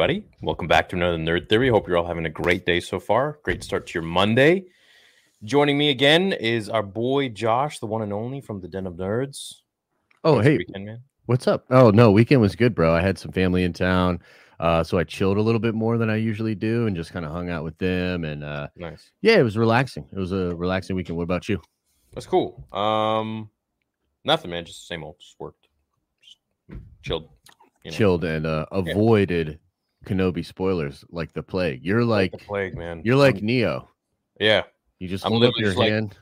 everybody. Welcome back to another Nerd Theory. Hope you're all having a great day so far. Great start to your Monday. Joining me again is our boy Josh, the one and only from the Den of Nerds. Oh, How's hey, weekend, man. what's up? Oh, no, weekend was good, bro. I had some family in town. Uh, so I chilled a little bit more than I usually do and just kind of hung out with them. And uh, Nice. yeah, it was relaxing. It was a relaxing weekend. What about you? That's cool. Um, nothing, man. Just the same old. Just worked. Just chilled. You know, Chilled and uh, avoided Kenobi spoilers like the plague. You're like like the plague, man. you're like I'm- Neo. yeah. You just I'm hold up your just like- hand.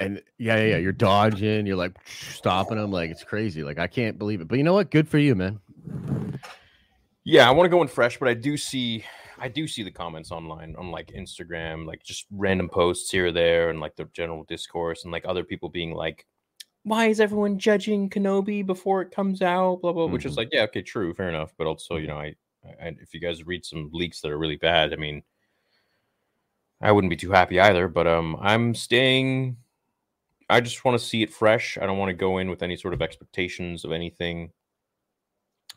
and yeah, yeah, yeah, you're dodging. You're like stopping them. Like it's crazy. Like I can't believe it. But you know what? Good for you, man. Yeah, I want to go in fresh, but I do see I do see the comments online on like Instagram, like just random posts here or there, and like the general discourse, and like other people being like, "Why is everyone judging Kenobi before it comes out?" Blah blah. Which is Mhm. like, yeah, okay, true, fair enough. But also, you know, I, I if you guys read some leaks that are really bad, I mean, I wouldn't be too happy either. But um, I'm staying. I just want to see it fresh. I don't want to go in with any sort of expectations of anything.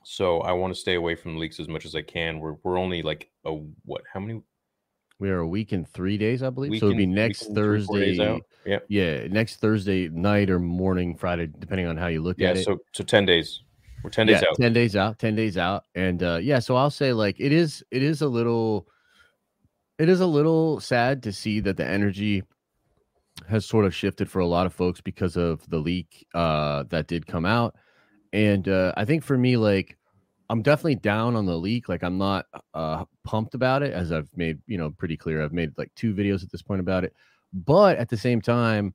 So I want to stay away from leaks as much as I can. We're we're only like a what? How many? We are a week in three days, I believe. Week so it'd be in- next week in three, four days Thursday. Yeah, Yeah, next Thursday night or morning, Friday, depending on how you look yeah. at it. Yeah. So so ten days. We're ten days yeah, out. ten days out, ten days out, and uh, yeah. So I'll say like it is. It is a little. It is a little sad to see that the energy has sort of shifted for a lot of folks because of the leak uh, that did come out, and uh, I think for me, like I'm definitely down on the leak. Like I'm not uh, pumped about it, as I've made you know pretty clear. I've made like two videos at this point about it, but at the same time,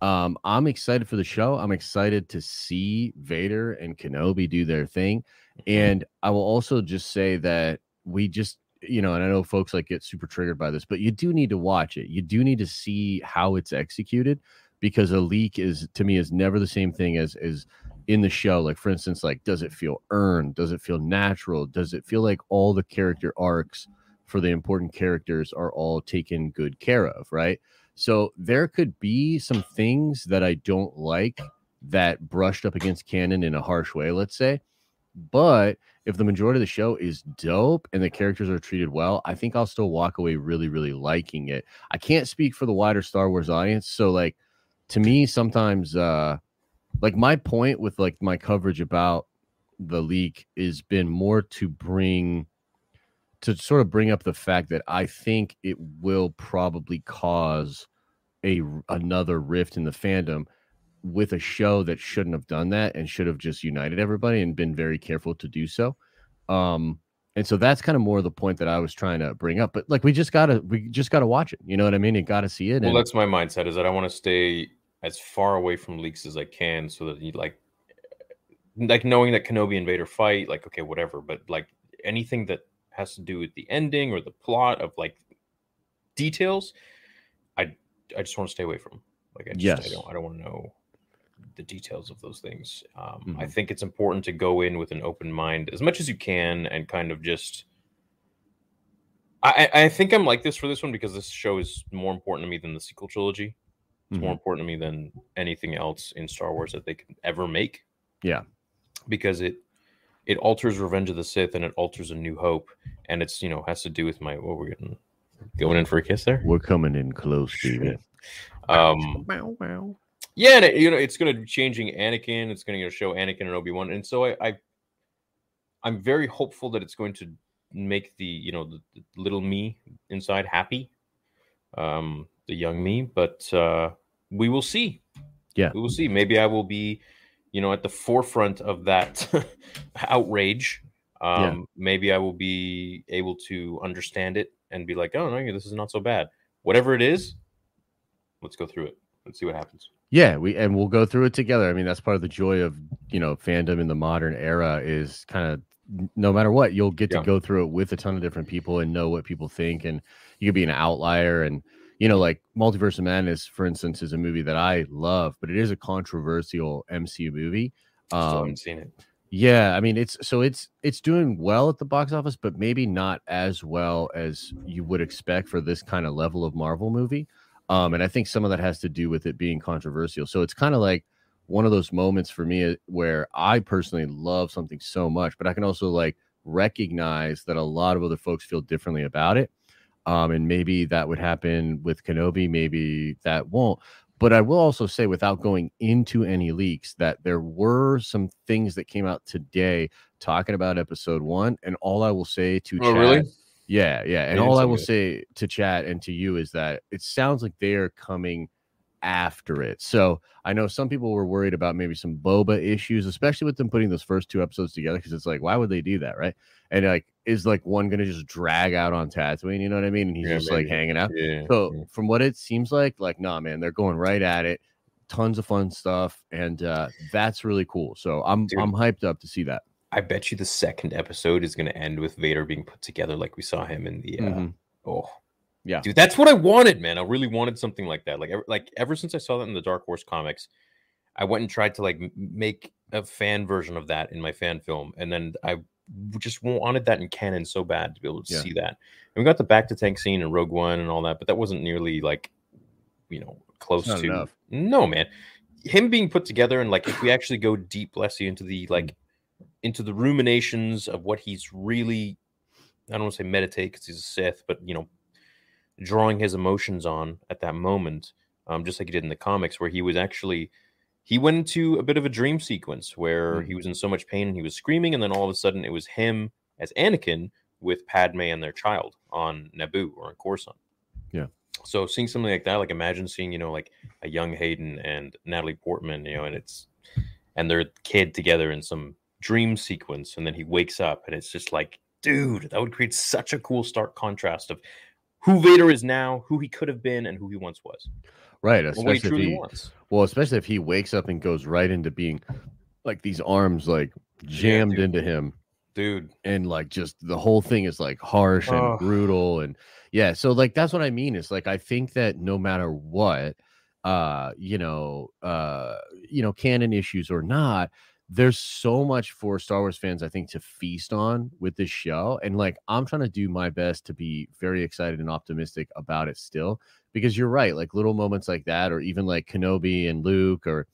um, I'm excited for the show. I'm excited to see Vader and Kenobi do their thing, and I will also just say that we just you know, and I know folks like get super triggered by this, but you do need to watch it. You do need to see how it's executed because a leak is to me is never the same thing as as in the show like for instance like does it feel earned? Does it feel natural? Does it feel like all the character arcs for the important characters are all taken good care of right? So there could be some things that i don't like that brushed up against canon in a harsh way let's say. But if the majority of the show is dope and the characters are treated well i think i'll still walk away really really liking it. I can't speak for the wider star wars audience so like to me sometimes uh like my point with like my coverage about the leak has been more to bring to sort of bring up the fact that I think it will probably cause a another rift in the fandom with a show that shouldn't have done that and should have just united everybody and been very careful to do so. Um and so that's kind of more the point that I was trying to bring up. But like we just gotta we just gotta watch it. You know what I mean? You gotta see it. Well, and- that's my mindset. Is that I want to stay as far away from leaks as I can, so that you like, like knowing that Kenobi and Vader fight, like okay, whatever. But like anything that has to do with the ending or the plot of like details, I I just want to stay away from. Like I just I don't I don't want to know the details of those things. Um, I Mhm. think it's important to go in with an open mind as much as you can and kind of just. I, I I think I'm like this for this one because this show is more important to me than the sequel trilogy. It's more Mhm. important to me than anything else in Star Wars that they could ever make. Yeah. Because it it alters Revenge of the Sith and it alters A New Hope, and it's you know has to do with my what we're getting going in for a kiss there. we're coming in close, baby. Shit. Um, Wow, wow. yeah, and it, you know it's going to be changing Anakin. It's going to show Anakin and Obi Wan, and so I, I, I'm very hopeful that it's going to make the you know the, the little me inside happy, um, the young me. But uh, we will see. Yeah. we will see. Maybe I will be, you know, at the forefront of that outrage. Um, Yeah. Maybe I will be able to understand it and be like, oh no, this is not so bad. Whatever it is, let's go through it. Let's see what happens. Yeah, we and we'll go through it together. I mean, that's part of the joy of you know fandom in the modern era is kind of no matter what, you'll get to go through it with a ton of different people and know what people think, and you could be an outlier. And you know, like Multiverse of Madness, for instance, is a movie that I love, but it is a controversial MCU movie. Still Um, haven't seen it. yeah, I mean it's so it's it's doing well at the box office, but maybe not as well as you would expect for this kind of level of Marvel movie. Um, and I think some of that has to do with it being controversial. So it's kind of like one of those moments for me uh, where I personally love something so much, but I can also like recognize that a lot of other folks feel differently about it. Um, and maybe that would happen with Kenobi, maybe that won't. But I will also say, without going into any leaks, that there were some things that came out today talking about episode one. And all I will say to Oh, chat, really? yeah, yeah. And all I will say to chat and to you is that it sounds like they are coming after it. So I know some people were worried about maybe some boba issues, especially with them putting those first two episodes together, because it's like, why would they do that, right? And like, is like one gonna just drag out on Tatooine? You know what I mean? And he's Yeah, just like hanging out. Yeah. So yeah. from what it seems like, like, nah, man, they're going right at it. Tons of fun stuff, and uh, that's really cool. So I'm Dude. I'm hyped up to see that. I bet you the second episode is going to end with Vader being put together like we saw him in the. Uh, Mhm. Oh, Yeah. dude, that's what I wanted, man. I really wanted something like that. Like, ever, like ever since I saw that in the Dark Horse comics, I went and tried to like make a fan version of that in my fan film, and then I just wanted that in canon so bad to be able to Yeah. see that. And we got the bacta tank scene in Rogue One and all that, but that wasn't nearly like, you know, close to. enough. No, man. Him being put together and like if we actually go deep, Leslie, into the hmm. like into the ruminations of what he's really I don't want to say meditate because he's a Sith, but you know, drawing his emotions on at that moment, um, just like he did in the comics, where he was actually he went into a bit of a dream sequence where Mm. he was in so much pain and he was screaming, and then all of a sudden it was him as Anakin with Padme and their child on Naboo or on Coruscant. Yeah. So seeing something like that, like imagine seeing, you know, like a young Hayden and Natalie Portman, you know, and it's and their kid together in some dream sequence, and then he wakes up and it's just like, dude, that would create such a cool stark contrast of who Vader is now, who he could have been, and who he once was. Right, And what he especially if he, wants. well, especially if he wakes up and goes right into being like these arms like jammed dude. into him Dude. and like just the whole thing is like harsh and Oh. brutal and yeah so like that's what i mean is like i think that no matter what uh you know uh you know canon issues or not there's so much for star wars fans i think to feast on with this show and like i'm trying to do my best to be very excited and optimistic about it still because you're right like little moments like that or even like kenobi and luke or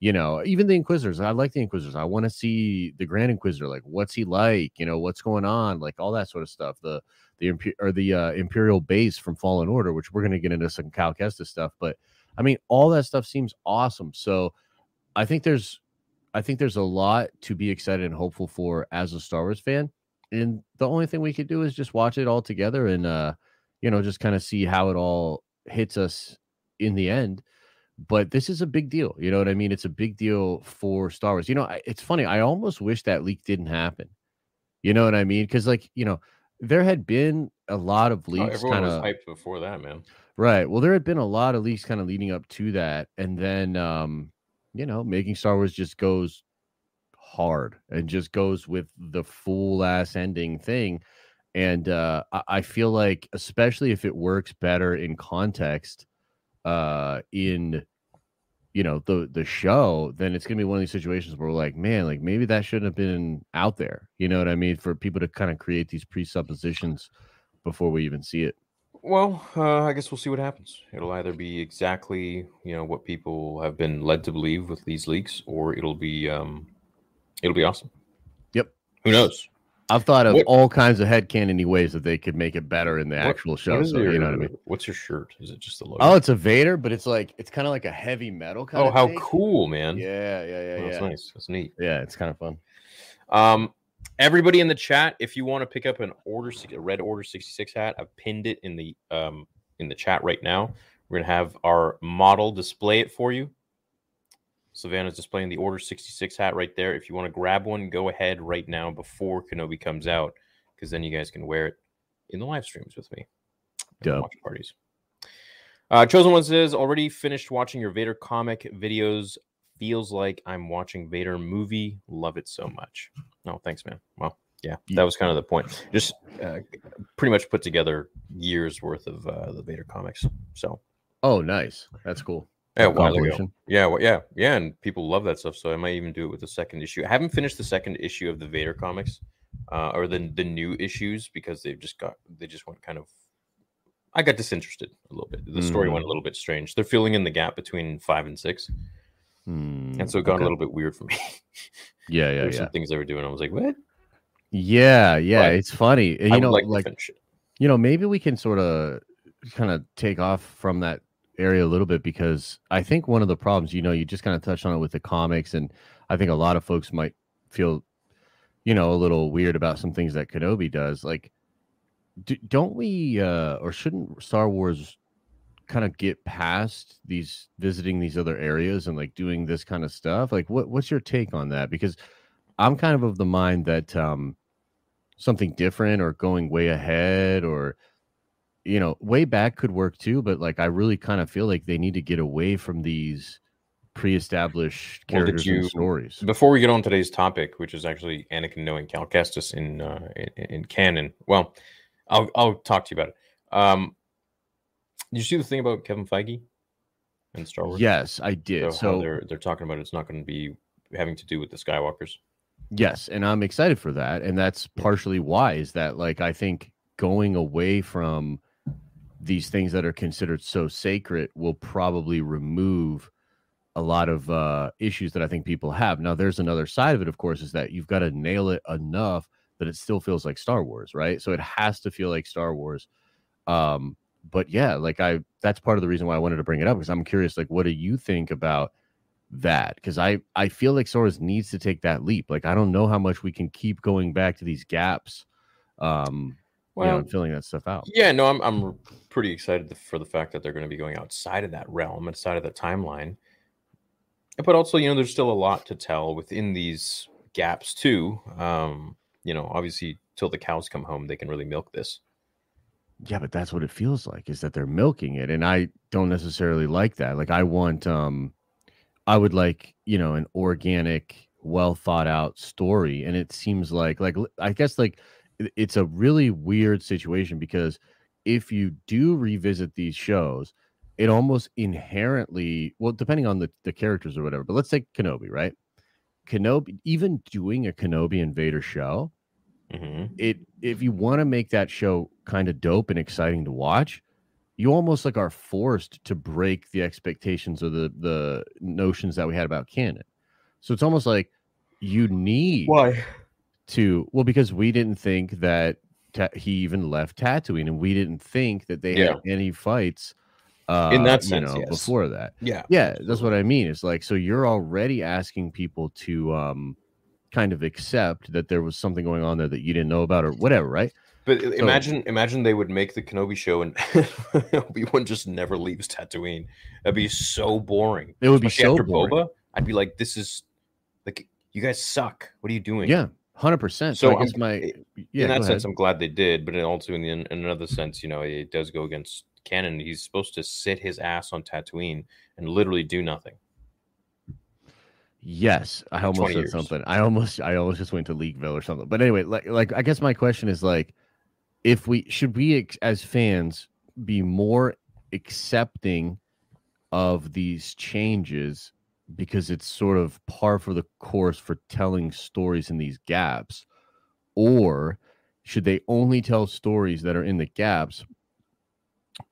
you know, even the Inquisitors. I like the Inquisitors. I want to see the Grand Inquisitor. Like, what's he like? You know, what's going on? Like all that sort of stuff. The the or the uh, Imperial base from Fallen Order, which we're gonna get into some Cal Kestis stuff. But I mean, all that stuff seems awesome. So I think there's I think there's a lot to be excited and hopeful for as a Star Wars fan. And the only thing we could do is just watch it all together and uh, you know, just kind of see how it all hits us in the end but this is a big deal. You know what I mean? It's a big deal for Star Wars. You know, I, it's funny. I almost wish that leak didn't happen. You know what I mean? Because, like, you know, there had been a lot of Oh, leaks everyone kind was hyped before that, man. right. Well, there had been a lot of leaks kind of leading up to that, and then, um, you know, making Star Wars just goes hard and just goes with the full ass ending thing. And uh, I, I feel like, especially if it works better in context, uh, in you know the the show, then it's gonna be one of these situations where we're like, man, like maybe that shouldn't have been out there. You know what I mean? For people to kind of create these presuppositions before we even see it. Well, uh, I guess we'll see what happens. It'll either be exactly you know what people have been led to believe with these leaks, or it'll be um, it'll be awesome. Yep. Who knows? I've thought of What- all kinds of headcanony ways that they could make it better in the What- actual show. So, your, you know what I mean? What's your shirt? Is it just a logo? Oh, it's a Vader, but it's like it's kind of like a heavy metal kind oh, how thing. cool, man! Yeah, yeah, yeah, Oh, yeah. That's nice. That's neat. Yeah, it's kind of fun. Um, everybody in the chat, if you want to pick up an order, a red order sixty six hat, I've pinned it in the um in the chat right now. We're gonna have our model display it for you. Savannah's displaying the order sixty six hat right there. If you want to grab one, go ahead right now before Kenobi comes out, because then you guys can wear it in the live streams with me. Watch parties. Uh, Chosen One says, already finished watching your Vader comic videos. Feels like I'm watching Vader movie. Love it so much. No, thanks, man. Well, yeah, that was kind of the point. Just uh, pretty much put together years worth of uh, the Vader comics. So Oh, nice. That's cool. yeah, a while ago. Yeah, well, yeah, yeah, and people love that stuff. So I might even do it with the second issue. I haven't finished the second issue of the Vader comics, uh, or the the new issues because they've just got they just went kind of. I got disinterested a little bit. The story Mm. went a little bit strange. They're filling in the gap between five and six, Hmm, and so it got okay. a little bit weird for me. Yeah, yeah, There's yeah. some things they were doing. I was like, what? Yeah, yeah, But it's funny. I you know, like like you know, maybe we can sort of kind of take off from that area a little bit because I think one of the problems, you know, you just kind of touched on it with the comics, and I think a lot of folks might feel, you know, a little weird about some things that Kenobi does. Like, do, don't we, uh, or shouldn't Star Wars kind of get past these visiting these other areas and like doing this kind of stuff? Like, what what's your take on that? Because I'm kind of of the mind that um, something different or going way ahead or you know way back could work too but like i really kind of feel like they need to get away from these pre-established Well, characters you- and stories Before we get on today's topic, which is actually Anakin knowing Cal Kestis in uh, in, in canon, well, I'll I'll talk to you about it. Um, did you see the thing about Kevin Feige and Star Wars? yes i did how so they're they're talking about it's not going to be having to do with the Skywalkers. yes and i'm excited for that and that's partially why is that like i think going away from these things that are considered so sacred will probably remove a lot of uh, issues that I think people have. Now, there's another side of it, of course, is that you've got to nail it enough that it still feels like Star Wars, right? So it has to feel like Star Wars. Um, but yeah, like I, that's part of the reason why I wanted to bring it up because I'm curious, like, what do you think about that? Because I, I feel like Wars needs to take that leap. Like, I don't know how much we can keep going back to these gaps, um, you know, Well, and filling that stuff out. yeah, no, I'm I'm pretty excited for the fact that they're going to be going outside of that realm, outside of that timeline. But also, you know, there's still a lot to tell within these gaps too. Um, you know, obviously, till the cows come home, they can really milk this. Yeah, but that's what it feels like is that they're milking it. And I don't necessarily like that. Like I want um I would like, you know, an organic, well thought out story. And it seems like like I guess like it's a really weird situation because if you do revisit these shows, it almost inherently well, depending on the, the characters or whatever, but let's take Kenobi, right? Kenobi, even doing a Kenobi and Vader show, hmm it if you want to make that show kind of dope and exciting to watch you almost like are forced to break the expectations or the the notions that we had about canon so it's almost like you need Why? to well because we didn't think that ta- he even left Tatooine and we didn't think that they had any fights uh In that you sense, know yes. before that Yeah. yeah that's what i mean it's like so you're already asking people to um kind of accept that there was something going on there that you didn't know about or whatever right But i- imagine, imagine they would make the Kenobi show and Obi Wan just never leaves Tatooine. That'd be so boring. it would be Especially so after boring. Boba, I'd be like, "This is like you guys suck. What are you doing?" yeah 100% so, So i guess I'm- my yeah in that sense. I'm glad they did. But also, in, the, in another sense, you know, it does go against canon. He's supposed to sit his ass on Tatooine and literally do nothing. yes i almost said years. something i almost i almost just went to leagueville or something but anyway like like i guess my question is like if we should we as fans be more accepting of these changes because it's sort of par for the course for telling stories in these gaps? Or should they only tell stories that are in the gaps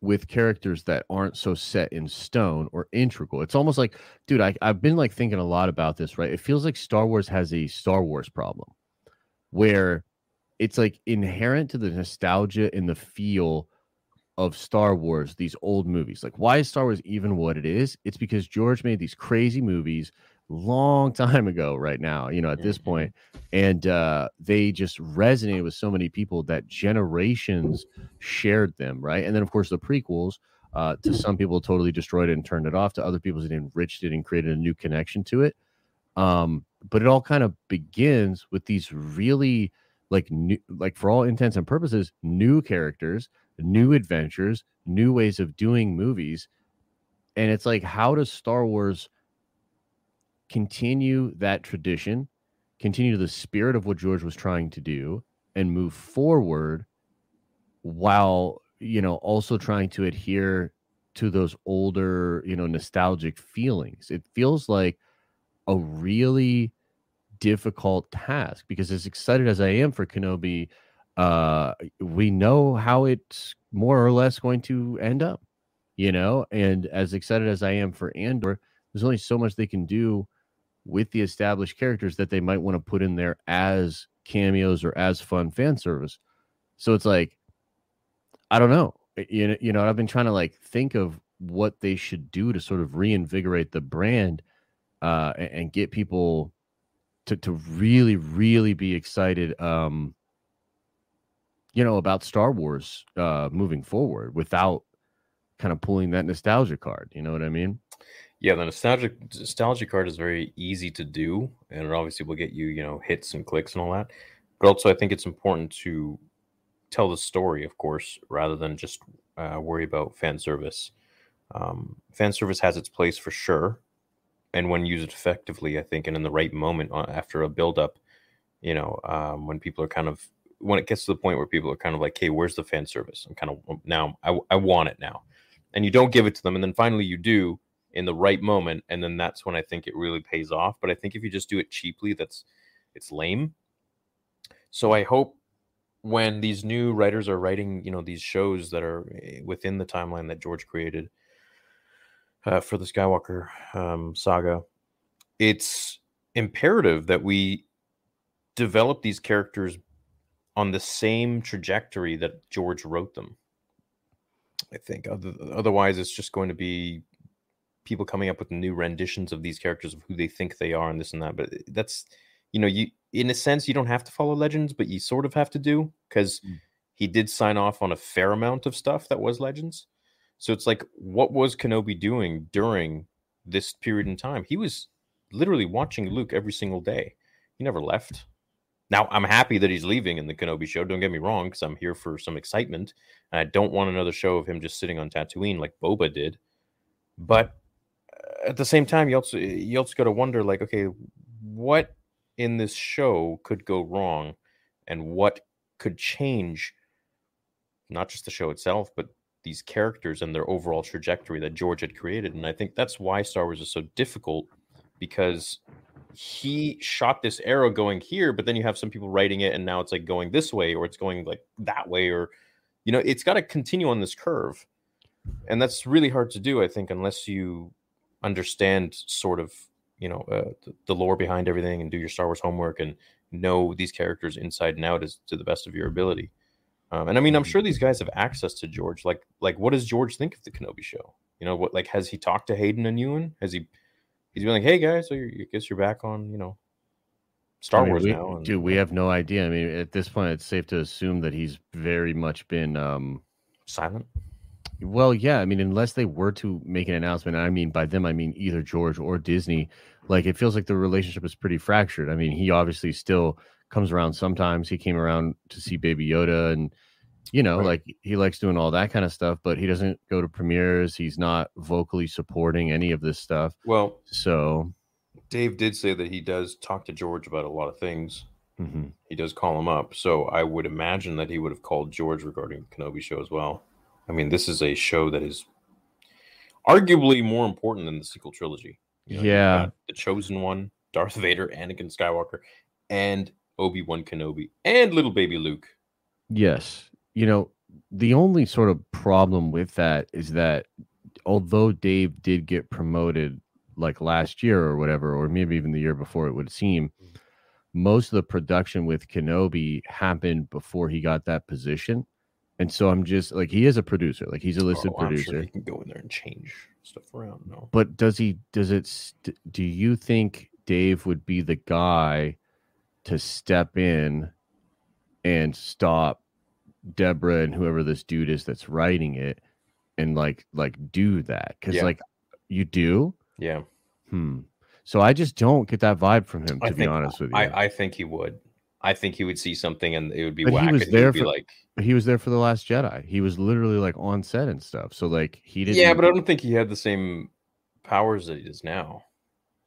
with characters that aren't so set in stone or integral? It's almost like dude I, i've been like thinking a lot about this right? It feels like star wars has a star wars problem where it's like inherent to the nostalgia and the feel of Star Wars, these old movies. Like, why is Star Wars even what it is? It's because George made these crazy movies long time ago, right now, you know, at this Mhm. point, and uh, they just resonated with so many people that generations shared them, right? And then, of course, the prequels. Uh, to some people, totally destroyed it and turned it off. To other people, it enriched it and created a new connection to it. Um, but it all kind of begins with these really like new like for all intents and purposes new characters new adventures new ways of doing movies and it's like how does star wars continue that tradition continue the spirit of what george was trying to do and move forward while you know also trying to adhere to those older you know nostalgic feelings? It feels like a really difficult task because as excited as I am for Kenobi, uh, we know how it's more or less going to end up, you know. And as excited as I am for Andor, there's only so much they can do with the established characters that they might want to put in there as cameos or as fun fan service. So it's like, I don't know. You know, you know, I've been trying to like think of what they should do to sort of reinvigorate the brand uh, and, and get people to to really, really be excited. Um, you know, about Star Wars uh, moving forward without kind of pulling that nostalgia card. You know what I mean? Yeah, the nostalgic nostalgia card is very easy to do, and it obviously will get you, you know, hits and clicks and all that. But also, I think it's important to tell the story, of course, rather than just uh, worry about fan service. Um, fan service has its place for sure, and when used effectively, I think, and in the right moment uh, after a build up, you know, um, when people are kind of when it gets to the point where people are kind of like, "Hey, where's the fan service?" I'm kind of now I, I want it now, and you don't give it to them, and then finally you do in the right moment, and then that's when I think it really pays off. But I think if you just do it cheaply, that's it's lame. So I hope when these new writers are writing, you know, these shows that are eh, within the timeline that George created uh, for the Skywalker um, saga, it's imperative that we develop these characters on the same trajectory that George wrote them. I think otherwise it's just going to be people coming up with new renditions of these characters of who they think they are and this and that. But that's you know you in a sense you don't have to follow Legends, but you sort of have to do because mm. he did sign off on a fair amount of stuff that was Legends. So it's like, what was Kenobi doing during this period in time? He was literally watching Luke every single day. He never left. Now I'm happy that he's leaving in the Kenobi show. Don't get me wrong, because I'm here for some excitement, and I don't want another show of him just sitting on Tatooine like Boba did. But uh, at the same time, you also you also got to wonder, like, okay, what in this show could go wrong, and what could change, not just the show itself, but these characters and their overall trajectory that George had created. And I think that's why Star Wars is so difficult because he shot this arrow going here, but then you have some people writing it and now it's like going this way or it's going like that way, or you know, it's got to continue on this curve. And that's really hard to do, I think, unless you understand sort of, you know, uh, the, lore behind everything and do your Star Wars homework and know these characters inside and out as to the best of your ability. Um, and I mean, I'm sure these guys have access to George. Like, like, what does George think of the Kenobi show? You know, what like has he talked to Hayden and Ewan? Has he he's been like, "Hey guys, so you guess you're back on, you know, Star I mean, Wars we, now." And, dude, we have no idea. I mean, at this point, it's safe to assume that he's very much been um, silent. Well, yeah. I mean, unless they were to make an announcement, I mean, by them, I mean either George or Disney. Like, it feels like the relationship is pretty fractured. I mean, he obviously still comes around sometimes. He came around to see Baby Yoda and you know, right. like he likes doing all that kind of stuff, but he doesn't go to premieres. He's not vocally supporting any of this stuff. Well, so Dave did say that he does talk to George about a lot of things. Mm-hmm. He does call him up. So I would imagine that he would have called George regarding the Kenobi show as well. I mean, this is a show that is arguably more important than the sequel trilogy. You know, yeah. The Chosen One, Darth Vader, Anakin Skywalker, and Obi Wan Kenobi, and little baby Luke. Yes you know, the only sort of problem with that is that although Dave did get promoted like last year or whatever, or maybe even the year before, it would seem mm-hmm. most of the production with Kenobi happened before he got that position. And so I'm just like he is a producer, like he's a listed oh, producer. Sure he can go in there and change stuff around. No, but does he? Does it? St- do you think Dave would be the guy to step in and stop Deborah and whoever this dude is that's writing it and like like do that. Because yeah. like you do? Yeah. Hmm. So i just don't get that vibe from him to I be think, honest with you. I, I think he would. I think he would see something and it would be but whack he was there for, like he was there for the last jedi. He was literally like on set and stuff. So like he didn't yeah but i don't think he had the same powers that he does now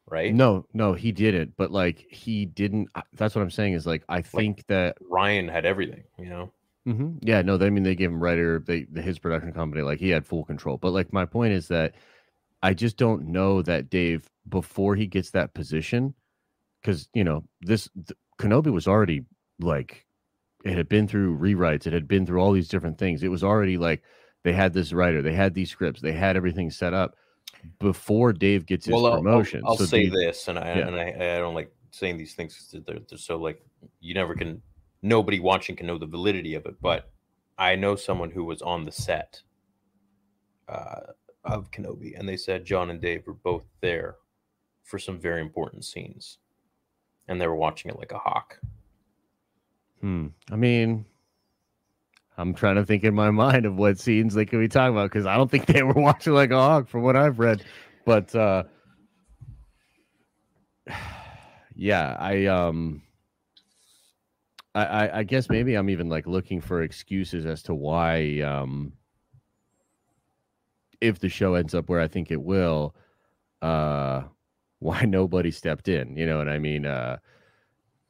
right no no he didn't but like he didn't that's what i'm saying is like i think like, that Rian had everything you know Mm-hmm. Yeah, no, I mean they gave him writer, they his production company, like he had full control. But like my point is that I just don't know that Dave before he gets that position, because you know this the, Kenobi was already like it had been through rewrites, it had been through all these different things. It was already like they had this writer, they had these scripts, they had everything set up before Dave gets his well, promotion. I'll, I'll, I'll say Dave, this, and I yeah. and I, I don't like saying these things they're, they're so like you never can nobody watching can know the validity of it but i know someone who was on the set uh, of kenobi and they said Jon and dave were both there for some very important scenes and they were watching it like a hawk Hmm. I mean, I'm trying to think in my mind of what scenes they could be talking about because I don't think they were watching like a hawk from what I've read. But uh yeah, I um I, I, I guess maybe I'm even like looking for excuses as to why um if the show ends up where I think it will, uh why nobody stepped in. You know what I mean? Uh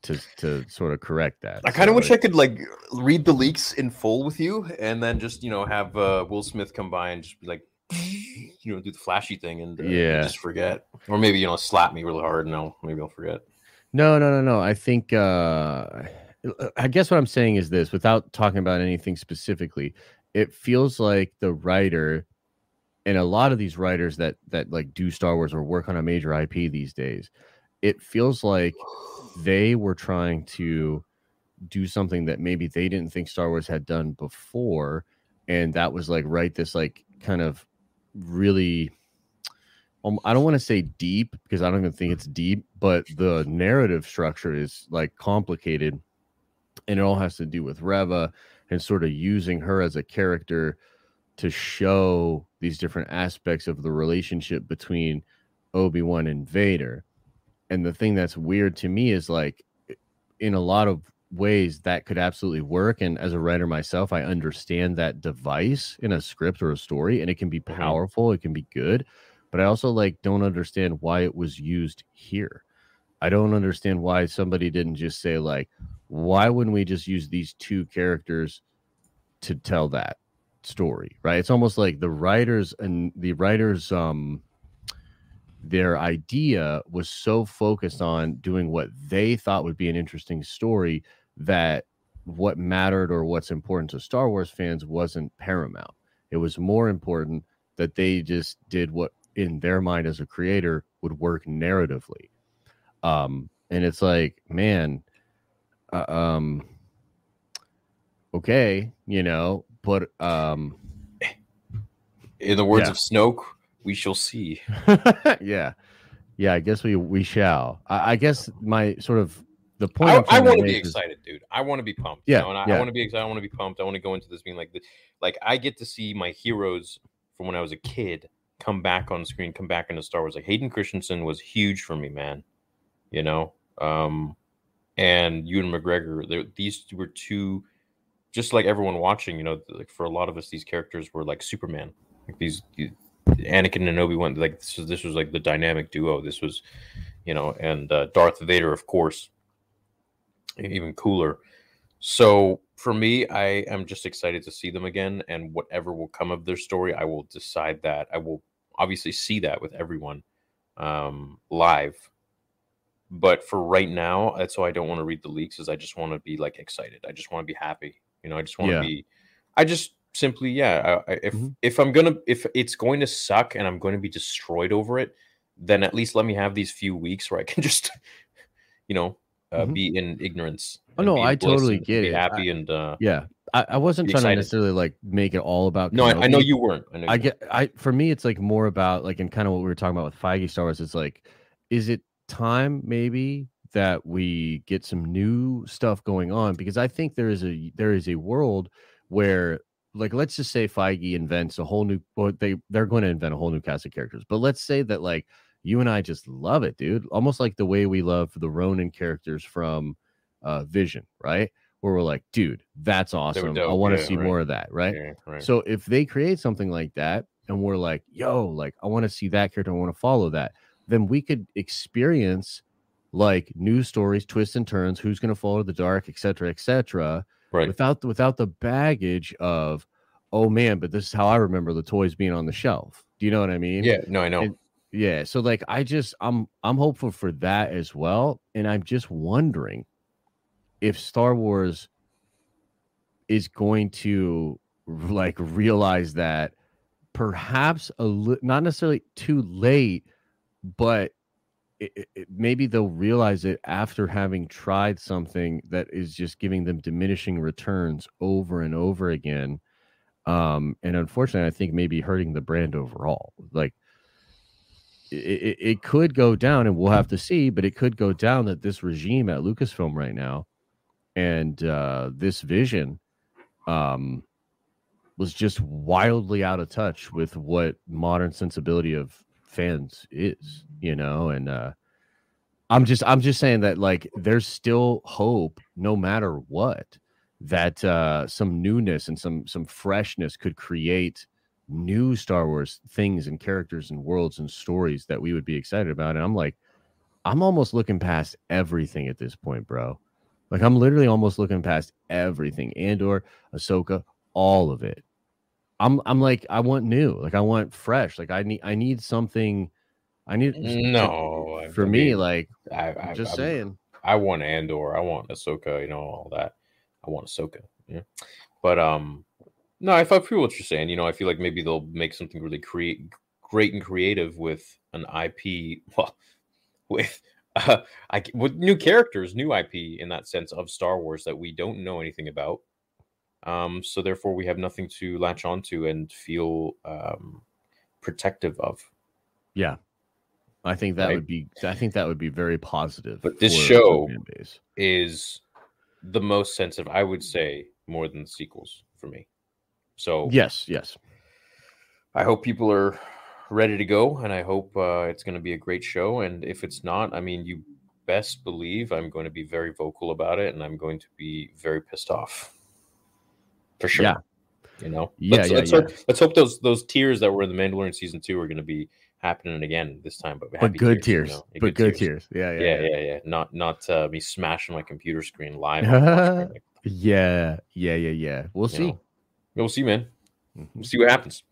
to to sort of correct that. I kind of So wish I could like read the leaks in full with you, and then just you know have uh, Will Smith come by and just be like, you know, do the flashy thing and uh, Yeah. just forget, or maybe you know slap me really hard and I'll maybe I'll forget. No, no, no, no. I think uh I guess what I'm saying is this without talking about anything specifically, it feels like the writer and a lot of these writers that that like do Star Wars or work on a major IP these days, it feels like they were trying to do something that maybe they didn't think Star Wars had done before and that was like write this like kind of really um, I don't want to say deep because I don't even think it's deep, but the narrative structure is like complicated, and it all has to do with Reva and sort of using her as a character to show these different aspects of the relationship between Obi Wan and Vader. And the thing that's weird to me is like, in a lot of ways, that could absolutely work. And as a writer myself, I understand that device in a script or a story, and it can be Mhm. powerful, it can be good but I also like don't understand why it was used here. I don't understand why somebody didn't just say like, why wouldn't we just use these two characters to tell that story? Right? It's almost like the writers and the writers um their idea was so focused on doing what they thought would be an interesting story that what mattered or what's important to Star Wars fans wasn't paramount. It was more important that they just did what in their mind as a creator would work narratively um and it's like man uh, um okay you know but um In the words Yeah. of Snoke, we shall see. yeah yeah i guess we we shall i, I guess my sort of the point I, I'm trying I want to be make is- excited, dude. I want to be pumped. Yeah, you know, and I, yeah. I want to be excited. I want to be pumped. I want to go into this being like, the, like I get to see my heroes from when I was a kid come back on screen, come back into Star Wars. Like Hayden Christensen was huge for me, man. You know, um, and Ewan McGregor. These were two, just like everyone watching. You know, like for a lot of us, these characters were like Superman. Like these, these Anakin and Obi Wan. Like this was this was like the dynamic duo. This was, you know, and uh, Darth Vader, of course even cooler. So for me, I am just excited to see them again, and whatever will come of their story, I will decide that. I will obviously see that with everyone um, live. But for right now, that's why I don't want to read the leaks. Is I just want to be like excited. I just want to be happy. You know, I just want to Yeah. be. I just simply, yeah. I, I- if Mhm. if I'm gonna if it's going to suck and I'm going to be destroyed over it, then at least let me have these few weeks where I can just, you know, uh, Mhm. be in ignorance. Oh, no, I totally get be it. Happy and uh, yeah i, I wasn't trying to necessarily like make it all about no, I, I know you weren't. I know you I weren't. get I for me it's like more about like and kind of what we were talking about with Feige Star Wars. It's like, is it time maybe that we get some new stuff going on? Because I think there is a there is a world where like let's just say Feige invents a whole new well, they they're going to invent a whole new cast of characters. But let's say that like you and I just love it, dude. Almost like the way we love the Ronin characters from uh Vision, right? Where we're like, dude, that's awesome. I want to Yeah, see right. more of that, right? Yeah, right. So if they create something like that and we're like, yo, like I want to see that character, I want to follow that, then we could experience like news stories, twists and turns, who's going to follow the dark, etc., cetera, et cetera, right. without without the baggage of, oh man, but this is how I remember the toys being on the shelf. Do you know what I mean? yeah. No, I know. and- Yeah. So like I just I'm I'm hopeful for that as well. And I'm just wondering if Star Wars is going to like realize that perhaps a li- not necessarily too late, but it, it, maybe they'll realize it after having tried something that is just giving them diminishing returns over and over again. Um, and unfortunately, I think maybe hurting the brand overall. Like it, it, could go down, and we'll have to see, but it could go down that this regime at Lucasfilm right now and uh, this vision um, was just wildly out of touch with what modern sensibility of fans is, you know, and uh, I'm just I'm just saying that like there's still hope no matter what that uh some newness and some some freshness could create new Star Wars things and characters and worlds and stories that we would be excited about. And I'm like, I'm almost looking past everything at this point, bro. Like I'm literally almost looking past everything. Andor, Ahsoka, all of it. I'm I'm like, I want new. Like I want fresh. Like I need I need something. I need no for I me, like I, I just I'm, saying. I want Andor. I want Ahsoka, you know, all that. I want Ahsoka. Yeah. But um no, I, I feel what you're saying. You know, I feel like maybe they'll make something really create great and creative with an IP. Well, with uh, I, with new characters, new IP in that sense of Star Wars that we don't know anything about. Um, so therefore, we have nothing to latch onto and feel um, protective of. Yeah, I think that right? would be. I think that would be very positive. But this show is the most sensitive, I would say, more than sequels for me. So yes, yes. I hope people are ready to go, and I hope uh, it's going to be a great show. And if it's not, I mean, you best believe I'm going to be very vocal about it, and I'm going to be very pissed off for sure. Yeah. You know, yeah, let's, yeah, let's, yeah. Hope, let's hope those those tears that were in the Mandalorian season two are going to be happening again this time, but, but good tears, tears. You know? but good, good tears. tears. Yeah, yeah, yeah, yeah, yeah. Not not uh, me smashing my computer screen live. yeah, yeah, yeah, yeah. We'll see. Know? We'll see, man. Mm-hmm. We'll see what happens.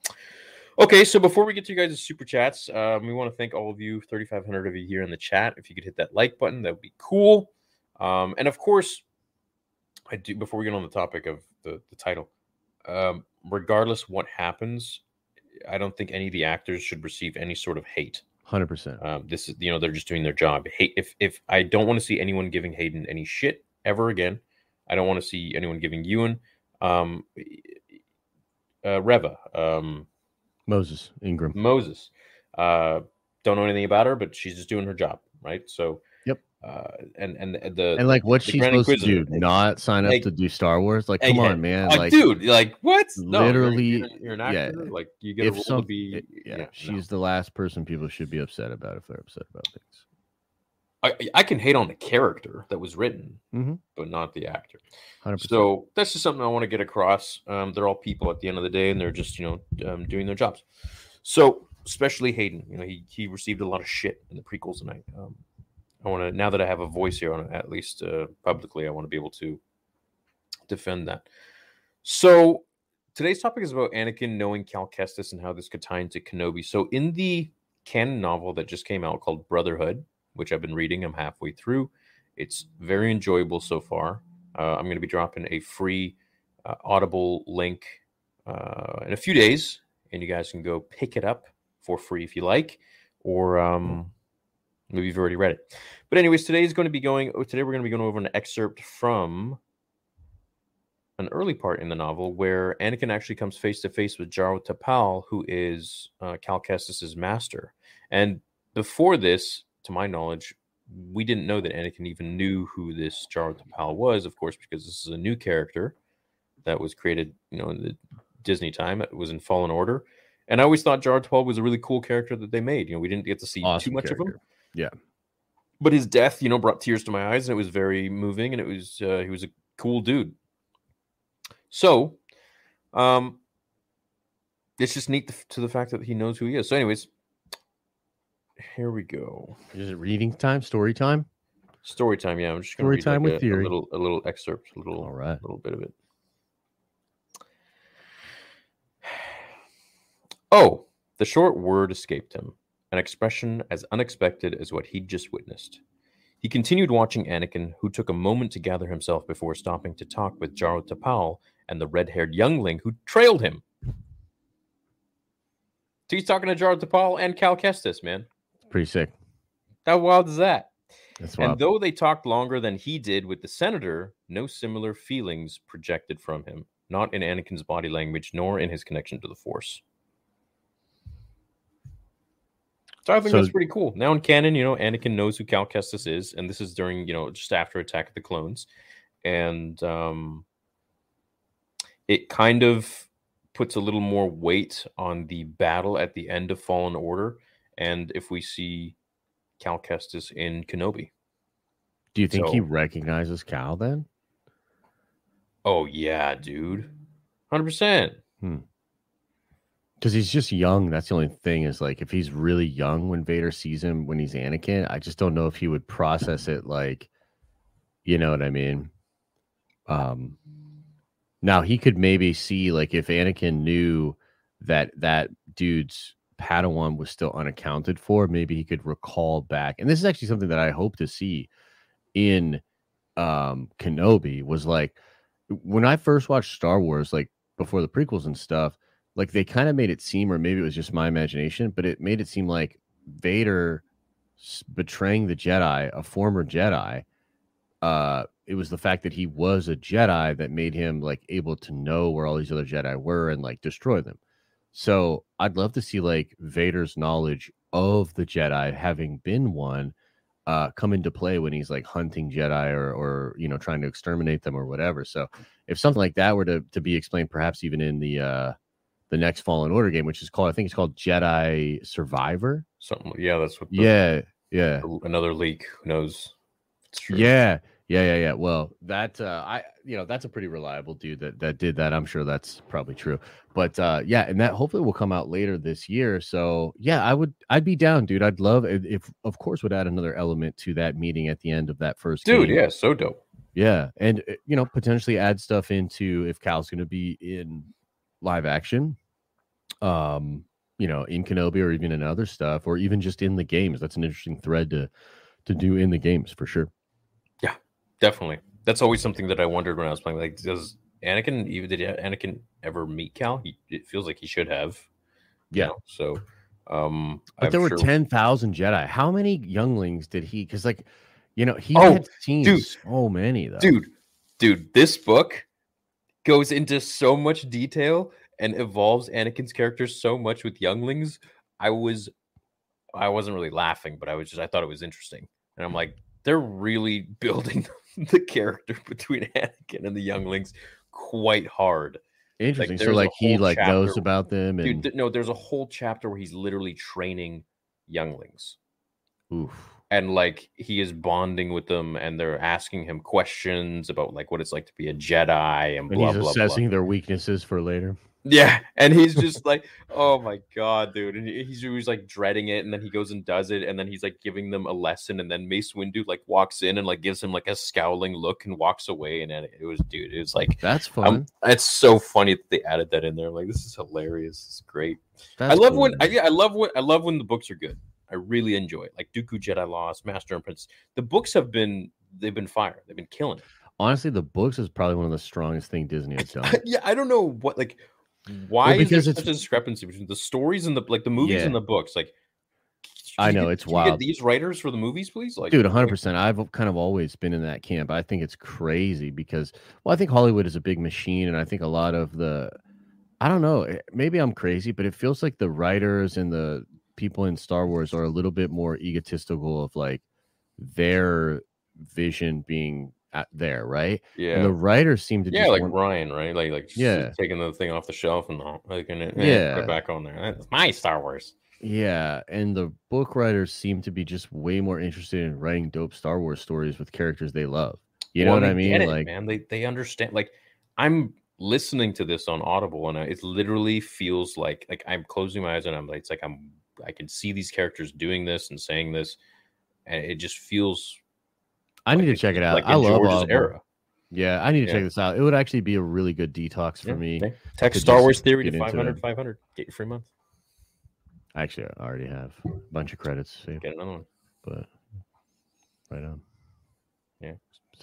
Okay, so before we get to you guys' super chats, um, we want to thank all of you, 3,500 of you here in the chat. If you could hit that like button, that would be cool. Um, and of course, I do. Before we get on the topic of the the title, um, regardless what happens, I don't think any of the actors should receive any sort of hate. Hundred percent. Um, this is you know they're just doing their job. Hate if if I don't want to see anyone giving Hayden any shit ever again. I don't want to see anyone giving Ewan um, uh, Reva, um, Moses Ingram, Moses. Uh, don't know anything about her, but she's just doing her job, right? So. Uh, and and the and like what she's supposed to do? Not sign up like, to do Star Wars? Like, come on, man! Like, dude, like what? Literally, no, you're, you're, an actor. Yeah, like you get some, to be. Yeah, yeah she's no. the last person people should be upset about if they're upset about things. I, I can hate on the character that was written, mm-hmm. but not the actor. 100%. So that's just something I want to get across. Um, they're all people at the end of the day, and they're just you know um, doing their jobs. So especially Hayden, you know, he he received a lot of shit in the prequels, and I um, I want to now that I have a voice here on at least uh, publicly, I want to be able to defend that. So today's topic is about Anakin knowing Cal Kestis and how this could tie into Kenobi. So in the canon novel that just came out called Brotherhood which I've been reading. I'm halfway through. It's very enjoyable so far. Uh, I'm going to be dropping a free uh, Audible link uh, in a few days, and you guys can go pick it up for free if you like, or um, maybe you've already read it. But anyways, today is going to be going. Oh, today we're going to be going over an excerpt from an early part in the novel where Anakin actually comes face to face with Jaro Tapal, who is uh, Cal Kestis's master. And before this, to my knowledge, we didn't know that Anakin even knew who this Jaro Tapal was, of course, because this is a new character that was created, you know, in the Disney time. It was in Fallen Order. And I always thought Jaro Tapal was a really cool character that they made. You know, we didn't get to see awesome too much character. of him. Yeah. But his death, you know, brought tears to my eyes and it was very moving and it was uh, he was a cool dude. So, um it's just neat to the fact that he knows who he is. So anyways, here we go. Is it reading time? Story time? Story time. Yeah, I'm just going to story time like with a, theory. A little, a little excerpt, a little, all right, a little bit of it. Oh, the short word escaped him, an expression as unexpected as what he'd just witnessed. He continued watching Anakin, who took a moment to gather himself before stopping to talk with Jaro Tapal and the red-haired youngling who trailed him. So he's talking to Jaro Tapal and Cal Kestis, man. Pretty sick. How wild is that? That's wild. And though they talked longer than he did with the senator, no similar feelings projected from him, not in Anakin's body language nor in his connection to the Force. So I think So- that's pretty cool. Now in canon, you know, Anakin knows who Cal Kestis is, and this is during, you know, just after Attack of the Clones, and um, it kind of puts a little more weight on the battle at the end of Fallen Order, and if we see Cal Kestis in Kenobi. Do you think he recognizes Cal then? Oh yeah, dude, hundred percent. Because he's just young. That's the only thing is like if he's really young when Vader sees him when he's Anakin, I just don't know if he would process it like, you know what I mean. Um, now he could maybe see like if Anakin knew that that dude's Padawan was still unaccounted for, maybe he could recall back. And this is actually something that I hope to see in um Kenobi was like when I first watched Star Wars, like before the prequels and stuff, like they kind of made it seem, or maybe it was just my imagination, but it made it seem like Vader betraying the Jedi, a former Jedi. Uh, it was the fact that he was a Jedi that made him like able to know where all these other Jedi were and like destroy them. So I'd love to see like Vader's knowledge of the Jedi, having been one, uh, come into play when he's like hunting Jedi or or you know trying to exterminate them or whatever. So if something like that were to to be explained, perhaps even in the uh the next Fallen Order game, which is called I think it's called Jedi Survivor. Something. Yeah, that's what. The, Yeah, yeah, Another leak. Who knows? It's true. yeah, yeah, yeah, yeah. Well, that uh, I you know that's a pretty reliable dude that that did that. I'm sure that's probably true. But uh, yeah, and that hopefully will come out later this year. So yeah, I would I'd be down, dude. I'd love if, if of course would add another element to that meeting at the end of that first dude. game. Yeah, so dope. Yeah, and uh, you know potentially add stuff into if Cal's going to be in live action, um, you know, in Kenobi or even in other stuff, or even just in the games. That's an interesting thread to to do in the games for sure. Yeah, definitely. That's always something that I wondered when I was playing. Like, does Anakin even did Anakin ever meet Cal? He, it feels like he should have. Yeah. know, So, um, But I'm there were sure- ten thousand Jedi. How many younglings did he? Because like, you know, he Oh, had seen dude. so many though. dude dude this book goes into so much detail and evolves anakin's character so much with younglings i was i wasn't really laughing but i was just i thought it was interesting and i'm like they're really building the character between anakin and the younglings quite hard interesting. so like he like knows about them dude and th- no there's a whole chapter where he's literally training younglings oof. And like he is bonding with them and they're asking him questions about like what it's like to be a jedi and And blah he's blah assessing blah their weaknesses for later. yeah and he's just like oh my god dude and he- he's always like dreading it and then he goes and does it and then he's like giving them a lesson and then mace windu like walks in and like gives him like a scowling look and walks away and then it was dude it was like That's fun. um, it's so funny that they added that in there like this is hilarious it's great That's I love cool, when I, yeah, I love when I love when the books are good. I really enjoy it. Like Dooku Jedi Lost, Master and Apprentice. The books have been they've been fire. They've been killing. it. honestly the books is probably one of the strongest thing Disney has done. yeah, I don't know what like why is there because such a discrepancy between the stories and the like the movies Yeah. and the books. Like I know, get- it's wild. these writers for the movies, please. Like, Dude, 100%. I've kind of always been in that camp. I think it's crazy because, well, I think Hollywood is a big machine. And I think a lot of the, I don't know, eh, maybe I'm crazy, but it feels like the writers and the people in Star Wars are a little bit more egotistical of like their vision being at there, right? Yeah. And the writers seem to yeah, like want- Rian, right? Like, like Yeah. taking the thing off the shelf and like, and it, eh, Yeah. put back on there. That's my Star Wars. Yeah, and the book writers seem to be just way more interested in writing dope Star Wars stories with characters they love. You know what I mean? it, like, man, they they understand. Like, I'm listening to this on Audible, and it literally feels like like I'm closing my eyes and I'm like, it's like I'm I can see these characters doing this and saying this, and it just feels. I need like to check it out. Like I love George's era. Yeah, I need to Yeah. check this out. It would actually be a really good detox for Yeah, me. okay. Text Star Wars Theory to into 500, 500. Get your free month. Actually, I already have a bunch of credits saved, Get another one. but right on. Yeah.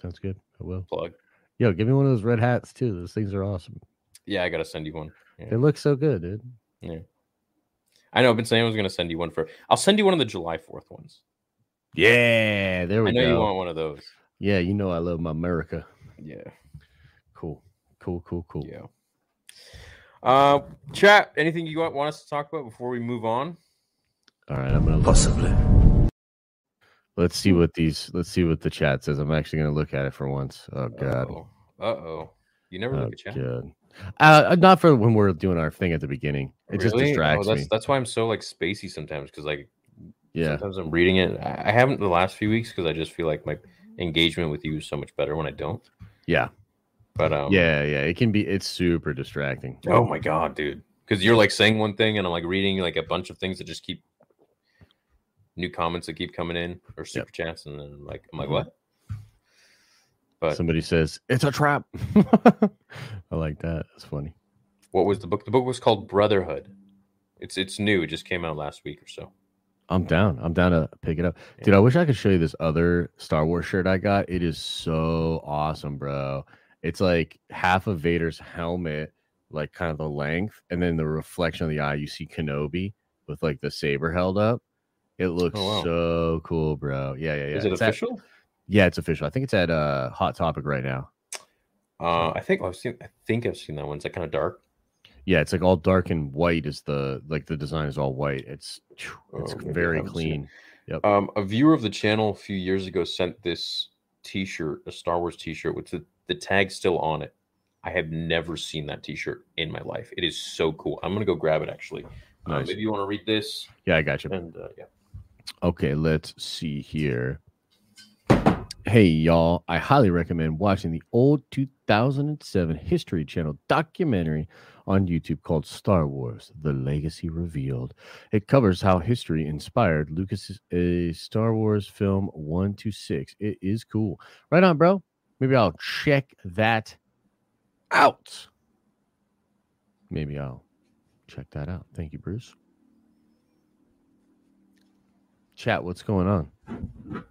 Sounds good. I will. Plug. Yo, give me one of those red hats too. Those things are awesome. Yeah, I gotta send you one. They Yeah. look so good, dude. I know. I've been saying I was gonna send you one for. I'll send you one of the July Fourth ones. Yeah, there we go. I know go. you want one of those. Yeah, you know I love my America. Yeah. Cool, cool, cool, cool. Yeah. Uh, chat. Anything you want, want us to talk about before we move on? All right, I'm gonna. Possibly. Let's see what these. Let's see what the chat says. I'm actually gonna look at it for once. Oh god. Uh oh. You never Oh, look at chat. God. Uh, not for when we're doing our thing at the beginning. It just distracts oh, that's me. that's why I'm so like spacey sometimes because like Yeah, sometimes I'm reading it. I haven't the last few weeks because I just feel like my engagement with you is so much better when I don't. yeah, But um, yeah, yeah. It can be. It's super distracting. Oh my god, dude! Because you're like saying one thing, and I'm like reading like a bunch of things that just keep new comments that keep coming in or super chats, and then I'm like, I'm like, Mhm. what? But Somebody says it's a trap. I like that. That's funny. what was the book? The book was called Brotherhood. It's it's new. It just came out last week or so. I'm down. I'm down to pick it up. Dude, I wish I could show you this other Star Wars shirt I got. It is so awesome, bro. It's like half of Vader's helmet, like kind of the length, and then the reflection of the eye. You see Kenobi with like the saber held up. It looks Oh, wow. so cool, bro. Yeah, yeah, yeah. Is it It's official? Yeah, it's official. I think it's at uh Hot Topic right now. Uh, I think I've seen. I think I've seen that one. It's like kind of dark. Yeah, it's like all dark and white. Is the like the design is all white. It's it's Oh, very clean. Um, a viewer of the channel a few years ago sent this T-shirt, a Star Wars T-shirt with the, the tag still on it. I have never seen that T-shirt in my life. It is so cool. I'm gonna go grab it actually. Um, Nice. maybe you want to read this, Yeah, I got you. and uh, yeah. Okay, let's see here. Hey, y'all. I highly recommend watching the old 2007 History Channel documentary on YouTube called Star Wars The Legacy Revealed. It covers how history inspired Lucas's a Star Wars film 1 to 6. It is cool. Right on, bro. Maybe I'll check that out. Maybe I'll check that out. Thank you, Bruce. Chat, what's going on?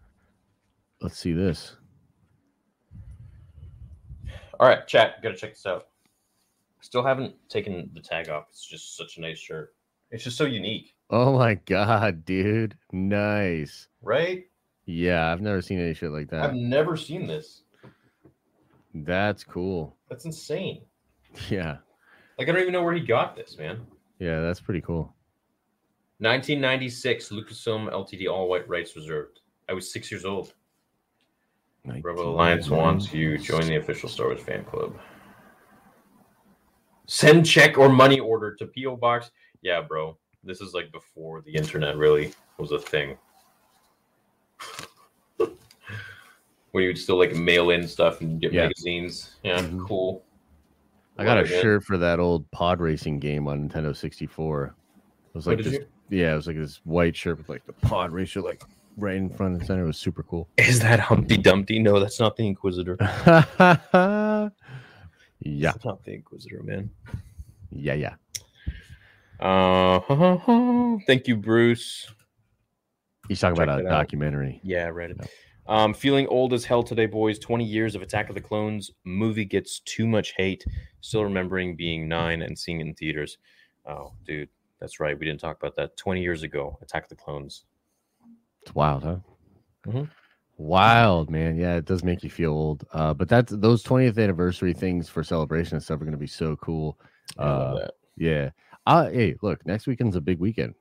Let's see this. All right, chat. Gotta check this out. Still haven't taken the tag off. It's just such a nice shirt. It's just so unique, Oh my god, dude. Nice. right? Yeah, I've never seen any shit like that. I've never seen this. That's cool. That's insane. Yeah. Like I don't even know where he got this, man. Yeah, that's pretty cool. 1996, Lucasfilm Ltd. All white rights reserved. I was six years old. Rebel Alliance wants you join the official Star Wars fan club. Send check or money order to PO Box. Yeah, bro. This is like before the internet really was a thing. when you would still like mail in stuff and get Yeah. magazines. Yeah, Mhm. cool. I got a Love it, man. shirt for that old pod racing game on Nintendo 64. It was like this, yeah, it was like this white shirt with like the pod racer like right in front and center. Was super cool. Is that Humpty Dumpty? No, that's not the Inquisitor. yeah, That's not the Inquisitor, man. yeah, yeah. Uh, thank you, Bruce. He's talking Check about a out. documentary. Yeah, I read it. Um, feeling old as hell today, boys. 20 years of Attack of the Clones movie gets too much hate. Still remembering being nine and seeing it in theaters. Oh, dude, that's right. We didn't talk about that. 20 years ago, Attack of the Clones. It's wild, huh? Mhm. Wild, man. Yeah, it does make you feel old. Uh, but that's those 20th anniversary things for celebration and stuff are going to be so cool. Uh. Yeah. Uh, hey, look, next weekend's a big weekend.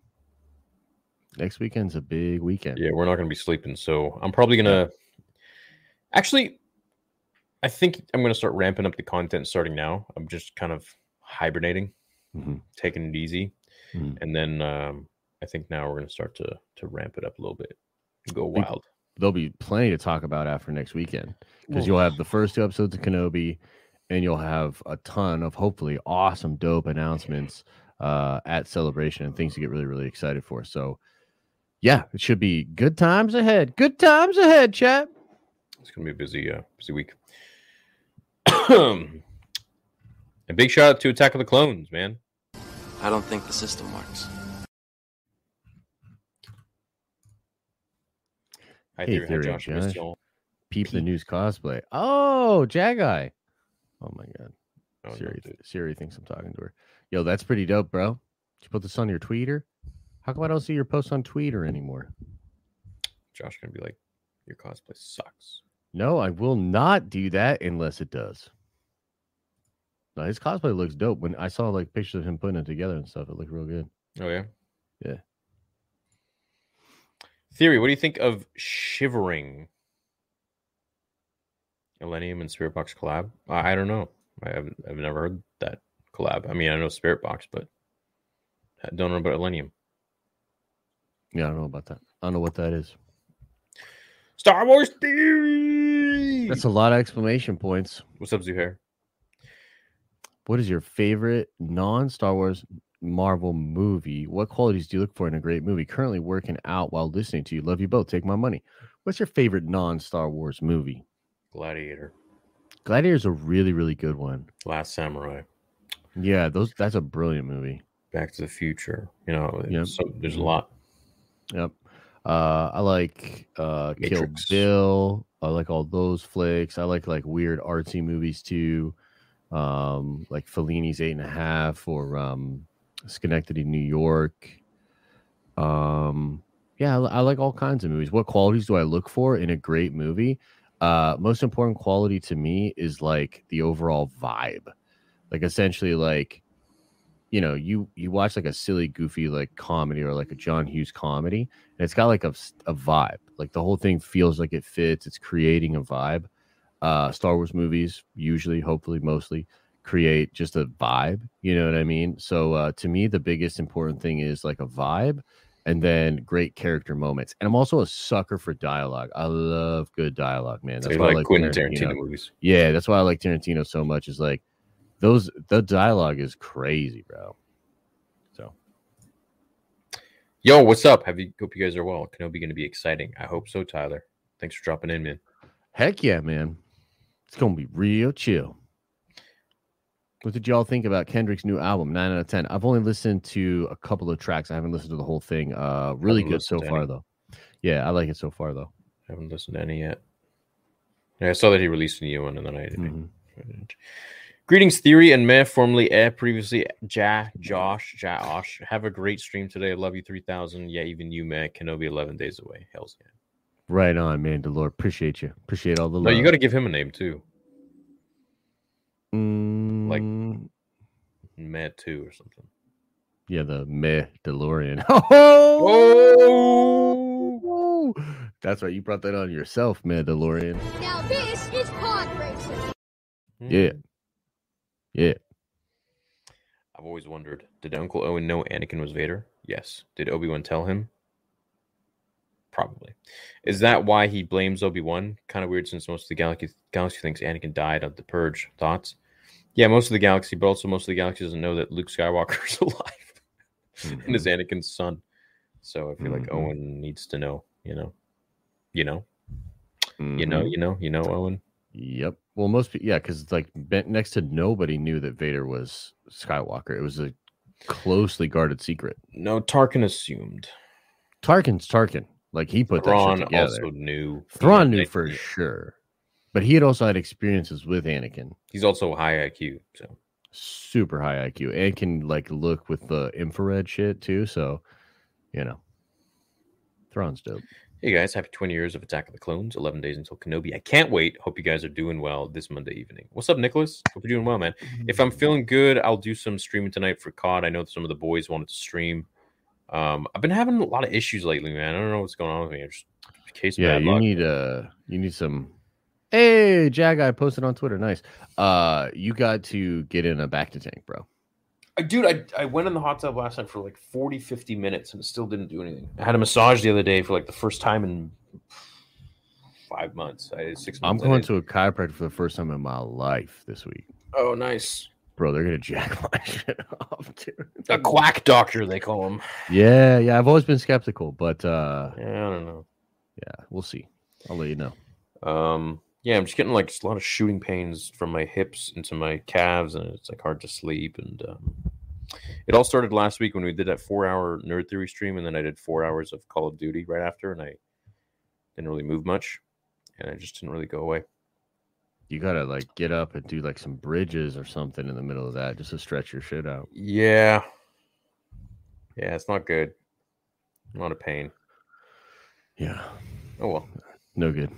Next weekend's a big weekend. Yeah, we're not going to be sleeping. So I'm probably going to. Actually, I think I'm going to start ramping up the content starting now. I'm just kind of hibernating, Mhm. taking it easy. Mhm. And then um, I think now we're going to start to, to ramp it up a little bit. And go wild. There'll be plenty to talk about after next weekend because you'll have the first two episodes of Kenobi and you'll have a ton of hopefully awesome, dope announcements uh, at Celebration and things to get really, really excited for. So, yeah, it should be good times ahead. Good times ahead, chat. It's gonna be a busy, uh, busy week. a big shout out to Attack of the Clones, man. I don't think the system works. Hi, Hey, Theory. Josh. Josh. y'all. Peep the news cosplay. Oh, Jagai. Oh my god. Oh, Siri, dude. Siri thinks I'm talking to her. Yo, that's pretty dope, bro. Did you put this on your tweeter? How come I don't see your posts on Twitter anymore? Josh gonna be like, "Your cosplay sucks." No, I will not do that unless it does. No, his cosplay looks dope. When I saw like pictures of him putting it together and stuff, it looked real good. Oh yeah, Yeah. Theory. What do you think of shivering? Millennium and Spirit Box collab? I, I don't know. I haven't. I've never heard that collab. I mean, I know Spirit Box, but I don't know about Millennium. Yeah, I don't know about that. I don't know what that is. Star Wars theory. That's a lot of exclamation points. What's up, Zuhair? What is your favorite non Star Wars Marvel movie? What qualities do you look for in a great movie? Currently working out while listening to you. Love you both. Take my money. What's your favorite non Star Wars movie? Gladiator, Gladiator is a really, really good one. Last Samurai, Yeah, those that's a brilliant movie. Back to the Future. You know, Yep. so, there's a lot. Yep. Uh, I like uh, Kill Bill. I like all those flicks. I like like weird artsy movies too, um, like Fellini's Eight and a Half or um, Synecdoche, New York. Um, yeah, I, I like all kinds of movies. What qualities do I look for in a great movie? Uh, most important quality to me is like the overall vibe, like essentially like you know you you watch like a silly goofy like comedy or like a john hughes comedy and it's got like a, a vibe like the whole thing feels like it fits it's creating a vibe uh star wars movies usually hopefully mostly create just a vibe you know what i mean so uh to me the biggest important thing is like a vibe and then great character moments and i'm also a sucker for dialogue i love good dialogue man that's you why like, I like Quentin Tarantino. movies. yeah, that's why I like Tarantino so much. Is like those the dialogue is crazy, bro. So Yo, what's up? Have you hope you guys are well? Kenobi gonna be exciting. I hope so, Tyler. Thanks for dropping in, man. heck yeah, man, it's gonna be real chill. What did y'all think about Kendrick's new album? Nine out of ten. I've only listened to a couple of tracks. I haven't listened to the whole thing. Uh, really good so far any. though. Yeah, I like it so far though. I haven't listened to any yet. Yeah, I saw that he released a new one, and then I didn't. Mhm. Greetings, Theory and Meh, formerly Eh, previously Ja, Josh, Josh. Have a great stream today. I love you, 3000. Yeah, even you, Meh. Kenobi, 11 days away. Hell's yeah. Right on, man. Delore, appreciate you. Appreciate all the No, you got to give him a name too. Mm, Mm. Meh 2 or something. yeah, the meh DeLorean. Oh! That's right. You brought that on yourself, man, DeLorean. Now this is pod racing. Yeah. Hmm. Yeah. I've always wondered did Uncle Owen know Anakin was Vader? Yes. Did Obi Wan tell him? Probably. Is that why he blames Obi Wan? Kind of weird since most of the galaxy, galaxy thinks Anakin died of the Purge. Thoughts? Yeah, most of the galaxy, but also most of the galaxy doesn't know that Luke Skywalker is alive and is Anakin's son. So I feel like Mhm. Owen needs to know, you know. You know, you Mhm. know, you know, you know, Owen. Yep. Well, most people, yeah, because like next to nobody knew that Vader was Skywalker. It was a closely guarded secret. No, Tarkin assumed. Tarkin's Tarkin. Like he put that Thrawn shit together. also knew. Thrawn knew for sure, but he had also had experiences with Anakin. He's also high IQ, so Super high IQ and can like look with the infrared shit too. So, you know, Thrawn's dope. Hey guys, happy 20 years of Attack of the Clones, 11 days until Kenobi. I can't wait. Hope you guys are doing well this Monday evening. What's up, Nicholas? Hope you're doing well, man. If I'm feeling good, I'll do some streaming tonight for COD. I know some of the boys wanted to stream. Um, I've been having a lot of issues lately, man. I don't know what's going on with me. I'm just case of yeah, bad you luck. need uh you need some. Hey, Jag, I posted on Twitter. Nice. Uh, you got to get in a bacta tank, bro. I, dude, I, I went in the hot tub last night for like 40, 50 minutes and it still didn't do anything. I had a massage the other day for like the first time in five months. I six I'm going to a chiropractor for the first time in my life this week, Oh, nice. bro. They're gonna jack my shit off, dude. A quack doctor, they call him. Yeah, yeah. I've always been skeptical, but uh, Yeah, I don't know. yeah, we'll see. I'll let you know. Um, yeah, I'm just getting like a lot of shooting pains from my hips into my calves, and it's like hard to sleep. And um, it all started last week when we did that four-hour nerd theory stream, and then I did four hours of Call of Duty right after, and I didn't really move much, and I just didn't really go away. You gotta like get up and do like some bridges or something in the middle of that just to stretch your shit out. Yeah, yeah, it's not good. A lot of pain. Yeah. Oh well. No good.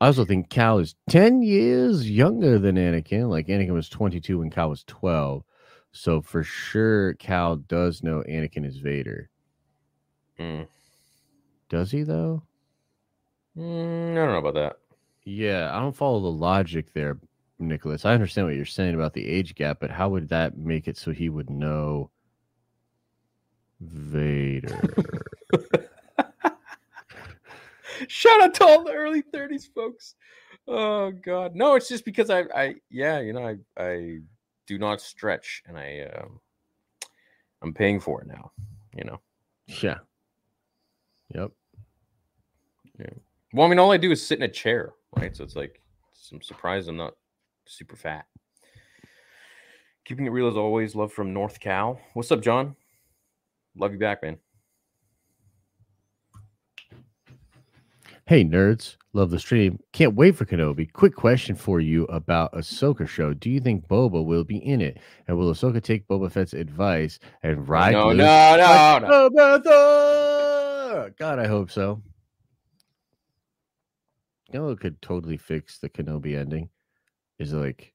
I also think Cal is 10 years younger than Anakin. Like Anakin was 22 when Cal was 12. So for sure, Cal does know Anakin is Vader. Mm. Does he though? Mm, I don't know about that. Yeah, I don't follow the logic there, Nicholas. I understand what you're saying about the age gap, but how would that make it so he would know Vader? Shout out to all the early 30s folks. Oh god. No, it's just because I I yeah, you know, I I do not stretch and I um I'm paying for it now, you know. yeah. Yep. Yeah. Well, I mean all I do is sit in a chair, right? So it's like I'm surprised I'm not super fat. Keeping it real as always, love from North Cal. What's up, Jon? Love you back, man. Hey nerds, love the stream. Can't wait for Kenobi. Quick question for you about Ahsoka show. Do you think Boba will be in it? And will Ahsoka take Boba Fett's advice and ride no, Luke no, no, no. Boba God, I hope so. You know what could totally fix the Kenobi ending? Is like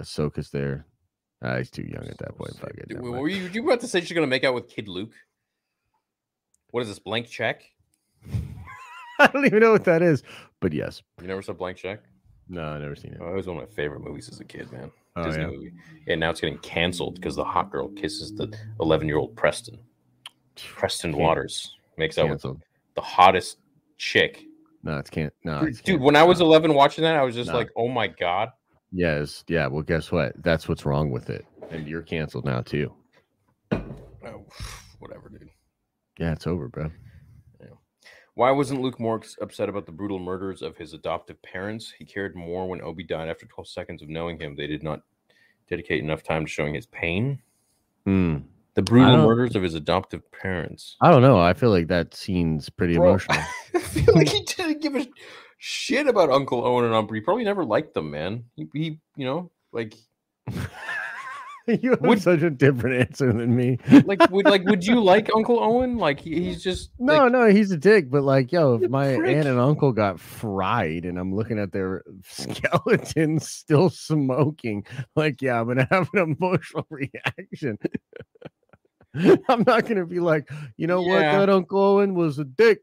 Ahsoka's there. Ah, he's too young at that point. Fuck it. Were you, you about to say she's gonna make out with Kid Luke? What is this blank check? I don't even know what that is. But yes. You never saw blank check? No, I never seen it. Oh, it was one of my favorite movies as a kid, man. Oh, Disney yeah. movie. And now it's getting canceled because the hot girl kisses the 11 year old Preston. Preston Can't- Waters makes out with the hottest chick. No, it's can't. No, Dude, it's Dude, can't- when I was 11 watching that, I was just No. like, oh my God. Yes, yeah. Well, guess what? That's what's wrong with it, and you're canceled now too. Oh, whatever, dude. Yeah, it's over, bro. Why wasn't Luke more upset about the brutal murders of his adoptive parents? He cared more when Obi died after 12 seconds of knowing him. They did not dedicate enough time to showing his pain. Hmm. The brutal murders of his adoptive parents. I don't know. I feel like that scene's pretty Bro, emotional. I feel like he didn't give a shit about Uncle Owen and Beru. He probably never liked them, man. He, he you know, like, you have Would- such a different answer than me. like, would like, would you like Uncle Owen? Like, he, he's just No, like, no, he's a dick. But like, yo, if my prick. aunt and uncle got fried, and I'm looking at their skeletons still smoking, like, yeah, I'm gonna have an emotional reaction. I'm not gonna be like, you know what, that Uncle Owen was a dick.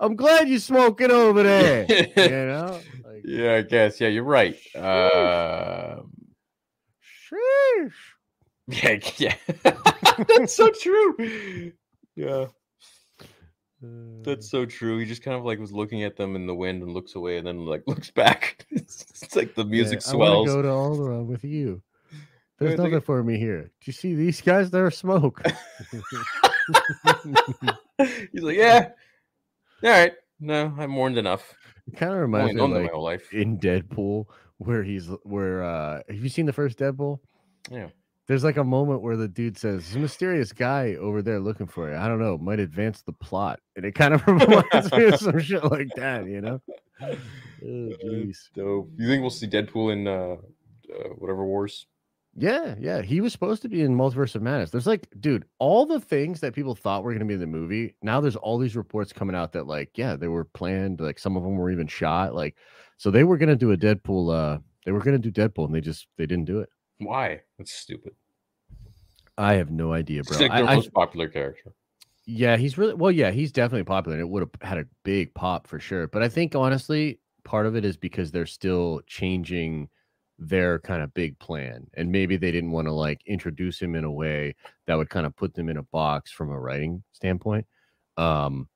I'm glad you're smoking over there. you know, like, yeah, I guess. Yeah, you're right. Uh, sheesh. yeah, yeah, that's so true. Yeah, that's uh. so true. He just kind of like was looking at them in the wind and looks away, and then like looks back. it's, it's like the music Yeah, I swells. go to Alderaan with you. There's like- nothing for me here. Do you see these guys? They're smoke. He's like, yeah, all right. No, I'm mourned enough. It kind of reminds me of like my whole life. in Deadpool where he's where uh have you seen the first Deadpool? Yeah. There's like a moment where the dude says, There's a mysterious guy over there looking for you. I don't know, might advance the plot. And it kind of reminds me of some shit like that, you know? Oh. Dope. You think we'll see Deadpool in uh, uh whatever wars? Yeah, yeah. He was supposed to be in Multiverse of Madness. There's like, dude, all the things that people thought were gonna be in the movie. Now there's all these reports coming out that like, yeah, they were planned. Like some of them were even shot. Like, so they were gonna do a Deadpool. Uh, they were gonna do Deadpool, and they just they didn't do it. Why? That's stupid. I have no idea, bro. Like I- their I- most popular character. yeah, he's really well. Yeah, he's definitely popular, and it would have had a big pop for sure. But I think honestly, part of it is because they're still changing their kind of big plan, and maybe they didn't want to like introduce him in a way that would kind of put them in a box from a writing standpoint. Um,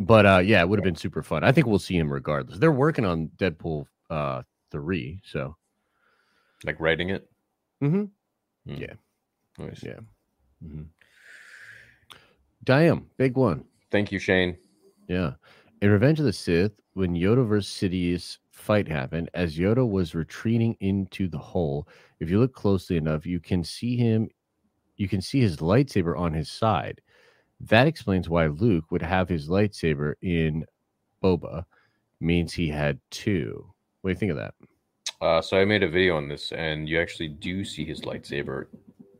but uh, yeah, it would have been super fun. I think we'll see him regardless. They're working on Deadpool uh three, so Like writing it. Mhm. Hmm. Yeah. Nice. yeah. Mhm. Damn, big one. Thank you, Shane. Yeah. In Revenge of the Sith, when Yoda versus Sidious fight happened, as Yoda was retreating into the hole, if you look closely enough, you can see him, you can see his lightsaber on his side. That explains why Luke would have his lightsaber in Boba, means he had two. What do you think of that? Uh, so I made a video on this, and you actually do see his lightsaber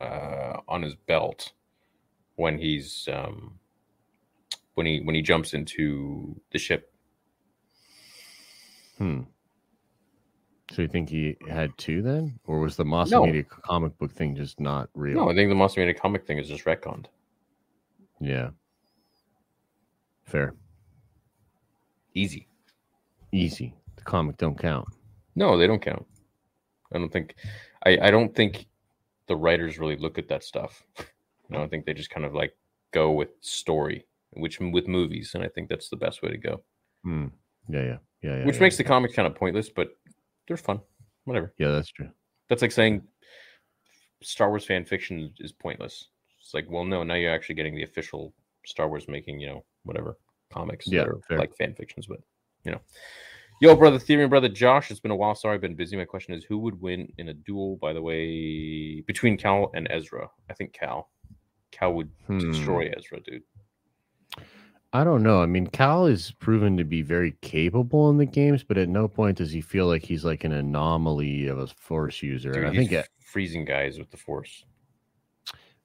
uh, on his belt when he's um, when he when he jumps into the ship. Hmm. So you think he had two then, or was the No. Media comic book thing just not real? No, I think the Masumida comic thing is just retconned. Yeah. Fair. Easy. Easy. The comic don't count. No, they don't count. I don't think. I I don't think the writers really look at that stuff. You know, I think they just kind of like go with story, which with movies, and I think that's the best way to go. Hmm. Yeah, yeah, yeah, yeah. which yeah, makes the comics kind of pointless, but they're fun. Whatever. Yeah, that's true. That's like saying Star Wars fan fiction is pointless. It's like, well, no, now you're actually getting the official Star Wars making, you know, whatever comics Yeah, that are fair. like fan fictions, but you know. Yo, brother Theory brother Josh, it's been a while. Sorry, I've been busy. My question is who would win in a duel, by the way, between Cal and Ezra? I think Cal. Cal would Hmm. destroy Ezra, dude. I don't know. I mean, Cal is proven to be very capable in the games, but at no point does he feel like he's like an anomaly of a force user. Dude, and I think, freezing guys with the force.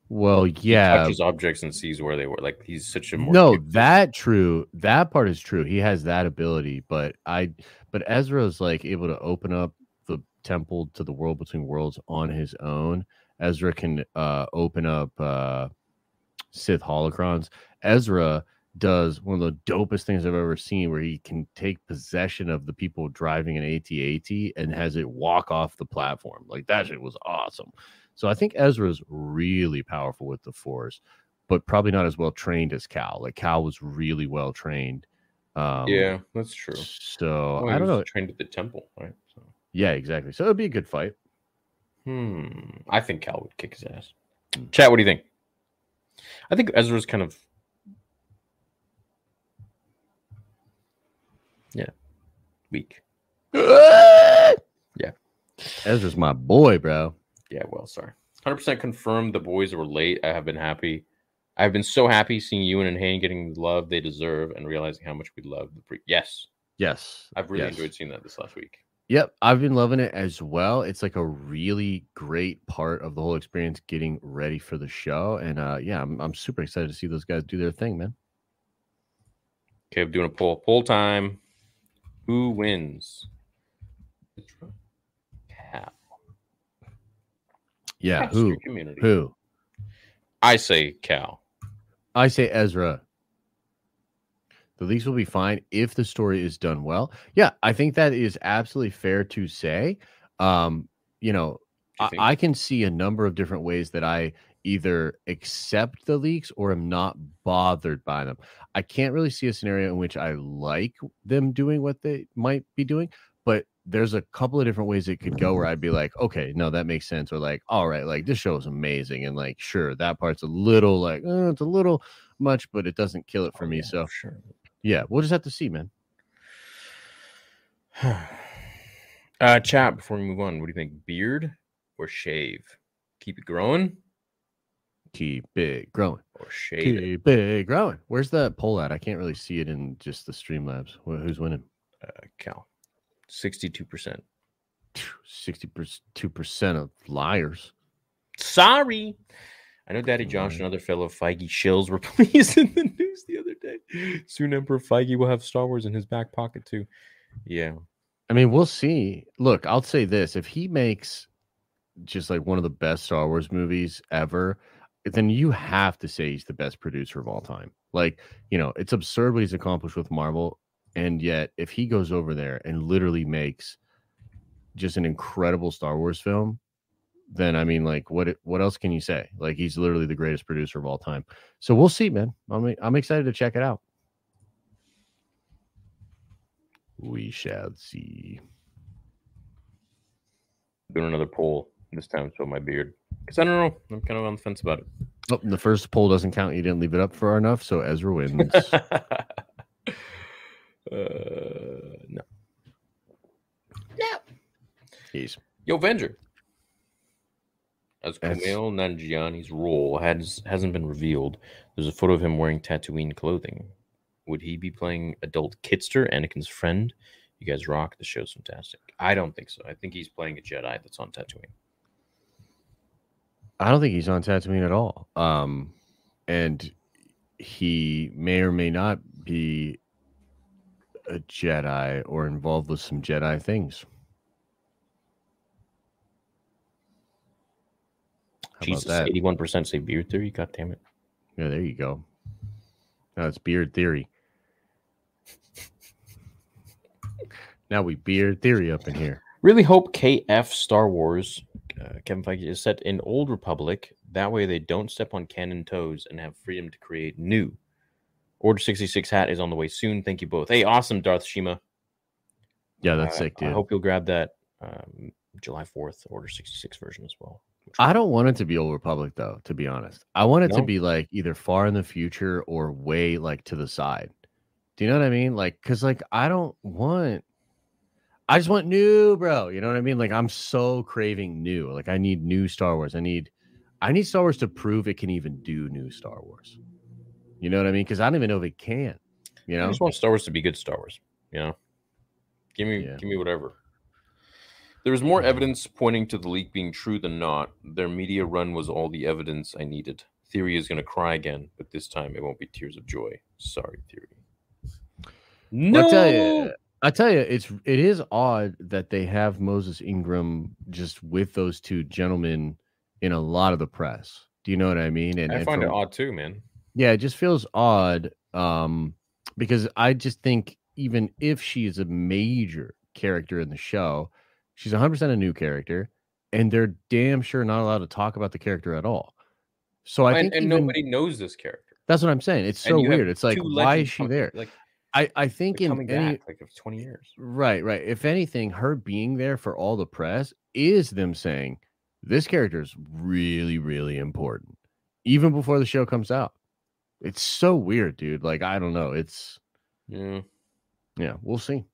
well, yeah, Touches objects and sees where they were. Like he's such a no, that true. That part is true. He has that ability, but I, but Ezra is like able to open up the temple to the world between worlds on his own. Ezra can uh open up uh Sith holocrons. Ezra does one of the dopest things I've ever seen, where he can take possession of the people driving an AT-AT and has it walk off the platform. Like that shit was awesome. So I think Ezra's really powerful with the Force, but probably not as well trained as Cal. Like Cal was really well trained. Um, yeah, that's true. So Well, I don't know. Trained at the temple, right? So, Yeah, exactly. So it'd be a good fight. hmm. I think Cal would kick his ass. Hmm. Chat, what do you think? I think Ezra's kind of. Yeah, weak. yeah. Ezra's my boy, bro. Yeah, well, sorry. 100% confirmed the boys were late. I have been happy. I've been so happy seeing Ewan and Hayne getting the love they deserve and realizing how much we love the pre. Yes, Yes. I've really yes. enjoyed seeing that this last week. Yep, I've been loving it as well. It's like a really great part of the whole experience getting ready for the show. And uh yeah, I'm I'm super excited to see those guys do their thing, man. Okay, I'm doing a poll. Poll time. Who wins? Cal. Yeah, Ask who? Community. Who? I say Cal. I say Ezra. The leaks will be fine if the story is done well. Yeah, I think that is absolutely fair to say. Um, you know, you I. I can see a number of different ways that I either accept the leaks or am not bothered by them. I can't really see a scenario in which I like them doing what they might be doing, but there's a couple of different ways it could go where I'd be like, okay, no, that makes sense, or like, all right, like this show is amazing, and like, sure, that part's a little like, uh, it's a little much, but it doesn't kill it for Oh, me. yeah, So sure. yeah, we'll just have to see, man. uh, chat. Before we move on, what do you think? Beard or shave? Keep it growing Keep it growing. or shave it? Keep it growing. Where's the poll at? I can't really see it in just the Streamlabs. Wh- Who's winning? Uh, Cal. Sixty-two percent. Sixty-two percent of liars. Sorry. I know Daddy Josh and other fellow Feige shills were pleased in the news the other day. Soon Emperor Feige will have Star Wars in his back pocket too. Yeah. I mean, we'll see. Look, I'll say this: if he makes just like one of the best Star Wars movies ever, then you have to say he's the best producer of all time. Like, you know, it's absurd what he's accomplished with Marvel, and yet if he goes over there and literally makes just an incredible Star Wars film, then I mean, like, what what else can you say? Like, he's literally the greatest producer of all time. So we'll see, man. I'm I'm excited to check it out. We shall see. Doing another poll this time, so my beard. Because I don't know. I'm kind of on the fence about Oh, the first poll doesn't count. You didn't leave it up far enough, so Ezra wins. it. uh, no. He's Yo, Venger. As That's- Kumail Nanjiani's role has hasn't been revealed, there's a photo of him wearing Tatooine clothing. Would he be playing adult Kitster, Anakin's friend? You guys rock. The show's fantastic. I don't think so. I think he's playing a Jedi that's on Tatooine. I don't think he's on Tatooine at all. Um, and he may or may not be a Jedi or involved with some Jedi things. How Jesus, that? eighty-one percent say beard theory. God damn it! Yeah, there you go. Now it's beard theory. now we beard theory up in here. Really hope KF Star Wars, uh, Kevin Feige, is set in Old Republic. That way they don't step on canon toes and have freedom to create new. Order 66 hat is on the way soon. Thank you both. Hey, awesome, Darth Shima. Yeah, that's Uh, sick, dude. I hope you'll grab that um, July 4th Order 66 version as well. I don't want it to be Old Republic though, to be honest. I want it to be like either far in the future or way like to the side. Do you know what I mean? Like, cause like I don't want I just want new, bro. You know what I mean? Like I'm so craving new. Like I need new Star Wars. I need I need Star Wars to prove it can even do new Star Wars. You know what I mean? Because I don't even know if it can. You know, I just want Star Wars to be good Star Wars. You know, give me Yeah. give me whatever. There was more evidence pointing to the leak being true than not. Their media run was all the evidence I needed. Theory is going to cry again, but this time it won't be tears of joy. Sorry, Theory. No, I tell you, it's it is odd that they have Moses Ingram just with those two gentlemen in a lot of the press. Do you know what I mean? And, I and find it odd too, man. Yeah, it just feels odd. Um, because I just think even if she is a major character in the show, she's 100 percent a new character, and they're damn sure not allowed to talk about the character at all. So I and think and even- nobody knows this character. that's what I'm saying. It's so weird. It's like why is she there? Like I I think in coming any back like of twenty years. Right, right. If anything, her being there for all the press is them saying this character is really, really important, even before the show comes out. It's so weird, dude. Like, I don't know. It's, Yeah, yeah, we'll see.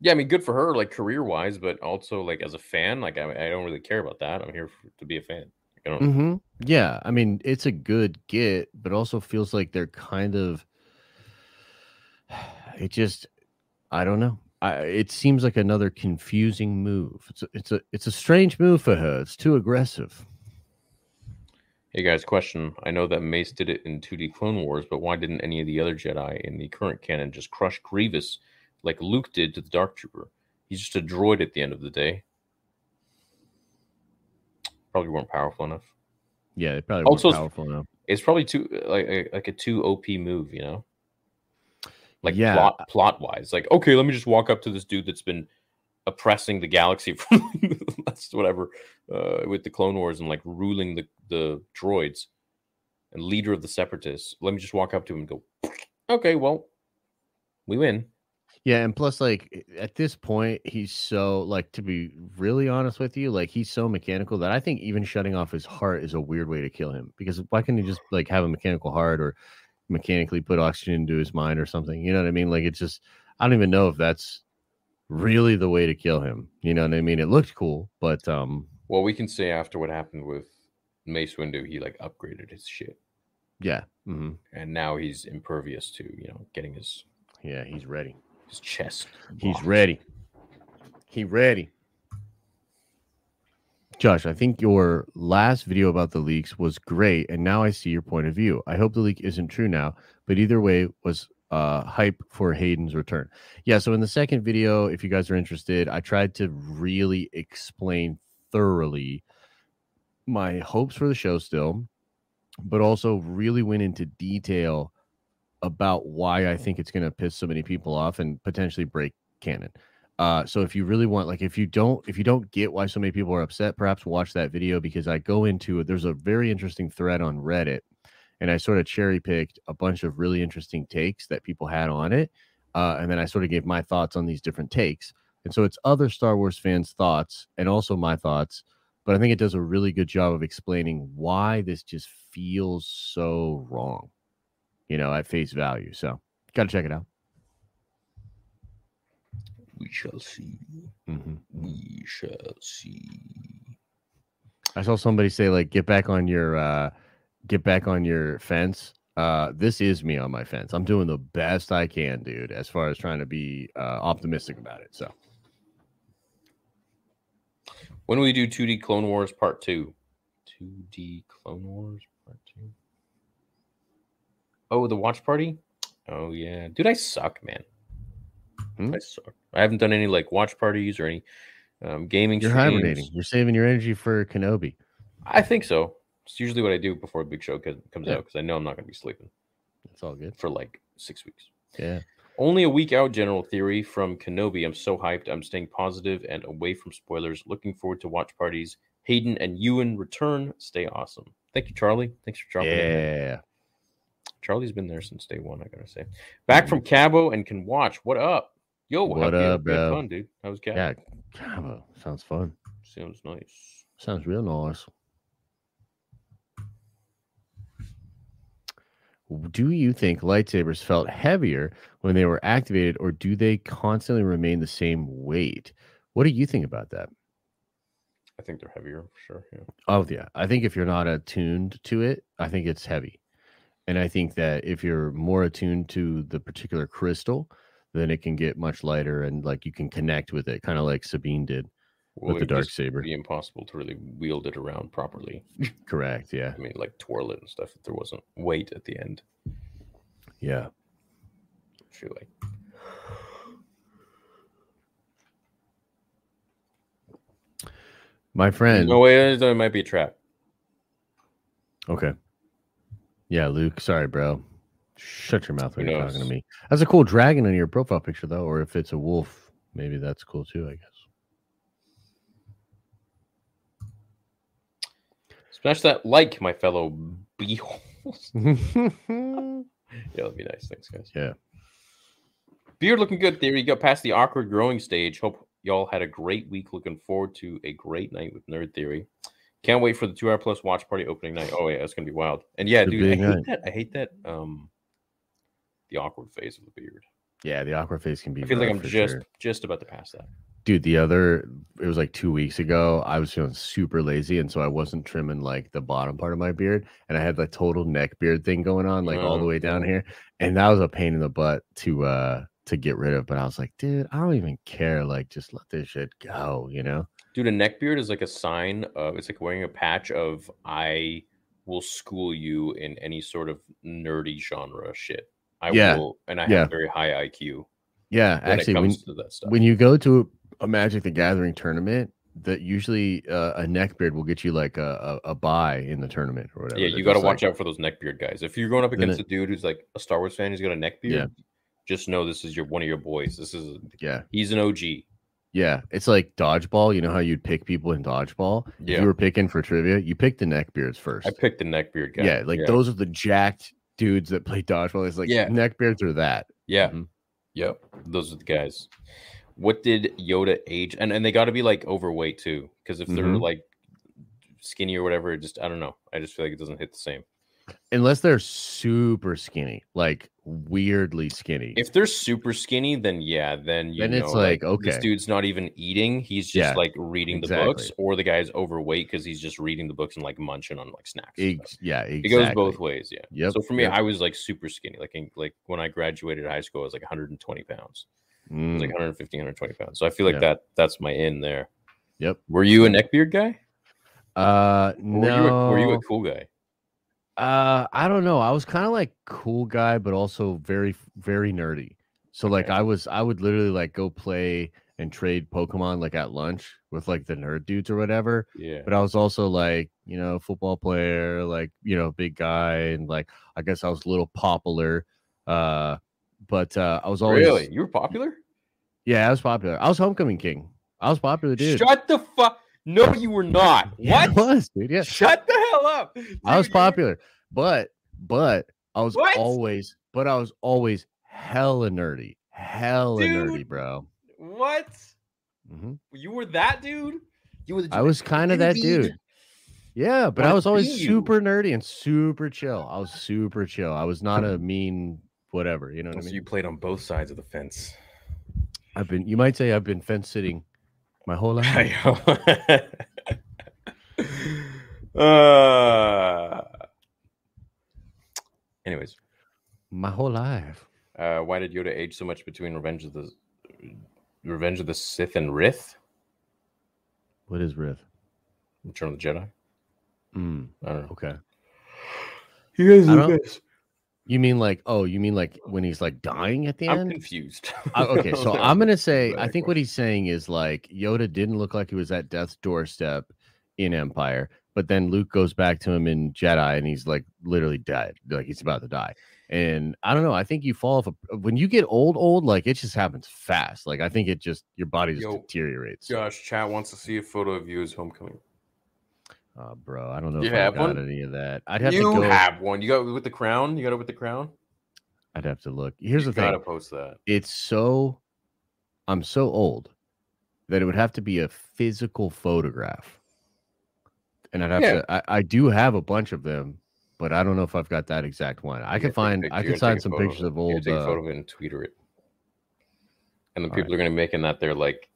yeah. I mean, good for her, like career wise, but also like as a fan, like I, I don't really care about that. I'm here for, to be a fan. I don't. hmm Yeah. I mean, it's a good get, but also feels like they're kind of, it just, I don't know. I, it seems like another confusing move. It's a, it's a, it's a strange move for her. It's too aggressive. Hey guys, question. I know that Mace did it in 2D Clone Wars, but why didn't any of the other Jedi in the current canon just crush Grievous like Luke did to the Dark Trooper? He's just a droid at the end of the day. Probably weren't powerful enough. Yeah, they probably Also, weren't powerful enough. It's probably too like a, like a too OP move, you know? Like Yeah. plot plot wise. Like, okay, let me just walk up to this dude that's been oppressing the galaxy for the last whatever uh, with the Clone Wars and like ruling the the droids and leader of the separatists. Let me just walk up to him and go, okay, well, we win. Yeah, and plus, like at this point, he's so like to be really honest with you, like he's so mechanical that I think even shutting off his heart is a weird way to kill him. Because why can't he just like have a mechanical heart or mechanically put oxygen into his mind or something? You know what I mean? Like it's just I don't even know if that's really the way to kill him. You know what I mean? It looked cool, but um, Well, we can say after what happened with Mace Windu, he like upgraded his shit, yeah, Mm-hmm. and now he's impervious to you know getting his yeah, he's ready. his chest. He's ready. He ready. Josh, I think your last video about the leaks was great, and now I see your point of view. I hope the leak isn't true now, but either way was uh, hype for Hayden's return. Yeah, so in the second video, if you guys are interested, I tried to really explain thoroughly my hopes for the show still, but also really went into detail about why I think it's going to piss so many people off and potentially break canon. Uh, so if you really want, like, if you don't, if you don't get why so many people are upset, perhaps watch that video because I go into it. There's a very interesting thread on Reddit, and I sort of cherry picked a bunch of really interesting takes that people had on it, uh, and then I sort of gave my thoughts on these different takes. And so it's other Star Wars fans' thoughts and also my thoughts, but I think it does a really good job of explaining why this just feels so wrong, you know, at face value. So got to check it out. We shall see. hmm We shall see. I saw somebody say like get back on your uh get back on your fence. Uh this is me on my fence. I'm doing the best I can, dude, as far as trying to be uh optimistic about it. So When we do 2D Clone Wars Part 2? 2D Clone Wars Part 2? Oh, the watch party. Oh yeah, dude, I suck, man. Hmm? I. I haven't done any like watch parties or any um, gaming. You're streams. hibernating. You're saving your energy for Kenobi. I think so. It's usually what I do before a big show comes Yeah. out because I know I'm not going to be sleeping It's all good. for like six weeks. Yeah. Only a week out, general theory from Kenobi. I'm so hyped. I'm staying positive and away from spoilers. Looking forward to watch parties. Hayden and Ewan return. Stay awesome. Thank you, Charlie. Thanks for dropping in. Yeah. Charlie's been there since day one, I gotta say. Back from Cabo and can watch. What up? Yo, What up, bro? Fun, dude. How was Cabo? Yeah. Cabo. Sounds fun. Sounds nice. Sounds real nice. Do you think lightsabers felt heavier when they were activated, or do they constantly remain the same weight? What do you think about that? I think they're heavier for sure. Yeah. Oh yeah, I think if you're not attuned to it, I think it's heavy, and I think that if you're more attuned to the particular crystal, then it can get much lighter and like you can connect with it, kind of like Sabine did Well, with the dark saber. Be impossible to really wield it around properly. Correct. Yeah. I mean, like twirl it and stuff. If there wasn't weight at the end, Yeah. Like. My friend. No way. There might be a trap. Okay. Yeah, Luke. Sorry, bro. Shut your mouth when you're talking to me. That's a cool dragon in your profile picture, though. Or if it's a wolf, maybe that's cool too. I guess. Smash that like, my fellow beeholes. yeah, that'd be nice. Thanks, guys. Yeah. Beard looking good. There you go. Past the awkward growing stage. Hope y'all had a great week. Looking forward to a great night with Nerd Theory. Can't wait for the two hour plus watch party opening night. Oh yeah, it's gonna be wild. And yeah, dude, I hate night. that. I hate that. Um, the awkward phase of the beard. yeah, the awkward phase can be. I feel like I'm just sure. just about to pass that. dude. The other, it was like two weeks ago. I was feeling super lazy, and so I wasn't trimming like the bottom part of my beard, and I had the total neck beard thing going on, like all the Oh, way down here, and that was a pain in the butt to uh to get rid of. But I was like, dude, I don't even care. Like, just let this shit go, you know? Dude, a neck beard is like a sign of it's like wearing a patch of I will school you in any sort of nerdy genre shit. I Yeah, will, and I yeah. have very high IQ Yeah, when actually, when to that stuff. when you go to a Magic the Gathering tournament, that usually uh, a neck beard will get you like a, a, a buy in the tournament or whatever. yeah, you got to watch like- out for those neckbeard guys. If you're going up against it- a dude who's like a Star Wars fan, who's got a neckbeard, Yeah. just know this is your one of your boys. This is Yeah, he's an OG. yeah. It's like dodgeball. You know how you'd pick people in dodgeball? If Yeah, you were picking for trivia, you pick the neck beards first. I picked the neckbeard guy. yeah, like those are the jacked dudes that play dodgeball. It's like Yeah. neck beards are that. Yeah. Mhm. Yep. Those are the guys. What did Yoda age? And and they got to be like overweight too, because if they're Mhm. like skinny or whatever, it just I don't know. I just feel like it doesn't hit the same. Unless they're super skinny, like weirdly skinny. If they're super skinny, then yeah, then you Then know, it's like, this okay. dude's not even eating; he's just Yeah, like reading the books, or the guy's overweight because he's just reading the books and like munching on like snacks. Ex- yeah, exactly. It goes both ways, yeah. Yep, So for me, yep. I was like super skinny. Like in, like when I graduated high school, I was like 120 pounds. Mm, like 150, 120 pounds. So I feel like Yeah. that that's my in there. Yep. Were you a neckbeard guy? uh, no. Were you a, were you a cool guy? Uh, I don't know. I was kind of like cool guy, but also very, very nerdy. So like, I was, I would literally like go play and trade Pokemon like at lunch with like the nerd dudes or whatever. Yeah. But I was also like, you know, football player, like you know, big guy, and like I guess I was a little popular. Uh, but uh, I was always Really? You were popular? yeah, I was popular. I was homecoming king. I was popular, dude. Shut the fuck. No, you were not. Yeah, I What? was, dude. Yeah, Shut the hell up. I was Dude, you were- popular, but but I was What? always but I was always hella nerdy, hella nerdy, bro. What? Mhm. You were that dude? You were the I was kind of that envied. dude. Yeah, but I was always you. super nerdy and super chill. I was super chill. I was not a mean whatever. You know what I So mean? you played on both sides of the fence. I've been. You might say I've been fence sitting my whole life. I uh, anyways, my whole life. uh, why did Yoda age so much between Revenge of the Revenge of the Sith and Rith? What is Riff? Return of the Jedi. Mm, I don't know. okay. You guys I don't- You mean like oh, you mean like when he's like dying at the I'm end? confused. Uh, okay, so I'm gonna say I think what he's saying is like Yoda didn't look like he was at death's doorstep in Empire, but then Luke goes back to him in Jedi and he's like literally dead, like he's about to die. And I don't know. I think you fall off a, when you get old, old like it just happens fast. Like I think it just your body just Yo, deteriorates. Josh, chat wants to see a photo of you as homecoming. Oh, bro, I don't know You if I have got one? any of that. I'd have you to go. have one. You got it with the crown. You got it with the crown. I'd have to look. Here's you the thing. Gotta post that. it's so I'm so old that it would have to be a physical photograph. And I'd have Yeah. to I, I do have a bunch of them, but I don't know if I've got that exact one. I You can gotta take a find I can find some pictures of. Old Take a uh, photo of it and tweet it. And then All people are gonna be making that their like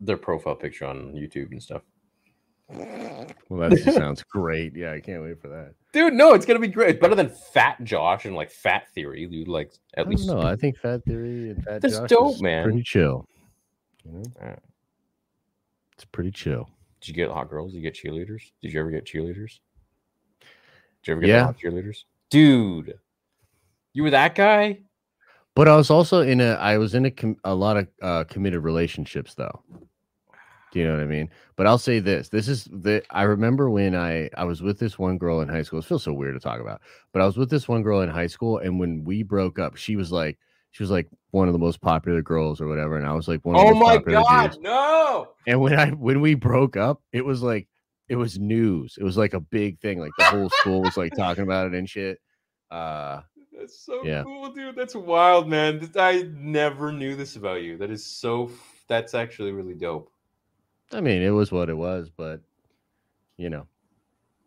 their profile picture on YouTube and stuff. Well that just sounds great. Yeah, I can't wait for that. Dude, no, it's gonna be great. It's better than Fat Josh and like Fat Theory, dude. Like I at don't least No, I think Fat Theory and Fat That's Josh dope, is man. pretty chill. You know? It's pretty chill. Did you get hot girls? Did you get cheerleaders? Did you ever get cheerleaders? Did you ever get Yeah. hot cheerleaders? Dude, you were that guy? But I was also in a I was in a com- a lot of uh, committed relationships though. Do you know what I mean? But I'll say this: this is the I remember when I I was with this one girl in high school. It feels so weird to talk about, but I was with this one girl in high school, and when we broke up, she was like she was like one of the most popular girls or whatever, and I was like one of Oh my god, dudes. no! And when I when we broke up, it was like it was news. It was like a big thing. Like the whole school was like talking about it and shit. Uh, That's so Yeah. cool, dude. That's wild, man. I never knew this about you. That is so. That's actually really dope. I mean, it was what it was, but you know.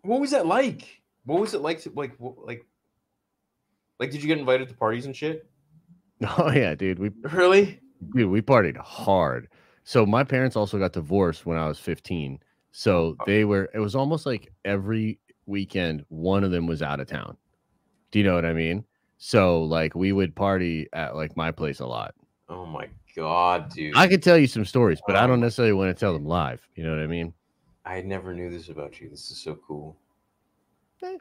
What was that like? What was it like? To, like, like, like, did you get invited to parties and shit? Oh yeah, dude. We Really? dude, we partied hard. So my parents also got divorced when I was 15. So Oh. they were it was almost like every weekend one of them was out of town. Do you know what I mean? So like we would party at like my place a lot. Oh my god, dude. I could tell you some stories, but I don't Um, necessarily want to tell them live. You know what I mean? I never knew this about you. This is so cool. Eh.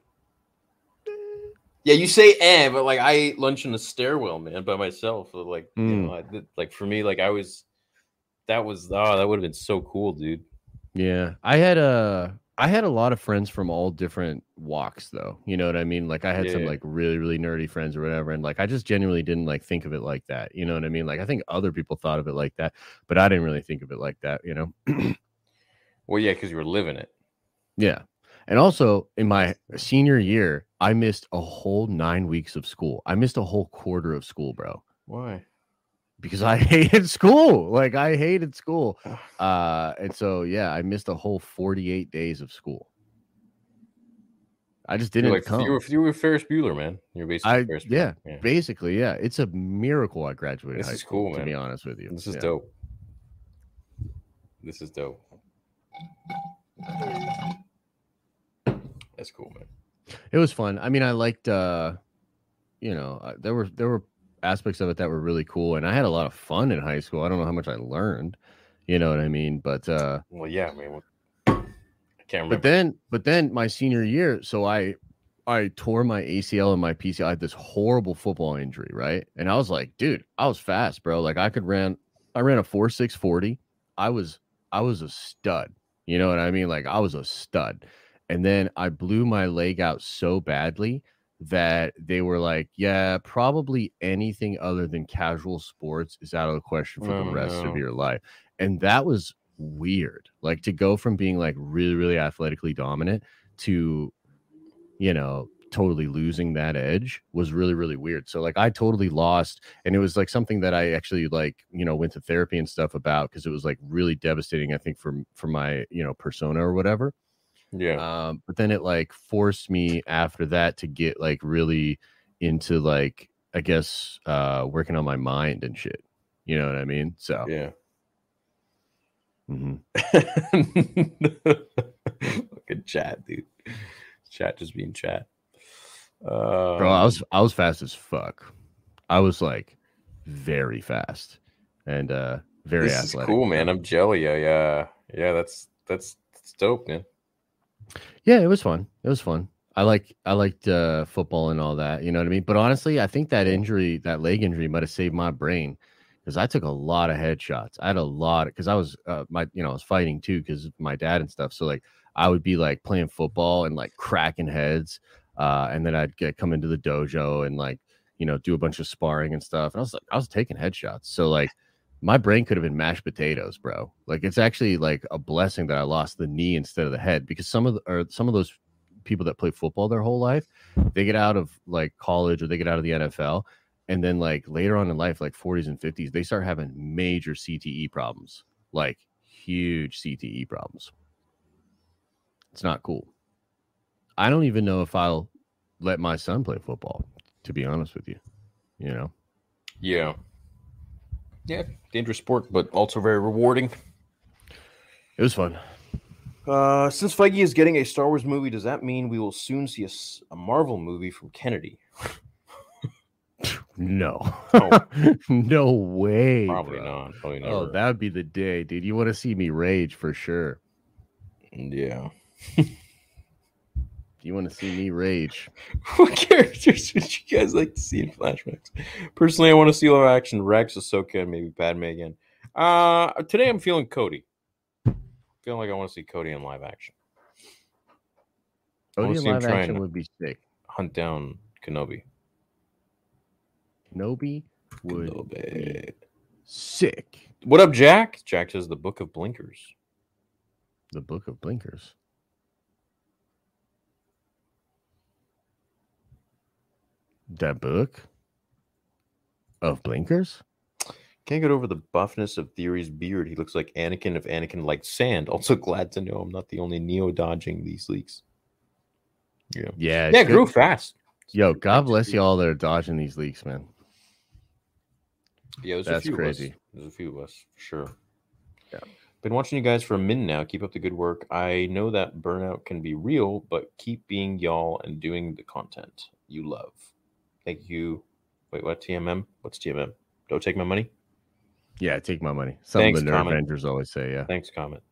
Yeah, you say eh, but like I ate lunch in the stairwell, man, by myself. so, Like, you Mm. know, I did, like for me, like I was, that was, oh, that would have been so cool, dude. Yeah. I had a I had a lot of friends from all different walks though. You know what I mean? Like I had some like really, really nerdy friends or whatever. And like I just genuinely didn't like think of it like that. You know what I mean? Like I think other people thought of it like that, but I didn't really think of it like that, you know? Well, yeah, because you were living it. Yeah. And also in my senior year, I missed a whole nine weeks of school. I missed a whole quarter of school, bro. Why? Because I hated school. Like I hated school. Uh and so yeah, I missed a whole 48 days of school. I just didn't like come. you were you were Ferris Bueller, man. You're basically I Ferris Bueller. yeah, yeah. basically, yeah. It's a miracle I graduated This high is school, cool, to be honest with you. This is Yeah. dope. This is dope. That's cool, man. It was fun. I mean, I liked uh you know, uh, there were there were aspects of it that were really cool and I had a lot of fun in high school. I don't know how much I learned, you know what I mean? But uh Well, yeah, man. What, I can't remember. but then but then my senior year, so I I tore my ACL and my PCL. I had this horrible football injury, right? And I was like, dude, I was fast, bro. Like I could ran I ran a 4-6-40. I was I was a stud. You know what I mean? Like I was a stud. And then I blew my leg out so badly that they were like, yeah, probably anything other than casual sports is out of the question for Oh, the rest no. of your life. And that was weird. Like to go from being like really, really athletically dominant to, you know, totally losing that edge was really, really weird. So like I totally lost. And it was like something that I actually like, you know, went to therapy and stuff about because it was like really devastating, I think, for for my, you know, persona or whatever. Yeah. Um, but then it like forced me after that to get like really into like I guess uh working on my mind and shit. You know what I mean? So Yeah. mhm. Fucking chat, dude. Chat just being chat. Uh, bro, I was I was fast as fuck. I was like very fast and uh very this is athletic. cool, man. I'm jelly. Yeah, yeah, yeah. That's that's that's dope, man. Yeah, it was fun. It was fun. I like I liked uh, football and all that. You know what I mean? But honestly, I think that injury, that leg injury, might have saved my brain because I took a lot of headshots. I had a lot because I was uh, my you know I was fighting too because my dad and stuff. So like I would be like playing football and like cracking heads, uh, and then I'd get come into the dojo and like you know do a bunch of sparring and stuff. And I was like I was taking headshots. So like my brain could have been mashed potatoes, bro. Like it's actually like a blessing that I lost the knee instead of the head because some of the, or some of those people that play football their whole life, they get out of like college or they get out of the NFL and then like later on in life like 40s and 50s they start having major CTE problems, like huge CTE problems. It's not cool. I don't even know if I'll let my son play football to be honest with you. You know. Yeah. Yeah, dangerous sport, but also very rewarding. It was fun. Uh, since Feige is getting a Star Wars movie, does that mean we will soon see a, a Marvel movie from Kennedy? no, oh. no way. Probably bro. not. Probably oh, that would be the day, dude. You want to see me rage for sure. Yeah. you want to see me rage? what characters would you guys like to see in flashbacks? Personally, I want to see live action Rex, Ahsoka, and maybe Padme again. Uh, today I'm feeling Cody. Feeling like I want to see Cody in live action. Cody in live action would be sick. Hunt down Kenobi. Kenobi would Kenobi. be sick. What up, Jack? Jack says the Book of Blinkers. The Book of Blinkers. That book of blinkers? Can't get over the buffness of Theory's beard. He looks like Anakin if Anakin liked sand. Also glad to know I'm not the only Neo dodging these leaks. Yeah. Yeah. Yeah, grew fast. Yo, God bless you all that are dodging these leaks, man. Yeah, there's That's a few crazy. There's a few of us for sure. Yeah. Been watching you guys for a minute now. Keep up the good work. I know that burnout can be real, but keep being y'all and doing the content you love. Thank you. Wait, what? TMM? What's TMM? Don't take my money. Yeah, take my money. Some Thanks, of the nerd Avengers always say, yeah. Thanks, comment.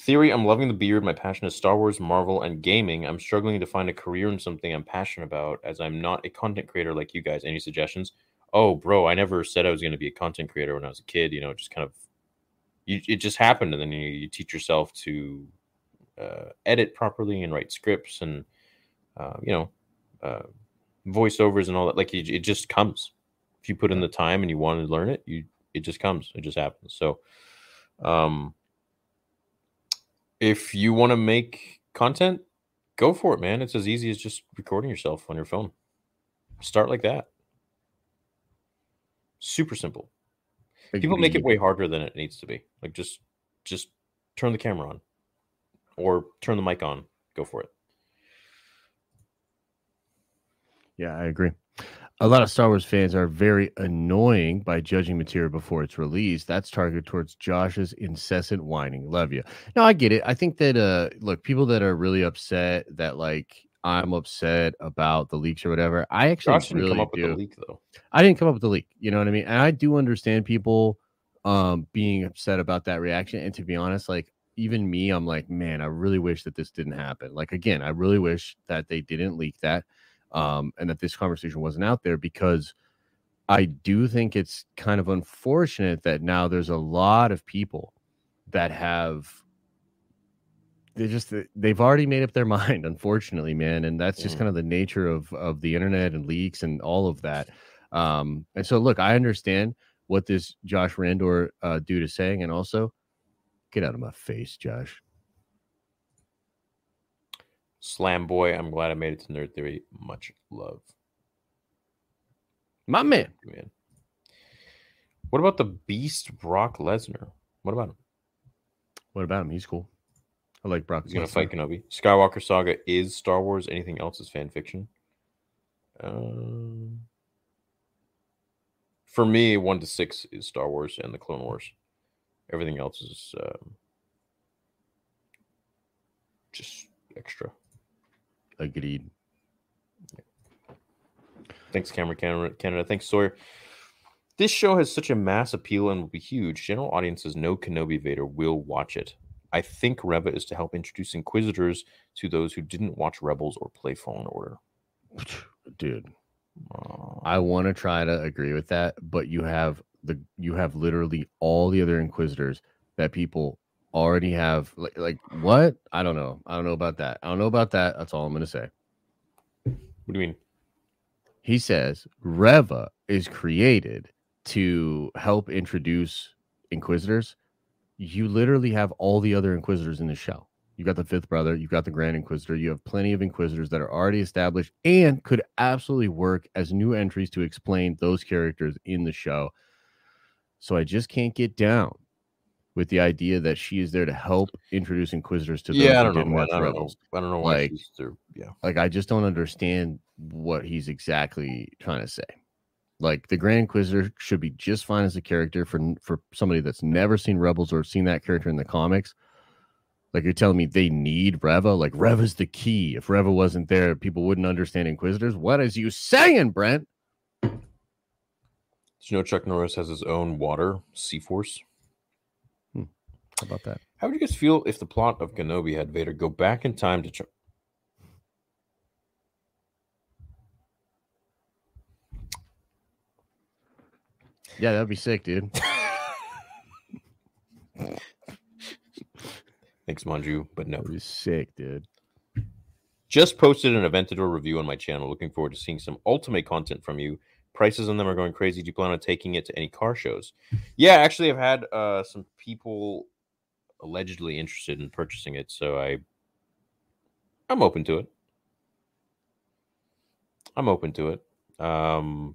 Theory, I'm loving the beard. My passion is Star Wars, Marvel, and gaming. I'm struggling to find a career in something I'm passionate about as I'm not a content creator like you guys. Any suggestions? Oh, bro, I never said I was going to be a content creator when I was a kid. You know, just kind of you, it just happened, and then you, you teach yourself to uh, edit properly and write scripts and uh, you know uh, voiceovers and all that. Like it, it, just comes if you put in the time and you want to learn it. You it just comes. It just happens. So, um, if you want to make content, go for it, man. It's as easy as just recording yourself on your phone. Start like that. Super simple. People make it way harder than it needs to be. Like just just turn the camera on or turn the mic on. Go for it. Yeah, I agree. A lot of Star Wars fans are very annoying by judging material before it's released. That's targeted towards Josh's incessant whining. Love you. No, I get it. I think that uh look, people that are really upset that like I'm upset about the leaks or whatever. I actually Josh really come up do. with the leak though. I didn't come up with the leak. You know what I mean? And I do understand people um being upset about that reaction. And to be honest, like even me, I'm like, man, I really wish that this didn't happen. Like again, I really wish that they didn't leak that um, and that this conversation wasn't out there because I do think it's kind of unfortunate that now there's a lot of people that have they just they've already made up their mind unfortunately man and that's just mm. kind of the nature of of the internet and leaks and all of that um and so look i understand what this josh randor uh, dude is saying and also get out of my face josh Slam Boy, I'm glad I made it to Nerd Theory. Much love. My man. man. What about the Beast Brock Lesnar? What about him? What about him? He's cool. I like Brock. He's gonna fight Kenobi. Skywalker Saga is Star Wars. Anything else is fan fiction. Um, for me, one to six is Star Wars and the Clone Wars. Everything else is um, just extra. Agreed. Thanks, Camera Canada. Canada. Thanks, Sawyer. This show has such a mass appeal and will be huge. General audiences know Kenobi Vader will watch it. I think Reva is to help introduce Inquisitors to those who didn't watch Rebels or play Fallen Order. Dude, Uh, I want to try to agree with that, but you have the you have literally all the other inquisitors that people already have like like what? I don't know. I don't know about that. I don't know about that. That's all I'm gonna say. what do you mean? He says Reva is created to help introduce inquisitors. You literally have all the other inquisitors in the show. You got the fifth brother, you've got the Grand Inquisitor, you have plenty of inquisitors that are already established and could absolutely work as new entries to explain those characters in the show. So I just can't get down with the idea that she is there to help introduce inquisitors to Yeah, I don't know. Man. I don't know. I don't know why Like-. Yeah. Like I just don't understand what he's exactly trying to say. Like the Grand Inquisitor should be just fine as a character for for somebody that's never seen Rebels or seen that character in the comics. Like you're telling me they need Reva? Like Reva's the key. If Reva wasn't there, people wouldn't understand Inquisitors. What is you saying, Brent? Did you know Chuck Norris has his own water, CForce? Hmm. How about that? How would you guys feel if the plot of Kenobi had Vader go back in time to Chuck? Yeah, that'd be sick, dude. Thanks, Manju, but no. That'd be sick, dude. Just posted an Aventador review on my channel. Looking forward to seeing some ultimate content from you. Prices on them are going crazy. Do you plan on taking it to any car shows? Yeah, actually, I've had uh, some people allegedly interested in purchasing it, so I I'm open to it. I'm open to it. Um,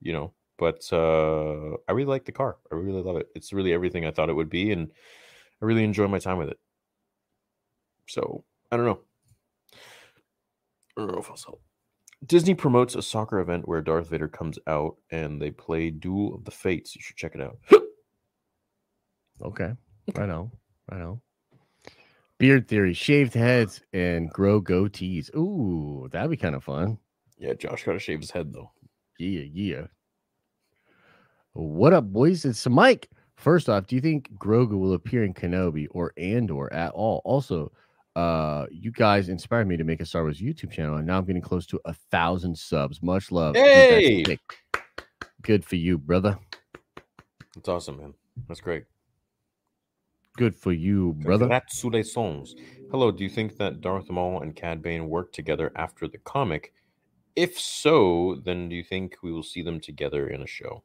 you know, but uh, I really like the car. I really love it. It's really everything I thought it would be, and I really enjoy my time with it. So I don't know. I don't know if I'll sell. Disney promotes a soccer event where Darth Vader comes out and they play Duel of the Fates. You should check it out. Okay. I know. I know. Beard theory, shaved heads, and grow goatees. Ooh, that'd be kind of fun. yeah, Josh got to shave his head though. Yeah, yeah. What up, boys? It's Mike. First off, do you think Grogu will appear in Kenobi or Andor at all? Also, uh, you guys inspired me to make a Star Wars YouTube channel, and now I'm getting close to a thousand subs. Much love. Hey! Good for you, brother. That's awesome, man. That's great. Good for you, brother. Hello, do you think that Darth Maul and Cad Bane work together after the comic? If so, then do you think we will see them together in a show?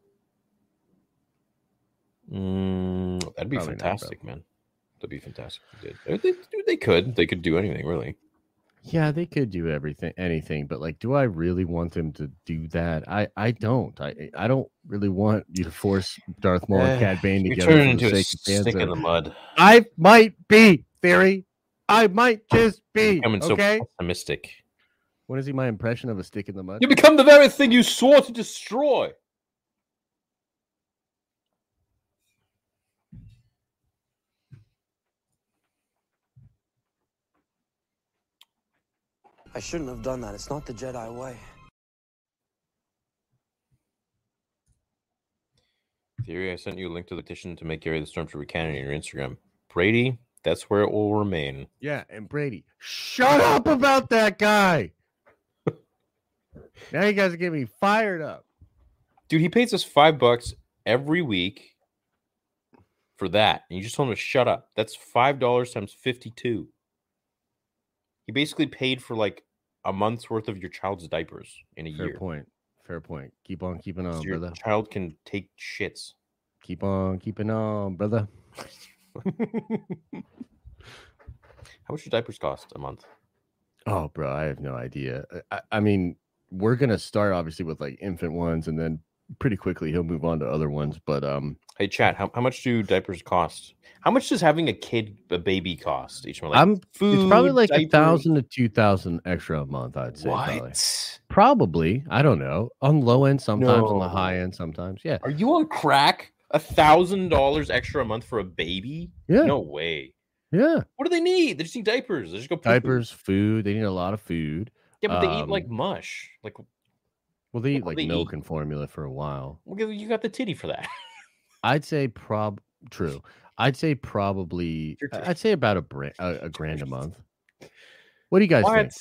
Mm, that'd be Probably not, fantastic, man. That'd be fantastic. if They, did. They, they- could. They could do anything, really. Yeah, they could do everything, anything, but like, do I really want them to do that? I, I don't. I, I don't really want you to force Darth Maul and Cad Bane together. turn into a sake of fans stick in the mud. I might be theory. I might just be. Becoming so Okay. pessimistic. What is he? My impression of a stick in the mud? You become the very thing you swore to destroy. I shouldn't have done that. It's not the Jedi way. Theory, I sent you a link to the petition to make Gary the Stormtrooper canon in your Instagram. Brady, that's where it will remain. Yeah, and Brady, shut up about that guy. now you guys are getting me fired up. Dude, he pays us five bucks every week for that. And you just told him to shut up. That's five dollars times fifty-two. He basically paid for like a month's worth of your child's diapers in a year. Fair year. point. Fair point. Keep on keeping So on, your brother. child can take shits. Keep on keeping on, brother. How much do diapers cost a month? Oh, bro, I have no idea. I- I, I mean, we're gonna start obviously with like infant ones, and then pretty quickly he'll move on to other ones. But um, Hey, chat. How, how much do diapers cost? How much does having a kid, a baby, cost each month? Like I'm it's probably food, like a thousand to two thousand extra a month. I'd say. What? Probably. Probably. I don't know. On low end, sometimes on the high end, sometimes. Yeah. Are you on crack? A thousand dollars extra a month for a baby? Yeah. No way. Yeah. What do they need? They just need diapers. They just go poo-poo. Diapers, food. They need a lot of food. Yeah, but they eat like um, mush. Like Well, they eat like they milk eat- and formula for a while. Well, you got the titty for that. I'd say prob true. I'd say probably. I'd say about a, a, a grand a month. What do you guys think?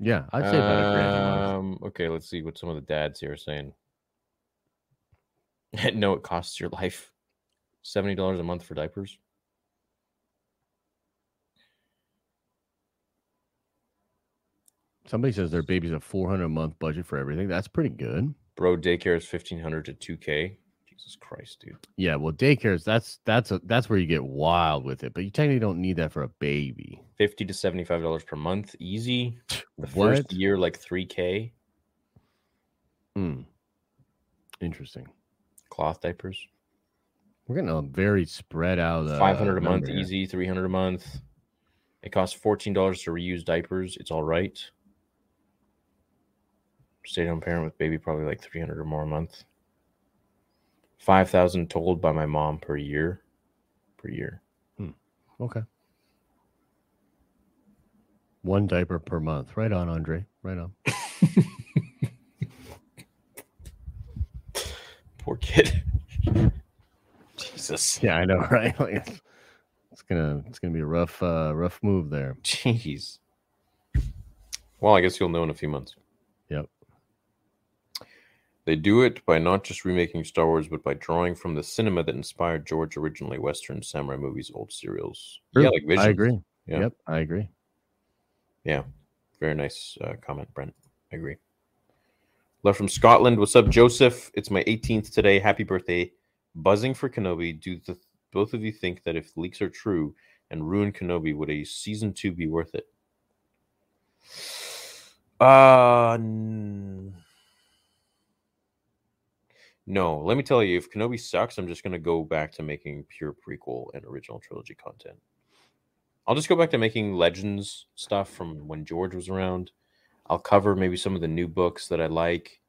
Yeah, I'd say about a grand a month. Um, okay, let's see what some of the dads here are saying. no, it costs your life. Seventy dollars a month for diapers. Somebody says their baby's a four hundred a month budget for everything. That's pretty good. Bro, daycare is fifteen hundred to two k. Jesus Christ, dude. Yeah, well, daycares that's that's a, that's where you get wild with it, but you technically don't need that for a baby. Fifty to seventy five dollars per month, easy. The What? first year, like three k. Hmm. Interesting. Cloth diapers, We're getting a very spread out. Uh, five hundred a month, here. easy. Three hundred a month. It costs fourteen dollars to reuse diapers. It's all right. Stay home parent with baby probably like three hundred or more a month. Five thousand told by my mom per year. Per year. Okay. One diaper per month. Right on, Andre. Right on. Poor kid. Jesus. Yeah, I know, right? Like it's, it's gonna it's gonna be a rough uh rough move there. Jeez. Well, I guess you'll know in a few months. They do it by not just remaking Star Wars, but by drawing from the cinema that inspired George originally Western samurai movies, old serials. Yeah, like Visions. I agree. Yeah. Yep, I agree. Yeah, very nice uh, comment, Brent. I agree. Love from Scotland. What's up, Joseph? It's my 18th today. Happy birthday. Buzzing for Kenobi. Do the both of you think that if leaks are true and ruin Kenobi, would a season two be worth it? Uh, n- no. Let me tell you, if Kenobi sucks, I'm just gonna go back to making pure prequel and original trilogy content. I'll just go back to making Legends stuff from when George was around. I'll cover maybe some of the new books that I like.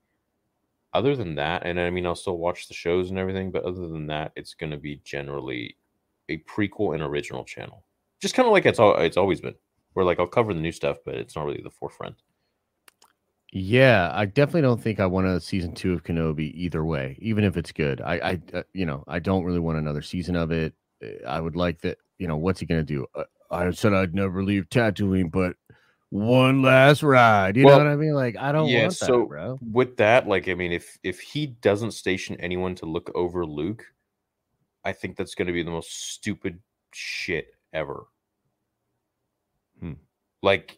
Other than that, and I mean, I'll still watch the shows and everything, but other than that, it's going to be generally a prequel and original channel. Just kind of like it's all it's always been. Where like I'll cover the new stuff, but it's not really the forefront. Yeah, I definitely don't think I want a season two of Kenobi either way, even if it's good. I, I, uh, you know, I don't really want another season of it. Uh, I would like that. You know, what's he gonna do? Uh, I said I'd never leave Tatooine, but one last ride. You Well, know what I mean? Like, I don't yeah, want that, so- bro. With that, like, I mean, if if he doesn't station anyone to look over Luke, I think that's going to be the most stupid shit ever. Hmm. Like,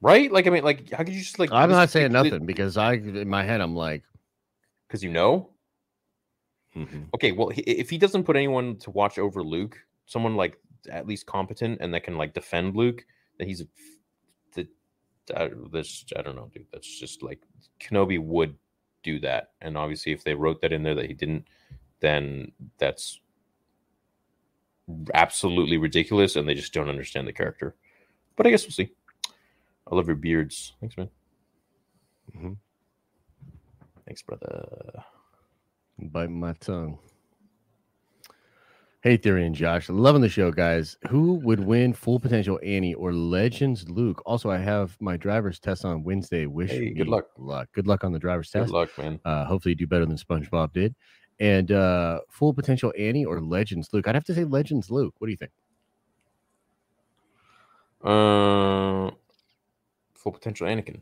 right? Like, I mean, like, how could you just like? I'm not saying nothing because I, in my head, I'm like, because you know. mhm. Okay, well, he- if he doesn't put anyone to watch over Luke, someone like at least competent and that can like defend Luke, then he's a the I, this I don't know, dude. That's just like Kenobi would do that, and obviously, if they wrote that in there that he didn't, then that's absolutely ridiculous, and they just don't understand the character. But I guess we'll see. I love your beards. Thanks, man. Mhm. Thanks, brother. bite my tongue. Hey, Theory and Josh, loving the show, guys. Who would win Full Potential Annie or Legends Luke? Also, I have my driver's test on Wednesday. Wish Hey, me good luck. luck. Good luck on the driver's test. Good luck, man. Uh, hopefully, you do better than SpongeBob did. And uh, Full Potential Annie or Legends Luke? I'd have to say Legends Luke. What do you think? Uh, full potential Anakin.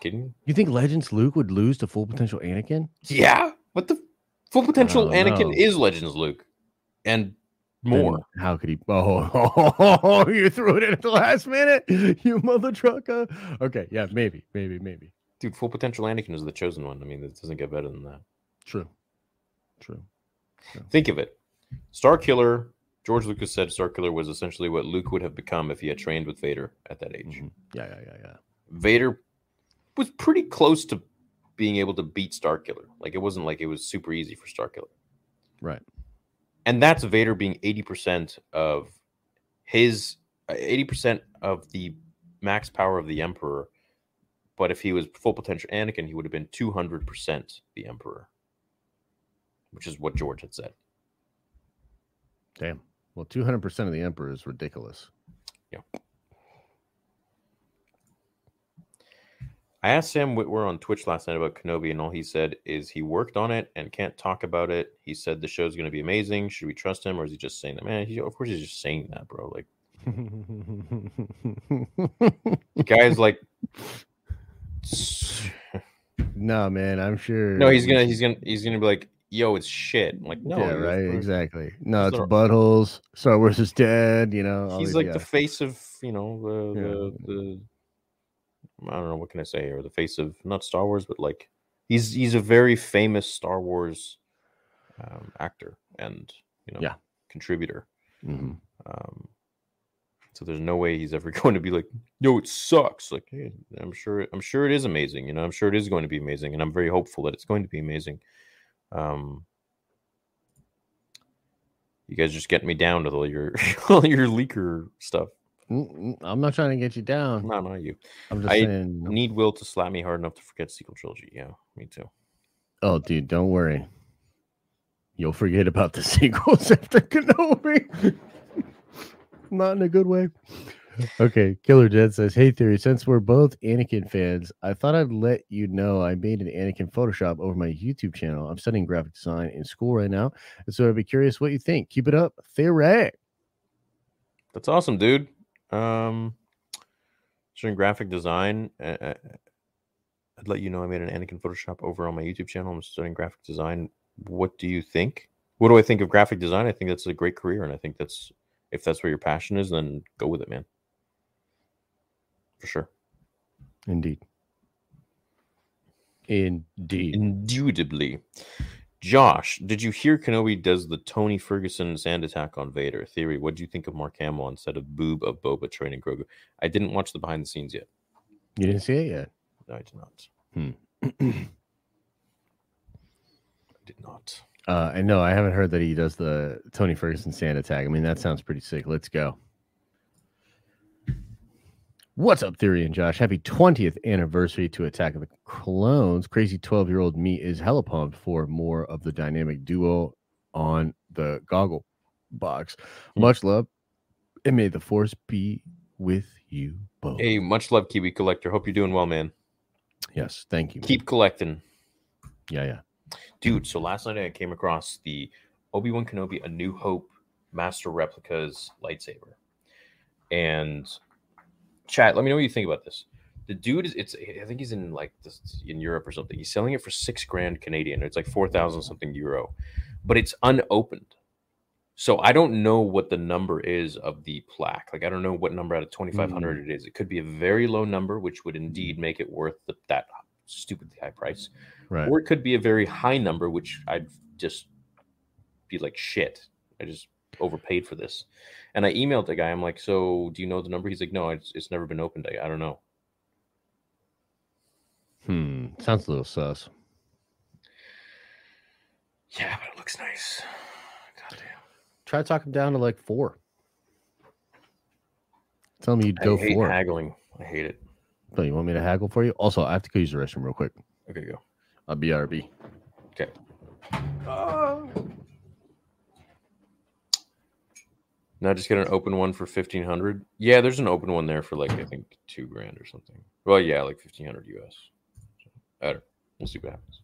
Kidding? You think Legends Luke would lose to Full Potential Anakin? Yeah. What the full potential Anakin know. is Legends Luke, and more. Then how could he? Oh, oh, you threw it in at the last minute, you mother trucker. Okay, yeah, maybe, maybe, maybe. Dude, full potential Anakin is the chosen one. I mean, it doesn't get better than that. True, true. Think of it. Starkiller. George Lucas said Killer was essentially what Luke would have become if he had trained with Vader at that age. Mhm. Yeah, yeah, yeah, yeah. Vader was pretty close to being able to beat Starkiller. Like it wasn't like it was super easy for Starkiller. Right. and that's Vader being 80% of his uh, 80% of the max power of the Emperor. But if he was full potential Anakin, he would have been 200% the Emperor, which is what George had said. Damn. Well, two hundred percent of the Emperor is ridiculous. Yeah. I asked Sam Witwer on Twitch last night about Kenobi, and all he said is he worked on it and can't talk about it. He said the show's going to be amazing. Should we trust him, or is he just saying that? Man, he, of course he's just saying that, bro. Like, guy's like, no, man, I'm sure. no, he's gonna, he's gonna, he's gonna be like, yo, it's shit. I'm like, no, yeah, right, "Bro, exactly. No, it's buttholes. Star Wars is dead. You know, He's like the face of, you know, the, Yeah. the, the, I don't know what can I say, or the face of not Star Wars, but like, he's he's a very famous Star Wars um, actor and you know, Yeah. contributor. Mhm. Um, so there's no way he's ever going to be like, "Yo, it sucks." Like, hey, I'm sure, I'm sure it is amazing. You know, I'm sure it is going to be amazing, and I'm very hopeful that it's going to be amazing. Um, you guys just getting me down to all your all your leaker stuff. I'm not trying to get you down. No, not you. I'm just I saying. Need Will to slap me hard enough to forget sequel trilogy. Yeah, me too. Oh, dude, don't worry. You'll forget about the sequels after Kenobi. Not in a good way. Okay, Killer Jet says, "Hey, theory. Since we're both Anakin fans, I thought I'd let you know I made an Anakin Photoshop over my YouTube channel. I'm studying graphic design in school right now, and so I'd be curious what you think. Keep it up, theory. That's awesome, dude. Um, during graphic design, uh, uh, I'd let you know I made an Anakin Photoshop over on my YouTube channel. I'm studying graphic design. What do you think? What do I think of graphic design? I think that's a great career, and I think that's if that's where your passion is, then go with it, man. For sure, Indeed, indeed. indubitably. Josh, did you hear Kenobi does the Tony Ferguson sand attack on Vader theory? What do you think of Mark Hamill instead of Boob of Boba training Grogu? I didn't watch the behind the scenes yet. You didn't see it yet. No, I did not. Hmm. I did not. Uh, and no, I haven't heard that he does the Tony Ferguson sand attack. I mean, that sounds pretty sick. Let's go. What's up, Theory and Josh? Happy 20th anniversary to Attack of the Clones. Crazy 12 year old me is hella pumped for more of the dynamic duo on the goggle box. Hmm. Much love, and may the force be with you both. Hey, much love, Kiwi Collector. Hope you're doing well, man. Yes, thank you. man. Keep collecting. Yeah, yeah. Dude, so last night I came across the Obi-Wan Kenobi A New Hope Master Replicas lightsaber. And chat, let me know what you think about this. The dude is it's I think he's in like this in Europe or something. He's selling it for six grand Canadian. It's like four thousand something euro, but it's unopened. So I don't know what the number is of the plaque. Like I don't know what number out of twenty five hundred mm. it is. It could be a very low number, which would mm. indeed make it worth the, that stupidly high price Right. or it could be a very high number, which I'd just be like, shit, I just overpaid for this. And I emailed the guy. I'm like, so do you know the number? He's like, no, it's, it's never been opened. I, I don't know. Hmm. Sounds a little sus. Yeah, but it looks nice. Goddamn. Try to talk him down to like four. Tell me you'd go I hate for it. haggling. I hate it. So you want me to haggle for you? Also, I have to go use the restroom real quick. Okay, go. I'll BRB. Okay. Now just get an open one for fifteen hundred. Yeah, there's an open one there for like I think two grand or something. Well, yeah, like fifteen hundred US. I don't. We'll see what happens.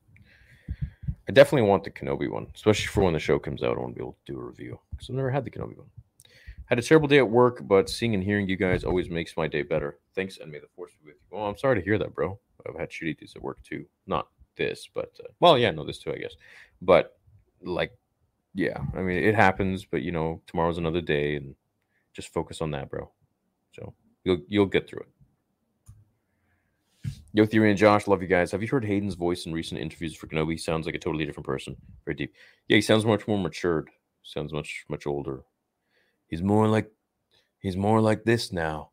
I definitely want the Kenobi one, especially for when the show comes out. I want to be able to do a review because I've never had the Kenobi one. Had a terrible day at work, but seeing and hearing you guys always makes my day better. Thanks, and may the force be with you. Well, I'm sorry to hear that, bro. I've had shitty days at work too. Not this, but uh, well, yeah, no, this too, I guess. But like, yeah, I mean, it happens. But you know, tomorrow's another day, and just focus on that, bro. So you'll you'll get through it. Yo, Theory and Josh, love you guys. Have you heard Hayden's voice in recent interviews for Kenobi? He sounds like a totally different person. Very deep. Yeah, he sounds much more matured. Sounds much much older. He's more like he's more like this now.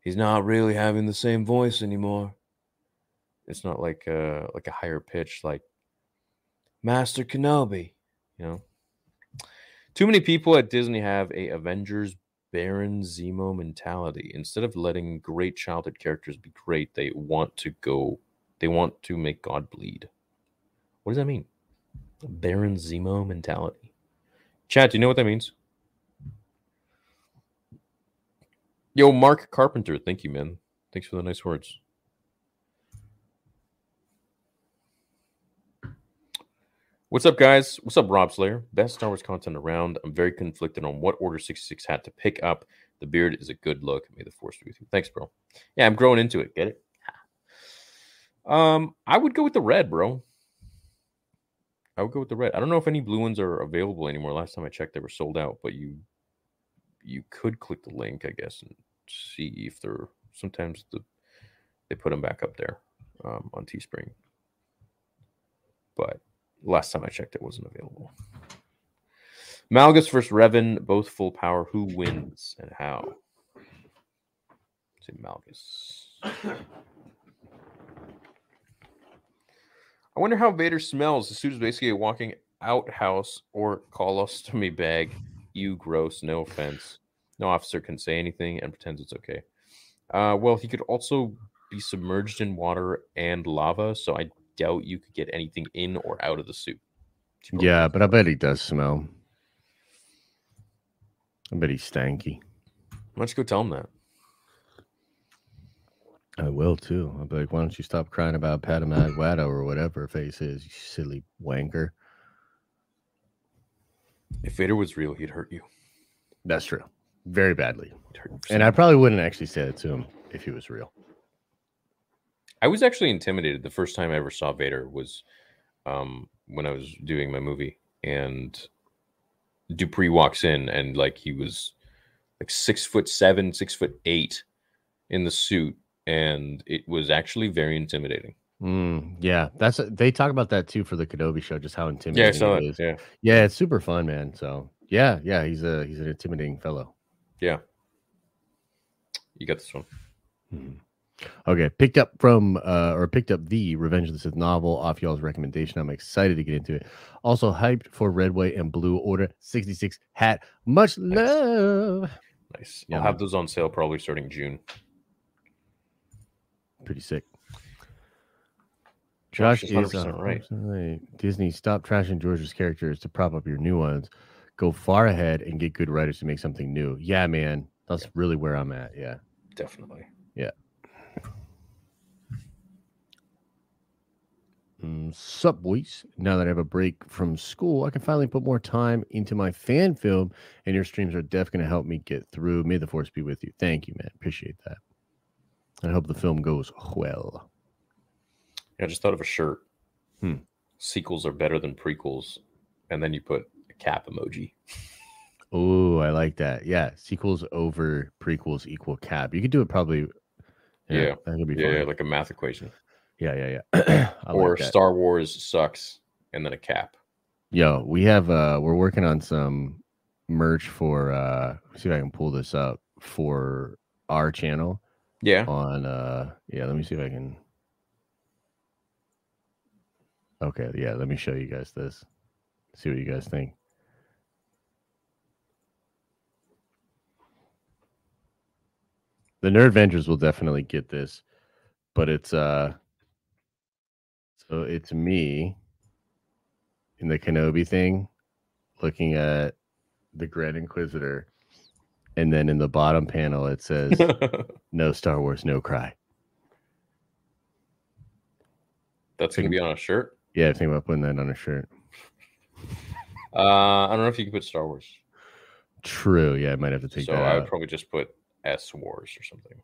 He's not really having the same voice anymore. It's not like uh like a higher pitch like Master Kenobi, you know. Too many people at Disney have a Avengers Baron Zemo mentality. Instead of letting great childhood characters be great, they want to go they want to make God bleed. What does that mean? Baron Zemo mentality. Chad, do you know what that means? Yo, Mark Carpenter, thank you, man. Thanks for the nice words. What's up, guys? What's up, Rob Slayer? Best Star Wars content around. I'm very conflicted on what Order 66 hat to pick up. The beard is a good look. May the force be with you. Thanks, bro. Yeah, I'm growing into it. Get it? Um, I would go with the red, bro. I would go with the red. I don't know if any blue ones are available anymore. Last time I checked, they were sold out, but you you could click the link, I guess, and see if they're sometimes the they put them back up there um, on Teespring. But last time I checked, it wasn't available. Malgus versus Revan, both full power. Who wins and how? Say Malgus. I wonder how Vader smells. The suit is basically a walking outhouse or colostomy bag. You gross. No offense. No officer can say anything and pretends it's okay. Uh, well, he could also be submerged in water and lava, so I doubt you could get anything in or out of the suit. Yeah, but I bet he does smell. I bet he's stanky. Why don't you go tell him that? I will too. I'll be like, why don't you stop crying about Padamad Watto or whatever her face is, you silly wanker. If Vader was real, he'd hurt you. That's true. Very badly. He'd hurt you for And I probably wouldn't actually say it to him if he was real. I was actually intimidated. The first time I ever saw Vader was um, when I was doing my movie, and Dupree walks in, and like he was like six foot seven, six foot eight in the suit, and it was actually very intimidating. Mm, yeah, that's they talk about that too for the Kenobi show, just how intimidating Yeah, it is. Yeah, Yeah, it's super fun, man. So yeah, yeah, he's a he's an intimidating fellow. yeah. You got this one. Mhm. Okay, picked up from uh or picked up the Revenge of the Sith novel off y'all's recommendation. I'm excited to get into it. Also hyped for Red, White, and Blue Order 66 hat. Much love. Nice. Yeah, I'll have those on sale probably starting June. Pretty sick. Josh Josh is is 100% right. 100% right. Disney, stop trashing George's characters to prop up your new ones. Go far ahead and get good writers to make something new. Yeah, man. That's really where I'm at. Yeah. Definitely. Sup, boys. Now that I have a break from school, I can finally put more time into my fan film, and your streams are definitely going to help me get through. May the force be with you. Thank you, man. Appreciate that. I hope the film goes well. Yeah, I just thought of a shirt. Hmm. Sequels are better than prequels, and then you put a cap emoji. Oh, I like that. Yeah, sequels over prequels equal cap. You could do it probably. Yeah. be Yeah, yeah, like a math equation. Yeah, yeah, yeah. Or like. Star Wars sucks, and then a cap. Yo, we have uh we're working on some merch for uh see if I can pull this up for our channel Yeah. on uh yeah, let me see if I can Okay, yeah, let me show you guys this. See what you guys think. The Nerd Vengers will definitely get this, but it's uh so it's me in the Kenobi thing looking at the Grand Inquisitor and then in the bottom panel it says no Star Wars, no cry. That's gonna be on a shirt. Yeah, I think about putting that on a shirt. Uh, I don't know if you can put Star Wars. True. Yeah, I might have to take so that I would out. probably just put S Wars or something.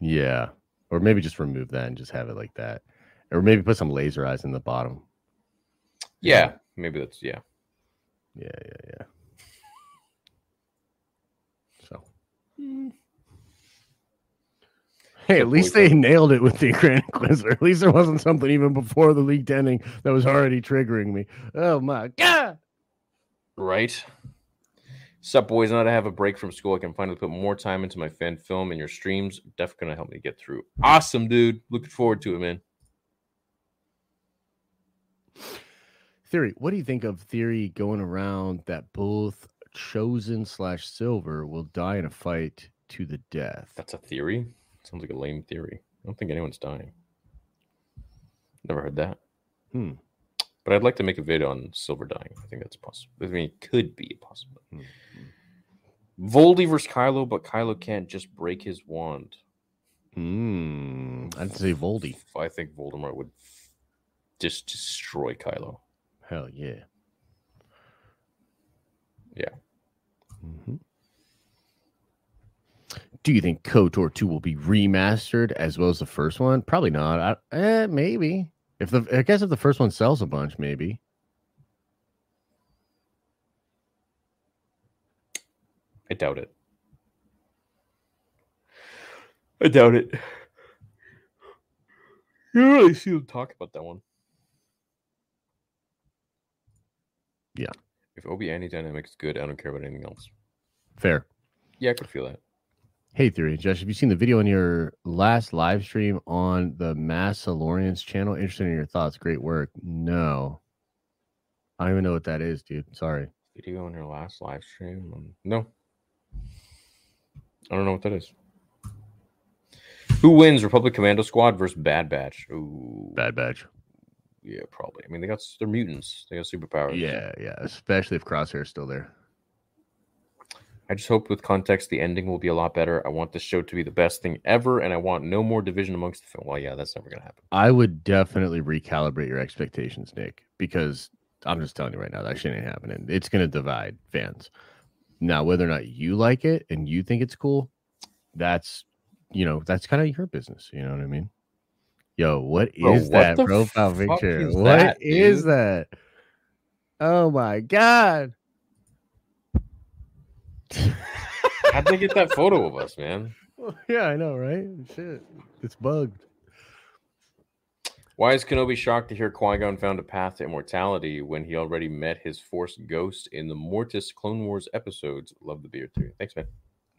Yeah. Or maybe just remove that and just have it like that. Or maybe put some laser eyes in the bottom. Yeah, maybe that's yeah. Yeah, yeah, yeah. So. Hmm. Hey, at least boys they nailed it with the Grand Inquisitor. At least there wasn't something even before the leaked ending that was already triggering me. Oh my god! Right. Sup, boys? Now that I have a break from school, I can finally put more time into my fan film and your streams. Definitely gonna help me get through. Awesome, dude. Looking forward to it, man. Theory, what do you think of theory going around that both chosen slash silver will die in a fight to the death? That's a theory. Sounds like a lame theory. I don't think anyone's dying. Never heard that. Hmm. But I'd like to make a video on silver dying. I think that's possible. I mean, it could be possible. Hmm. Voldy versus Kylo, but Kylo can't just break his wand. Hmm. I'd say Voldy. I think Voldemort would just destroy Kylo. Hell yeah. Yeah. Mhm. Do you think KOTOR 2 will be remastered as well as the first one? Probably not. I, eh, maybe. If the I guess if the first one sells a bunch, maybe. I doubt it. I doubt it. You really see them talk about that one. Yeah. If OB Anti Dynamic is good, I don't care about anything else. Fair. Yeah, I could feel that. Hey, Theory. Josh, have you seen the video on your last live stream on the Massalorians channel? Interested in your thoughts. Great work. No. I don't even know what that is, dude. Sorry. Video on your last live stream? Um, no. I don't know what that is. Who wins Republic Commando Squad versus Bad Batch? Ooh, Bad Batch. Yeah, probably. I mean, they got they're mutants. They got superpowers. Yeah, yeah. Especially if Crosshair's still there. I just hope with context the ending will be a lot better. I want this show to be the best thing ever, and I want no more division amongst the film. Well, yeah, that's never gonna happen. I would definitely recalibrate your expectations, Nick, because I'm just telling you right now that shit ain't happening. It's gonna divide fans. Now, whether or not you like it and you think it's cool, that's you know, that's kind of your business. You know what I mean? Yo, what is Bro, what that profile picture? is What that, is dude? that? Oh my god. How'd they get that photo of us, man? yeah, I know, right? Shit. It's bugged. Why is Kenobi shocked to hear Qui Gon found a path to immortality when he already met his Force ghost in the Mortis Clone Wars episodes? Love the beard too. Thanks, man.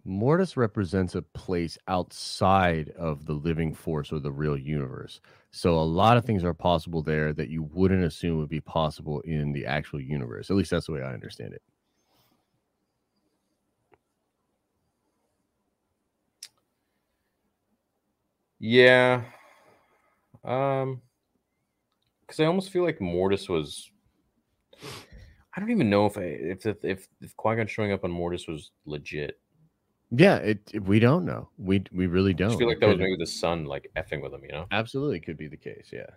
Mortis represents a place outside of the living force or the real universe. So a lot of things are possible there that you wouldn't assume would be possible in the actual universe. At least that's the way I understand it. Yeah. Um because I almost feel like Mortis was I don't even know if I if if if Qui-Gon showing up on Mortis was legit. Yeah, it, it- we don't know. We we really don't. just feel like that was maybe the sun like effing with him, you know? absolutely could be the case. Yeah,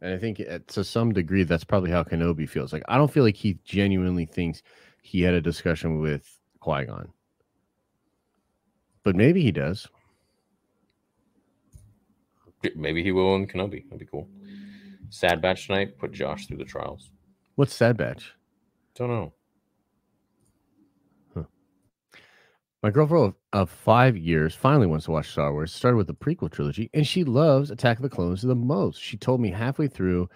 and I think it, to some degree that's probably how Kenobi feels. Like I don't feel like he genuinely thinks he had a discussion with Qui Gon, but maybe he does. Maybe he will in Kenobi. That'd be cool. Sad batch tonight, put Josh through the trials. What's Sad Batch? Don't know. My girlfriend of, of five years finally wants to watch Star Wars. Started with the prequel trilogy, and she loves Attack of the Clones the most. She told me halfway through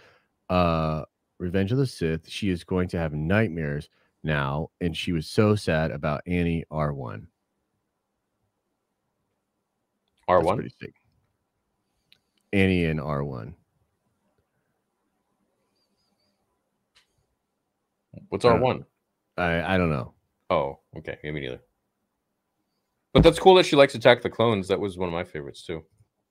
uh, Revenge of the Sith, she is going to have nightmares now, and she was so sad about Annie R one. R one, pretty sick. Annie and R one. What's R one? I I don't know. Oh, okay. Yeah, me neither. But that's cool that she likes Attack the Clones. That was one of my favorites too.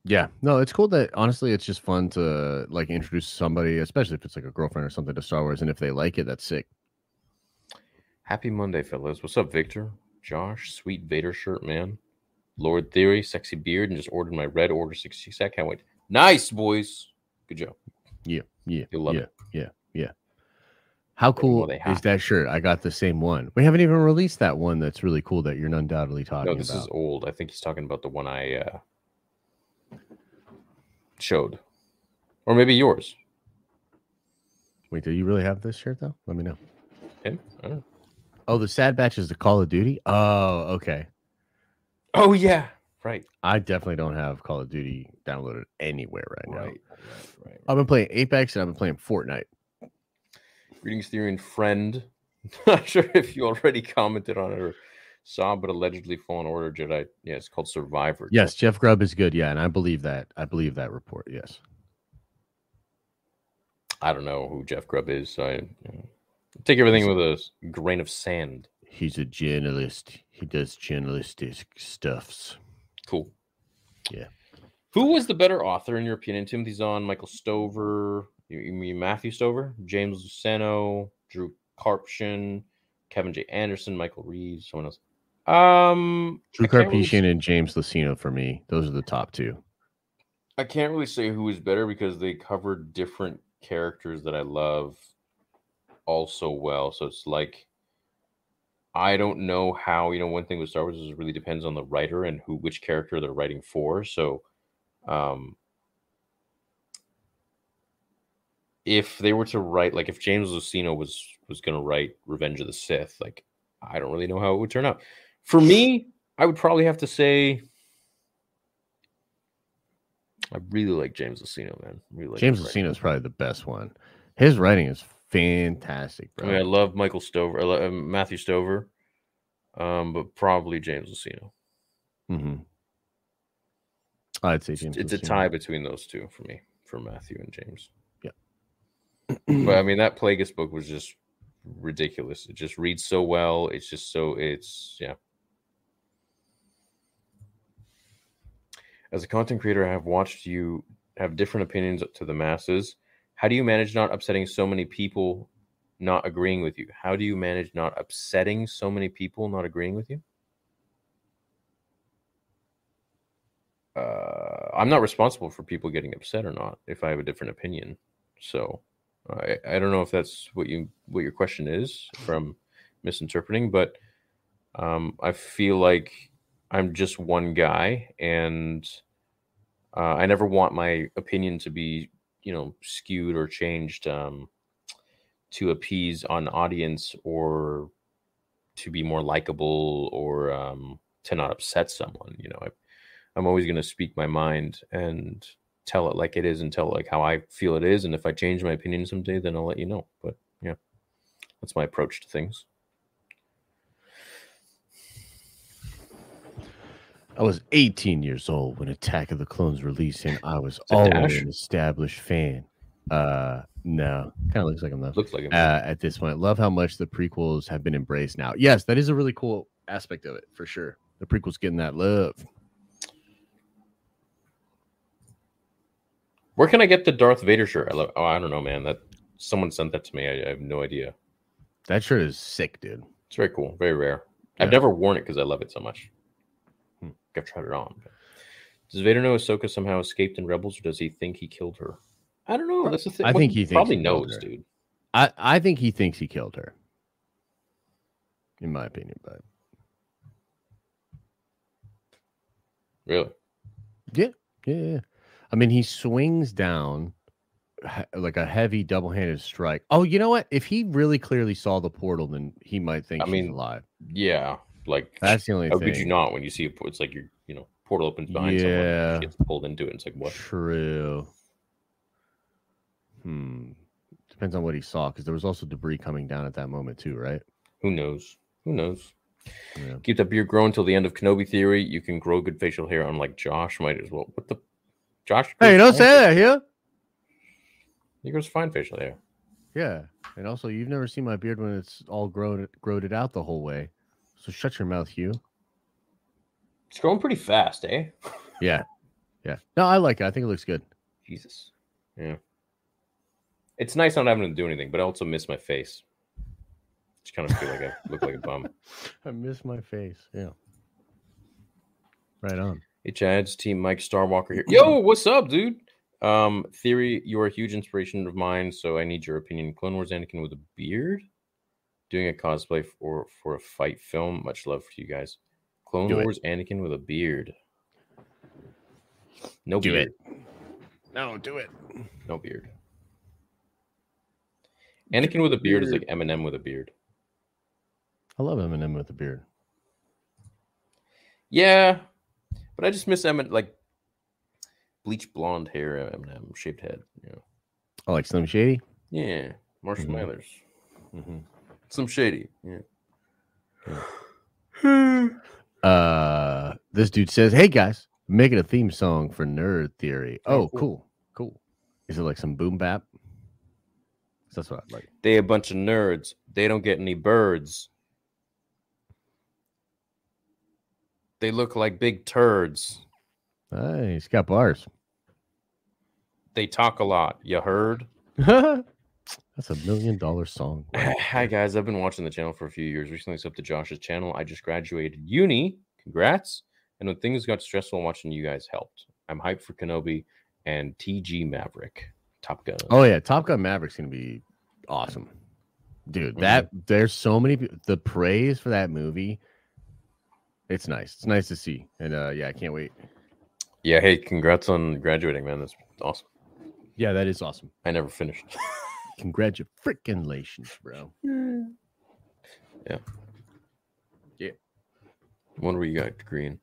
Yeah, no, it's cool that honestly, it's just fun to like introduce somebody, especially if it's like a girlfriend or something to Star Wars, and if they like it, that's sick. Happy Monday, fellas. What's up, Victor? Josh, sweet Vader shirt, man. Lord Theory, sexy beard, and just ordered my red order 66. I can't wait. Nice, boys. Good job. Yeah, yeah, You'll love yeah, it. yeah, yeah. How cool is that shirt? I got the same one. We haven't even released that one. That's really cool. That you're undoubtedly talking No, this about. is old. I think he's talking about the one I uh, showed. Or maybe yours. Wait, do you really have this shirt though? Let me know. Him? Know. Oh, the Sad Batch is the Call of Duty. Oh, okay. Oh, yeah. Right. I definitely don't have Call of Duty downloaded anywhere right now. Right. Right. Right. I've been playing Apex and I've been playing Fortnite. Greetings, theory and friend. Not sure if you already commented on it or saw, but allegedly Fallen Order Jedi. Yeah, it's called Survivor. Yes, Jeff Grubb is good. Yeah, and I believe that. I believe that report. Yes. I don't know who Jeff Grubb is, so I you know, take everything with a grain of sand. He's a journalist. He does journalistic stuffs. Cool. Yeah. Who was the better author in your opinion? Timothy Zahn, Michael Stover, you, you mean Matthew Stover, James Luceno, Drew Karpyshyn, Kevin J. Anderson, Michael Reaves, someone else. Um, Drew I really and James Luceno for me. Those are the top two. I can't really say who is better because they covered different characters that I love also well. So it's like I don't know how you know one thing with Star Wars is it really depends on the writer and who which character they're writing for. So um if they were to write like if James Luceno was was going to write Revenge of the Sith, like I don't really know how it would turn out. For me, I would probably have to say I really like James Luceno, man. Really like James. Luceno is probably the best one. His writing is fantastic, I mean, I love Michael Stover, I love, uh, Matthew Stover, um, but probably James Luceno. hmm I'd say James. It's a tie between those two for me, for Matthew and James. But I mean, that Plagueis book was just ridiculous. It just reads so well. It's just so it's yeah. As a content creator, I have watched you have different opinions to the masses. How do you manage not upsetting so many people not agreeing with you? How do you manage not upsetting so many people not agreeing with you? Uh, I'm not responsible for people getting upset or not if I have a different opinion. So I, I don't know if that's what you what your question is from misinterpreting, but um, I feel like I'm just one guy, and uh, I never want my opinion to be you know skewed or changed um, to appease an audience or to be more likable or um, to not upset someone. You know, I, I'm always going to speak my mind and tell it like it is and tell it like how I feel it is. And if I change my opinion someday, then I'll let you know. But yeah, that's my approach to things. I was 18 years old when Attack of the Clones released, and I was already an established fan. Uh, no, kind of looks like I'm not. Looks like it. Uh, at this point, love how much the prequels have been embraced now. Yes, that is a really cool aspect of it for sure. The prequels getting that love. Where can I get the Darth Vader shirt? I love. Oh, I don't know, man. That someone sent that to me. I, I have no idea. That shirt is sick, dude. It's very cool. Very rare. I've never worn it because I love it so much. Hmm. I've tried it on. but- Does Vader know Ahsoka somehow escaped in Rebels, or does he think he killed her? I don't know. That's the thing. I What- think he probably he knows, dude. I I think he thinks he killed her. In my opinion, but Really? yeah, yeah, yeah. I mean, he swings down like a heavy double-handed strike. Oh, you know what? If he really clearly saw the portal, then he might think I mean, alive. Yeah. Like, That's the only how thing. could you not when you see it? It's like you're, you know, portal opens behind someone, Yeah. and gets pulled into it. It's like what? True. Hmm. Depends on what he saw, because there was also debris coming down at that moment too, right? Who knows? Who knows? Yeah. Keep that beard growing till the end of Kenobi theory. You can grow good facial hair, unlike Josh. Might as well. What the? Josh? Hey, grows don't say fine- that here. He grows fine facial hair. Yeah, and also you've never seen my beard when it's all grown growed it out the whole way. So shut your mouth, Hugh. It's growing pretty fast, eh? Yeah, yeah. No, I like it. I think it looks good. Jesus. Yeah. It's nice not having to do anything, but I also miss my face. Just kind of feel like I look like a bum. I miss my face. Yeah. Right on. Hey, Chad's team Mike Starwalker here. Yo, what's up, dude? Um, theory, you are a huge inspiration of mine, so I need your opinion. Clone Wars Anakin with a beard, doing a cosplay for for a fight film. Much love for you guys. Clone Do it. Wars Anakin with a beard. No Do beard. it. No, do it. No beard. Anakin with a beard is like Eminem with a beard. I love Eminem with a beard. Yeah, but I just miss Eminem like bleach blonde hair, Eminem shaved head. You know. I like Slim Shady. Yeah, Marshall Mhm. Mathers. Mm-hmm. Some shady. Yeah. Uh, this dude says, "Hey guys, making a theme song for Nerd Theory. Oh, Oh, cool. cool, cool. Is it like some boom bap? That's what I like. They a bunch of nerds. They don't get any birds. They look like big turds. Hey, he's got bars. They talk a lot. You heard? That's a million dollar song. Hi guys, I've been watching the channel for a few years. Recently subbed to Josh's channel. I just graduated uni. Congrats. And when things got stressful, watching you guys helped. I'm hyped for Kenobi and TG Maverick. Top Gun. Oh yeah, Top Gun Maverick's gonna be awesome. dude. That mm-hmm. there's so many the praise for that movie. It's nice. It's nice to see, and uh, yeah, I can't wait. Yeah, hey, congrats on graduating, man. That's awesome. Yeah, that is awesome. I never finished. Congratulations, bro. Yeah. Yeah. Wonder what you got, Green.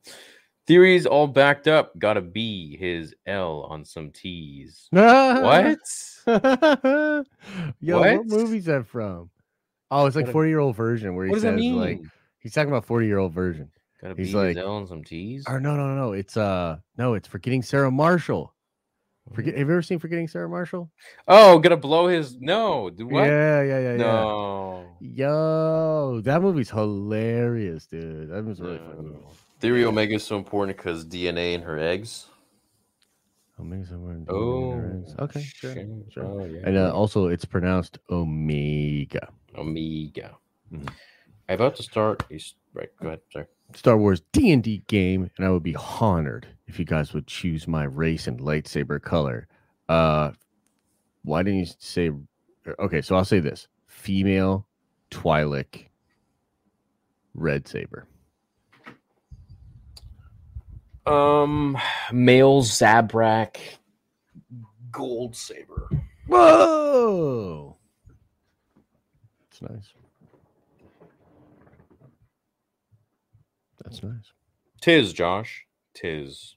Theories all backed up. Got a B, his L on some T's. What? Yo, what? What? movie's that from? Oh, it's like forty year old version where he What does says that mean? like he's talking about forty year old version. Got a he's like- his on some T's. Or no, no, no, no. It's uh no, it's forgetting Sarah Marshall. Forget. Have you ever seen Forgetting Sarah Marshall? Oh, gonna blow his no. What? Yeah, yeah, yeah, yeah. Yo, that movie's hilarious, dude. That was really fun movie. No. Theory Omega is so important because DNA in her eggs. Omega somewhere in Oh, Ignorance. okay, sure. shit. sure. Oh, yeah. And uh, also, it's pronounced Omega. Omega. Mhm. I'm about to start. A, s- right, go ahead. Sorry. Star Wars D and D game, and I would be honored if you guys would choose my race and lightsaber color. Uh, why didn't you say? Okay, so I'll say this: female Twi'lek red saber. Um, male Zabrak gold saber. Whoa, it's nice. That's nice. Tis, Josh. Tis.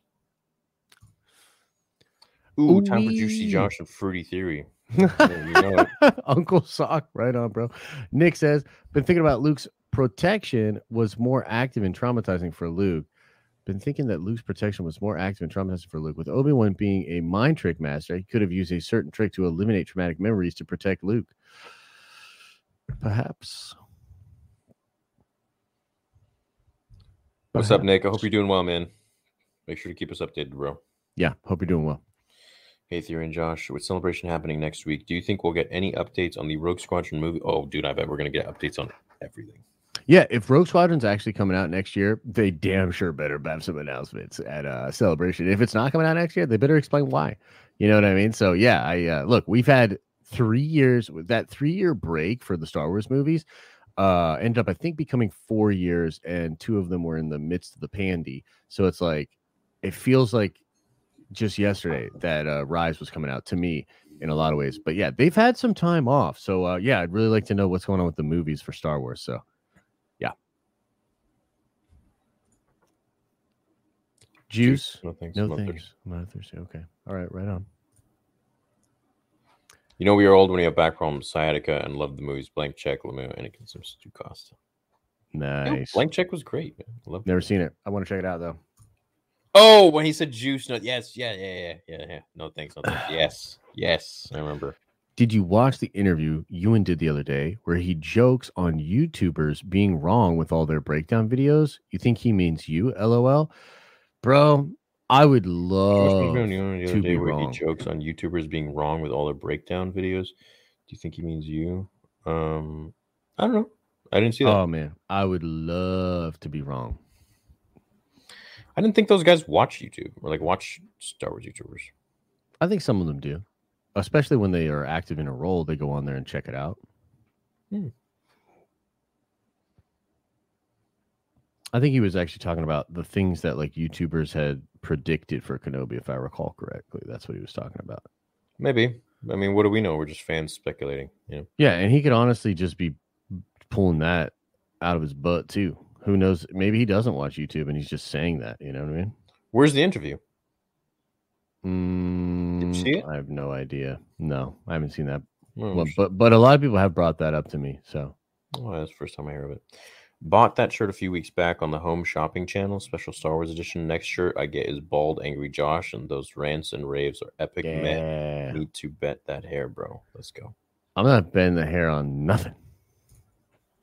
Ooh, time for Juicy Josh and Fruity Theory. Yeah, you know. Uncle Sock, right on, bro. Nick says, been thinking about Luke's protection was more active and traumatizing for Luke. Been thinking that Luke's protection was more active and traumatizing for Luke. With Obi Wan being a mind trick master, he could have used a certain trick to eliminate traumatic memories to protect Luke. Perhaps. What's up, Nick? I hope you're doing well, man. Make sure to keep us updated, bro. Yeah, hope you're doing well. Hey, Theory and Josh, with celebration happening next week, do you think we'll get any updates on the Rogue Squadron movie? Oh, dude, I bet we're gonna get updates on everything. Yeah, if Rogue Squadron's actually coming out next year, they damn sure better have some announcements at uh celebration. If it's not coming out next year, they better explain why. You know what I mean? So yeah, I uh, look, we've had three years with that three year break for the Star Wars movies. Uh, ended up I think becoming four years, and two of them were in the midst of the pandy. So it's like it feels like just yesterday that uh, Rise was coming out to me in a lot of ways. But yeah, they've had some time off. So uh, yeah, I'd really like to know what's going on with the movies for Star Wars. So yeah Juice. No thanks. No thanks. thirsty. I'm not thirsty. Okay. All right. Right on. You know we are old when we have back problems, sciatica, and love the movies. Blank Check, Lemieux, Anakin, some Stu Costa. No, Nice. Blank Check was great. Man. I love Never seen it. I want to check it out though. Oh, when he said juice, no, yes, yeah, yeah, yeah, yeah, yeah. No thanks, no thanks. Yes, yes, I remember. Did you watch the interview Ewan did the other day where he jokes on YouTubers being wrong with all their breakdown videos? You think he means you? LOL. Bro, I would love on the other to day be where wrong. he jokes on YouTubers being wrong with all their breakdown videos. Do you think he means you? Um, I don't know. I didn't see that. Oh man, I would love to be wrong. I didn't think those guys watch YouTube or like watch Star Wars YouTubers. I think some of them do, especially when they are active in a role. They go on there and check it out. Hmm. I think he was actually talking about the things that like YouTubers had predicted for Kenobi, if I recall correctly. That's what he was talking about. Maybe. I mean, what do we know? We're just fans speculating. You know. Yeah, and he could honestly just be pulling that out of his butt too. Who knows? Maybe he doesn't watch YouTube and he's just saying that. You know what I mean? Where's the interview? Mm, see it? I have no idea. No, I haven't seen that. Oh, sh- but but a lot of people have brought that up to me. So oh, that's the first time I hear of it. Bought that shirt a few weeks back on the home shopping channel, special Star Wars edition. Next shirt I get is bald, angry Josh, and those rants and raves are epic. Man, yeah, need to bet that hair, bro. Let's go. I'm not betting the hair on nothing.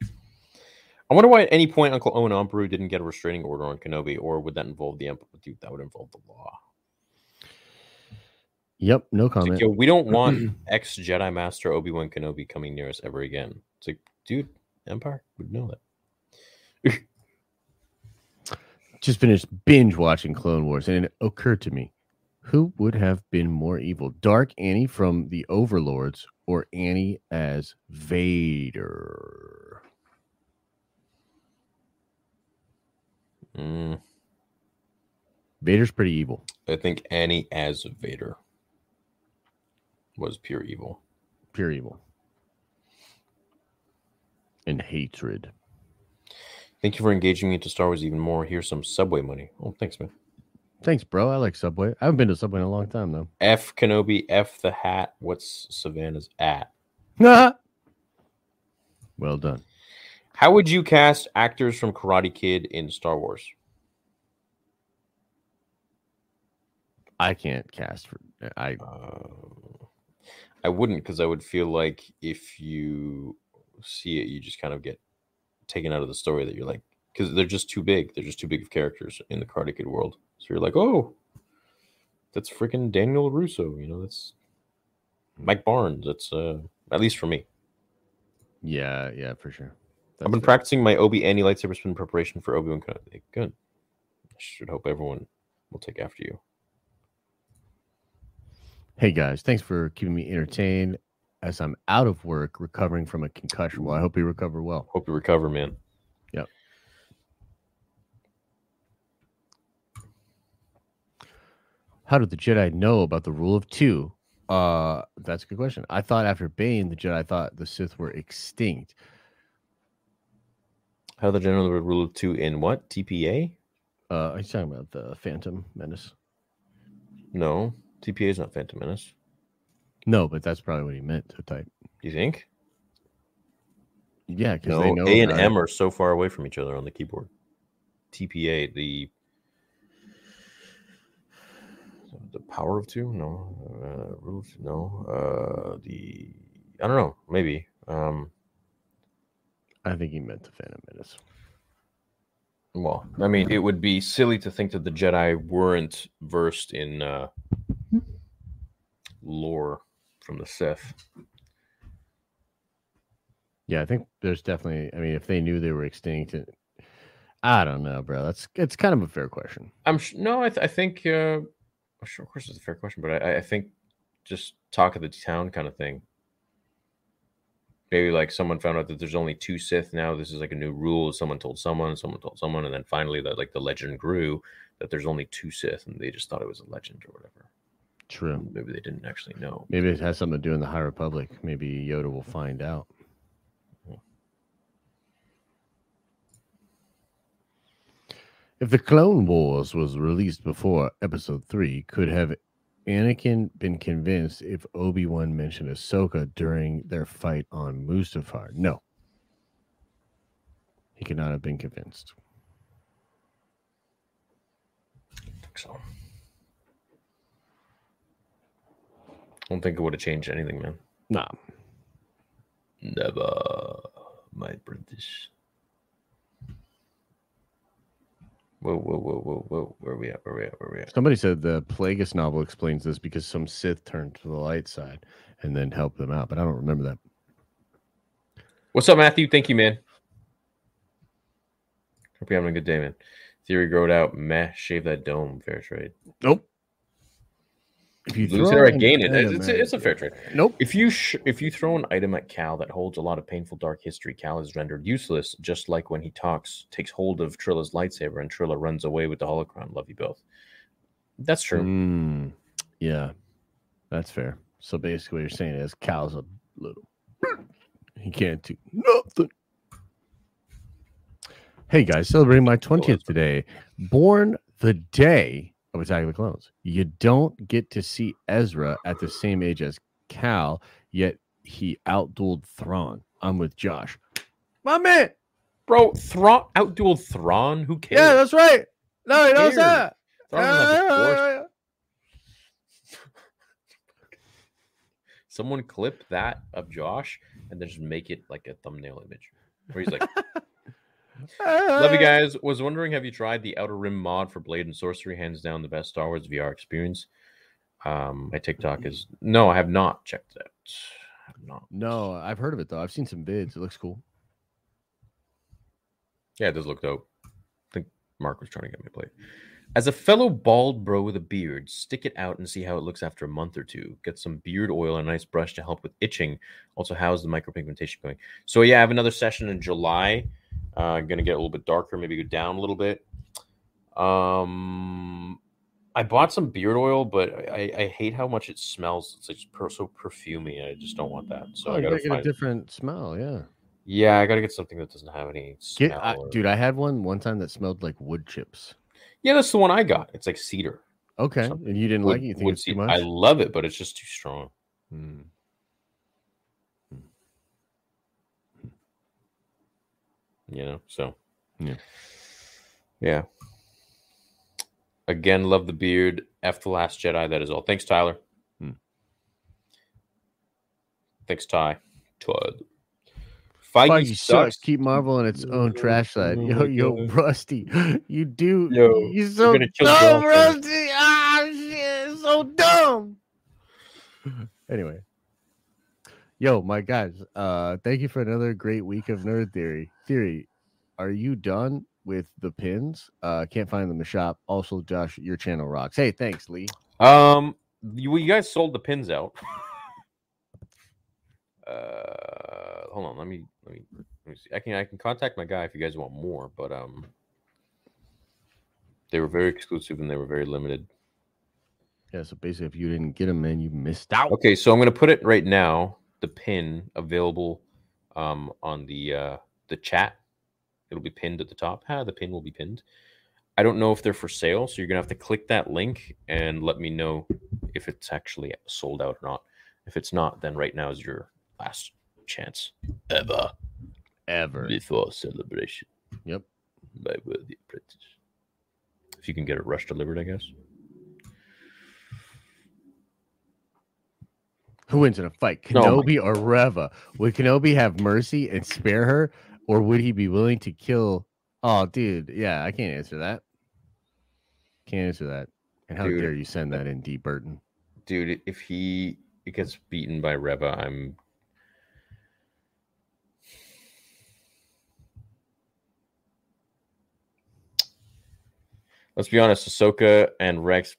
I wonder why at any point Uncle Owen and Beru didn't get a restraining order on Kenobi, or would that involve the Emperor? Dude, that would involve the law. Yep, no It's like, comment. yo, we don't want ex Jedi Master Obi Wan Kenobi coming near us ever again. It's like, dude, Empire would know that. Just finished binge watching Clone Wars, and it occurred to me Who would have been more evil, Dark Annie from the Overlords or Annie as Vader? Mm, Vader's pretty evil. I think Annie as Vader was pure evil. Pure evil. And hatred. Thank you for engaging me into Star Wars even more. Here's some Subway money. Oh, thanks, man. Thanks, bro. I like Subway. I haven't been to Subway in a long time though. F Kenobi, F the hat. What's Savannah's at? well done. How would you cast actors from Karate Kid in Star Wars? I can't cast for I Uh, I wouldn't because I would feel like if you see it, you just kind of get taken out of the story that you're like, because they're just too big. They're just too big of characters in the Karate Kid world. So you're like, oh, that's freaking Daniel Russo. You know, that's Mike Barnes. That's uh, at least for me. yeah, yeah, for sure. I've been fair. practicing my Obi Annie lightsaber spin in preparation for Obi Wan Kenobi. Good. I should hope everyone will take after you. Hey guys, thanks for keeping me entertained as I'm out of work recovering from a concussion. Well, I hope you recover well. Hope you recover, man. Yep. How did the Jedi know about the rule of two? Uh, that's a good question. I thought after Bane, the Jedi thought the Sith were extinct. How the general rule of two in what? TPA? Uh, he's talking about the Phantom Menace. No, TPA is not Phantom Menace. No, but that's probably what he meant to type. You think? Yeah, because No, they know A and. M are so far away from each other on the keyboard. TPA, the the power of two? No, uh? No, uh, the I don't know. Maybe. Um, I think he meant the Phantom Menace. well, I mean, it would be silly to think that the Jedi weren't versed in uh, lore from the Sith. Yeah, I think there's definitely. I mean, if they knew they were extinct, it, I don't know, bro. That's it's kind of a fair question. I'm sh- no, I, th- I think. Uh, sure, of course, it's a fair question, but I, I think just talk of the town kind of thing. Maybe like someone found out that there's only two Sith now. This is like a new rule. Someone told someone, someone told someone, and then finally that like the legend grew that there's only two Sith, and they just thought it was a legend or whatever. True. Maybe they didn't actually know. Maybe it has something to do in the High Republic. Maybe Yoda will find out. If the Clone Wars was released before Episode Three, could have Anakin been convinced if Obi Wan mentioned Ahsoka during their fight on Mustafar? No, he could not have been convinced. I think so. Don't think it would have changed anything, man. Nah, Never, my British. Whoa, whoa, whoa, whoa, whoa! Where we at? Where we at? Where we at? Somebody said the Plagueis novel explains this because some Sith turned to the light side and then helped them out, but I don't remember that. What's up, Matthew? Thank you, man. Hope you're having a good day, man. Theory growed out. Meh. Shave that dome. Fair trade. Nope. If you Lose it or gain it. item It's, it's a fair trade. Nope. If you sh- if you throw an item at Cal that holds a lot of painful dark history, Cal is rendered useless. Just like when he talks, takes hold of Trilla's lightsaber, and Trilla runs away with the holocron. Love you both. That's true. Mm, yeah, that's fair. So basically, what you're saying is Cal's a little. He can't do nothing. Hey guys, celebrating my 20th today. Born the day of Attack of the Clones. You don't get to see Ezra at the same age as Cal, yet he outdueled Thrawn. I'm with Josh. My man. Bro, Thrawn outdueled Thrawn. Who cares? Yeah, that's right. No, he knows that. Thrawn doesn't have the Force. Yeah. Someone clip that of Josh and then just make it like a thumbnail image. Where he's like, Love you guys. Was wondering, have you tried the Outer Rim mod for Blade and Sorcery? Hands down, the best Star Wars VR experience. Um, my TikTok is no, I have not checked it out. I have not. No, I've heard of it though. I've seen some vids. It looks cool. Yeah, it does look dope. I think Mark was trying to get me to play. As a fellow bald bro with a beard, stick it out and see how it looks after a month or two. Get some beard oil and a nice brush to help with itching. Also, how's the micropigmentation going? So yeah, I have another session in July. Uh, gonna get a little bit darker, maybe go down a little bit. Um, I bought some beard oil, but I, I hate how much it smells. It's like per, so perfumey. I just don't want that. So oh, I gotta gotta get a different smell. Yeah. yeah, I gotta get something that doesn't have any smell. Get, I, or- dude, I had one one time that smelled like wood chips. yeah, that's the one I got. It's like cedar. Okay, and you didn't Wood- like it. You think wood it's too much? I love it, but it's just too strong. Hmm. You know so Yeah. yeah again love the beard f the last jedi that is all thanks tyler Hmm. thanks ty todd Feige Feige sucks. sucks. Keep Marvel on its own trash side. Yo, yo, Rusty, you do. Yo, you so gonna kill dumb. Rusty. Ah, shit, so dumb. Anyway, yo, my guys, uh, thank you for another great week of nerd theory. Theory, are you done with the pins? Uh, can't find them in the shop. Also, Josh, your channel rocks. Hey, thanks, Lee. um you, you guys sold the pins out uh hold on let me let me let me see i can i can contact my guy if you guys want more but um they were very exclusive and they were very limited Yeah, so basically, if you didn't get them, man, you missed out. Okay, so I'm gonna put it right now. The pin available um, on the uh, the chat. It'll be pinned at the top. Ah, the pin will be pinned. I don't know if they're for sale, so you're gonna have to click that link and let me know if it's actually sold out or not. If it's not, then right now is your last chance ever Ever. before celebration. Yep. My worthy apprentice. If you can get it rush delivered, I guess. Who wins in a fight, Oh Kenobi or Reva? Would Kenobi have mercy and spare her, or would he be willing to kill? Oh, dude, yeah, I can't answer that. Can't answer that. And how Dude. dare you send that in, D. Burton? dude, if he gets beaten by Reva, I'm. Let's be honest, Ahsoka and Rex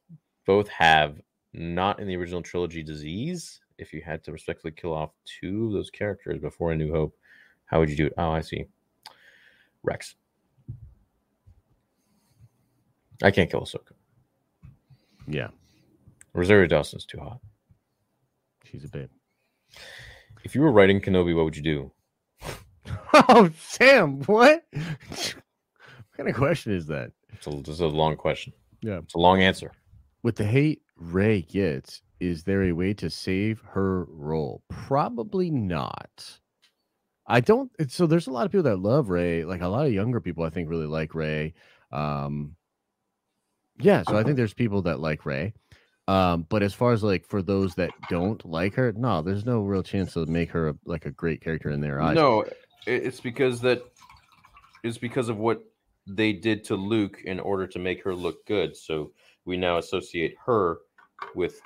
both have not in the original trilogy disease. If you had to respectfully kill off two of those characters before A New Hope, how would you do it? Oh, I see. Rex. I can't kill Ahsoka. Yeah, Rosario Dawson's too hot. she's a babe. If you were writing Kenobi, what would you do? Oh, Sam, what? what kind of question is that? It's a, this is a long question. Yeah. It's a long answer. With the hate Rey gets, is there a way to save her role? Probably not. I don't. So there's a lot of people that love Rey. Like a lot of younger people, I think, really like Rey. Um, yeah. So I think there's people that like Rey. Um, but as far as like for those that don't like her, no, there's no real chance to make her a, like a great character in their eyes. No, it's because that it's because of what they did to Luke in order to make her look good. So we now associate her with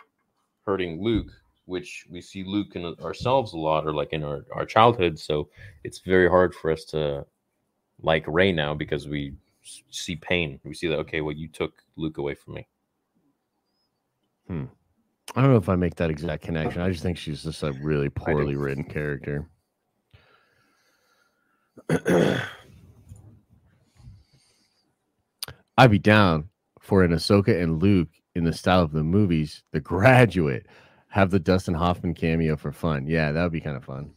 hurting Luke, which we see Luke in ourselves a lot, or like in our, our childhood. So it's very hard for us to like Rey now because we see pain. We see that okay, well, you took Luke away from me. Hmm. I don't know if I make that exact connection. I just think she's just a really poorly written character. I'd be down for an Ahsoka and Luke in the style of the movies, The Graduate. Have the Dustin Hoffman cameo for fun. Yeah, that would be kind of fun.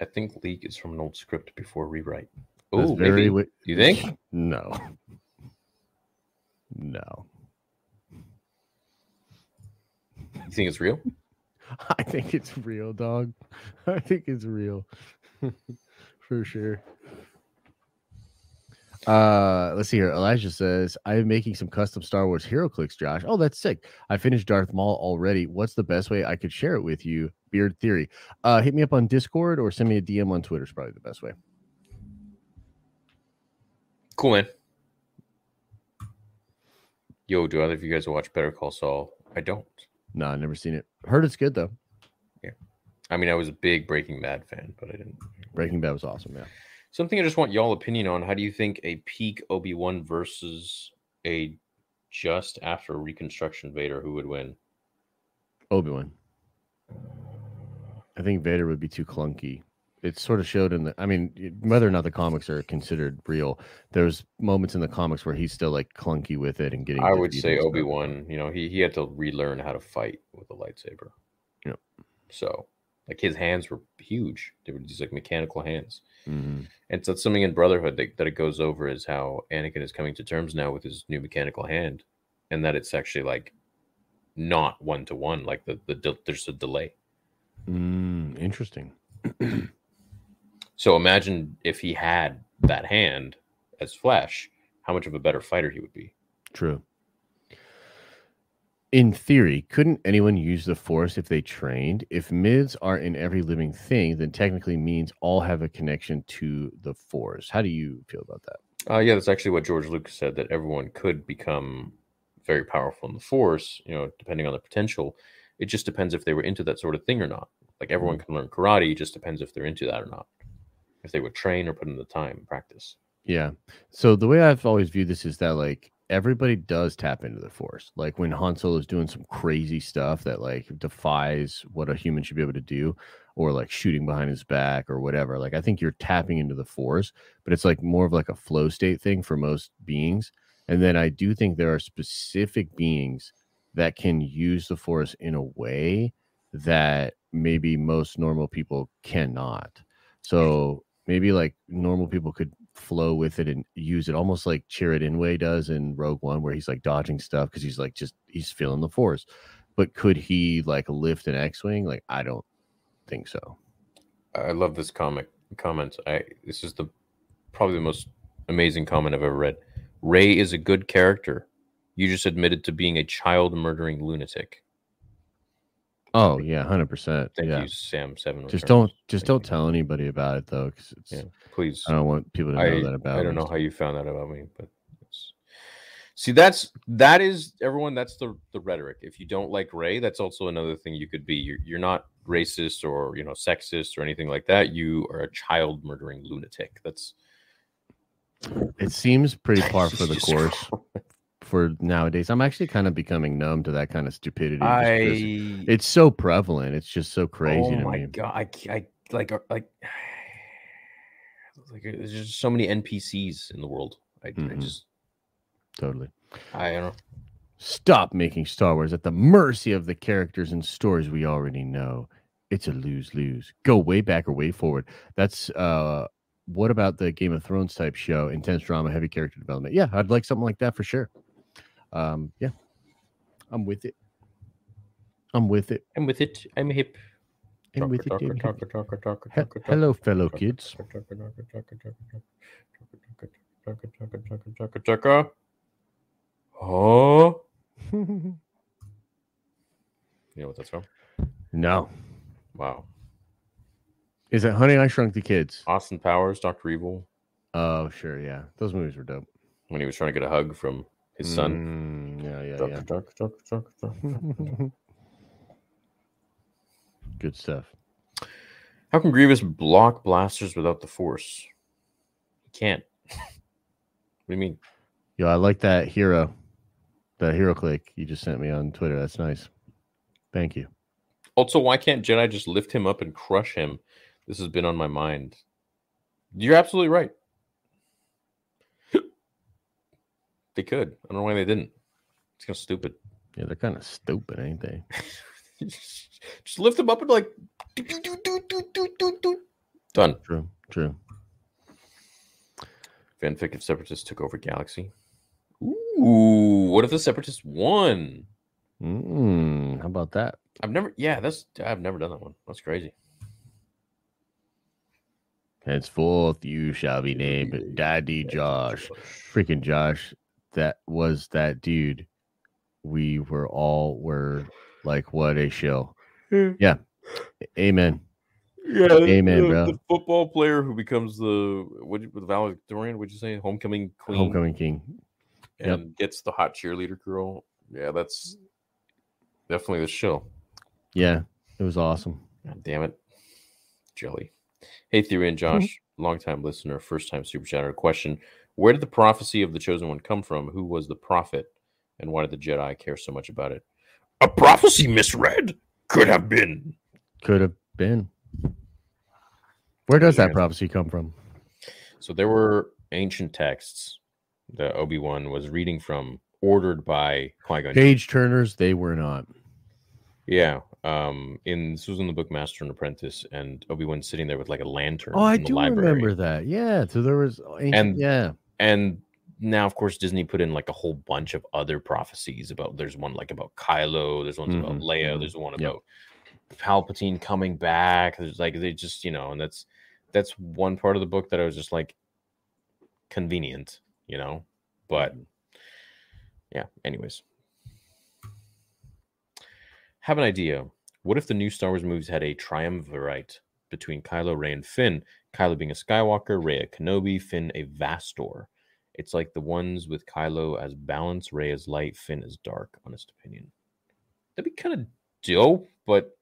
I think leak is from an old script before rewrite. Oh, very maybe. You think? No. No. You think it's real? I think it's real, dog. I think it's real. For sure. Uh let's see here. Elijah says, I'm making some custom Star Wars hero clicks, Josh. Oh, that's sick. I finished Darth Maul already. What's the best way I could share it with you? Beard Theory. Uh hit me up on Discord or send me a DM on Twitter is probably the best way. Cool, man. Yo, do either of you guys watch Better Call Saul? I don't. No, I've never seen it. Heard it's good though. Yeah. I mean, I was a big Breaking Bad fan, but I didn't. Breaking Bad was awesome, yeah. Something I just want y'all opinion on. How do you think a peak Obi Wan versus a just after Reconstruction Vader, who would win? Obi Wan. I think Vader would be too clunky. It sort of showed in the. I mean, whether or not the comics are considered real, there's moments in the comics where he's still like clunky with it and getting. I would say. Obi Wan. You know, he he had to relearn how to fight with a lightsaber. Yep. So, like his hands were huge. They were these like mechanical hands. Mhm. And so something in Brotherhood that, that it goes over is how Anakin is coming to terms now with his new mechanical hand, and that it's actually like not one to one. Like the the de- there's a delay. Mm, interesting. So imagine if he had that hand as flesh, how much of a better fighter he would be. True. In theory, couldn't anyone use the force if they trained? If mids are in every living thing, then technically means all have a connection to the force. How do you feel about that? Uh, yeah, that's actually what George Lucas said that everyone could become very powerful in the Force, you know, depending on the potential. It just depends if they were into that sort of thing or not. Like everyone can learn karate, it just depends if they're into that or not. If they would train or put in the time and practice. Yeah. So the way I've always viewed this is that like everybody does tap into the force. Like when Han Solo is doing some crazy stuff that like defies what a human should be able to do, or like shooting behind his back or whatever. Like I think you're tapping into the force, but it's like more of like a flow state thing for most beings. And then I do think there are specific beings that can use the force in a way that maybe most normal people cannot. So maybe like normal people could flow with it and use it almost like Chirrut Îmwe does in Rogue One, where he's like dodging stuff because he's like just he's feeling the force. But could he like lift an X-wing? Like I don't think so. I love this comic comment. I this is the probably the most amazing comment I've ever read. Rey is a good character. You just admitted to being a child murdering lunatic. Oh yeah, hundred percent. Thank Yeah, you, Sam Seven. Oh just Returns. don't just Thank don't you. tell anybody about it though, because it's Yeah, please. I don't want people to know I, that about. I don't me. know how you found that about me, but it's... see, that's that is everyone. That's the the rhetoric. If you don't like Rey, that's also another thing you could be. You're you're not racist or you know sexist or anything like that. You are a child murdering lunatic. That's It seems pretty par for the course. For nowadays. I'm actually kind of becoming numb to that kind of stupidity. I it's so prevalent. It's just so crazy oh my me. god, I like uh, like like there's just so many NPCs in the world. I, I Mhm. just Totally. I don't know. Stop making Star Wars at the mercy of the characters and stories we already know. It's a lose lose. Go way back or way forward. That's uh what about the Game of Thrones type show? Intense drama, heavy character development. Yeah, I'd like something like that for sure um, yeah, I'm with it. I'm with it. I'm with it. I'm hip. I'm with it. Hello, fellow kids. Oh. you know what that's from? No. Wow. Is it Honey I Shrunk the Kids? Austin Powers, Doctor Evil. Oh, sure, yeah. Those movies were dope. When he was trying to get a hug from his son. Mm, yeah, yeah, Talker, yeah. talker, talker, talker, talker. Good stuff. How can Grievous block blasters without the Force? He can't. what do you mean? Yo, I like that hero, that hero click you just sent me on Twitter. That's nice. Thank you. Also, why can't Jedi just lift him up and crush him? This has been on my mind. You're absolutely right. They could. I don't know why they didn't. It's kind of stupid. Yeah, they're kind of stupid, ain't they? just lift them up and like do, do, do, do, do, do, do, do. done. True, true. Fanfic if Separatists took over Galaxy. Ooh, what if the Separatists won? Mm, how about that? I've never, yeah, that's I've never done that one. That's crazy. Henceforth, you shall be named Daddy Josh. Freaking Josh, that was that dude. We were all were like, what a show. Yeah. Amen. Yeah, Amen, the, bro. The football player who becomes the what the valedictorian, would you say, homecoming queen, Homecoming King. and gets the hot cheerleader girl. Yeah, that's definitely the show. Yeah, it was awesome. God damn it, jelly. Hey, Theory and mm-hmm. Josh, longtime listener, first time super chatter. Question Where did the prophecy of the chosen one come from? Who was the prophet? And why did the Jedi care so much about it? A prophecy misread could have been. Could have been. Where does that prophecy come from? So there were ancient texts that Obi Wan was reading from, ordered by Qui Gon. Page turners, they were not. Yeah. Um, in this was in the book Master and Apprentice, and Obi Wan sitting there with like a lantern. Oh, I do library. remember that. Yeah. So there was ancient, And- yeah. And now of course disney put in like a whole bunch of other prophecies about there's one like about kylo there's one about Mhm, leia mhm, there's one yep. about palpatine coming back. There's like they just you know and that's that's one part of the book that i was just like convenient you know? But Mm-hmm. yeah anyways. Have an idea. What if the new star wars movies had a triumvirate between kylo rey and finn kylo being a skywalker rey a kenobi finn a vastor it's like the ones with Kylo as balance, Rey as light, Finn as dark. Honest opinion. That'd be kind of dope, but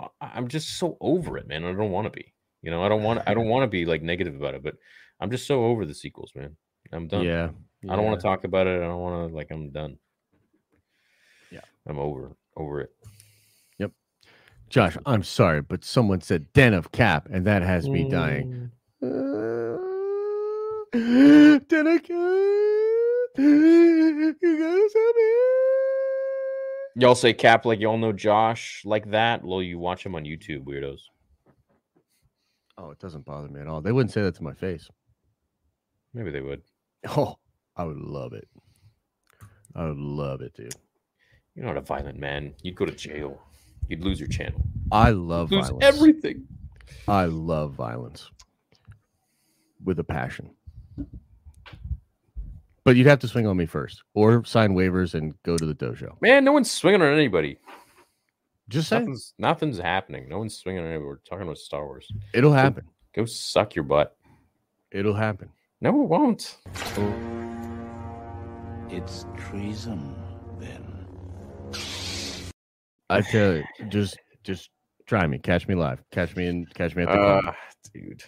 I- I'm just so over it, man. I don't want to be. You know, I don't want. I don't want to be like negative about it, but I'm just so over the sequels, man. I'm done. Yeah. I don't want to talk about it. I don't want to like. I'm done. Yeah. I'm over over it. Josh, I'm sorry, but someone said den of cap, and that has me dying. Mm. Den of cap. You gotta stop Y'all say Cap like y'all know Josh like that. Well, you watch him on YouTube, weirdos. Oh, it doesn't bother me at all. They wouldn't say that to my face. Maybe they would. Oh, I would love it. I would love it, dude. You're not a violent man. You'd go to jail. You'd lose your channel. I love lose violence. everything. I love violence with a passion. But you'd have to swing on me first, or sign waivers and go to the dojo. Man, no one's swinging on anybody. Just saying, Nothing's, nothing's happening. No one's swinging on anybody. We're talking about Star Wars. it'll happen. Go suck your butt. It'll happen. No, it won't. It's treason, then. I tell you, just just try me, catch me live, catch me and catch me at the club. Uh, dude.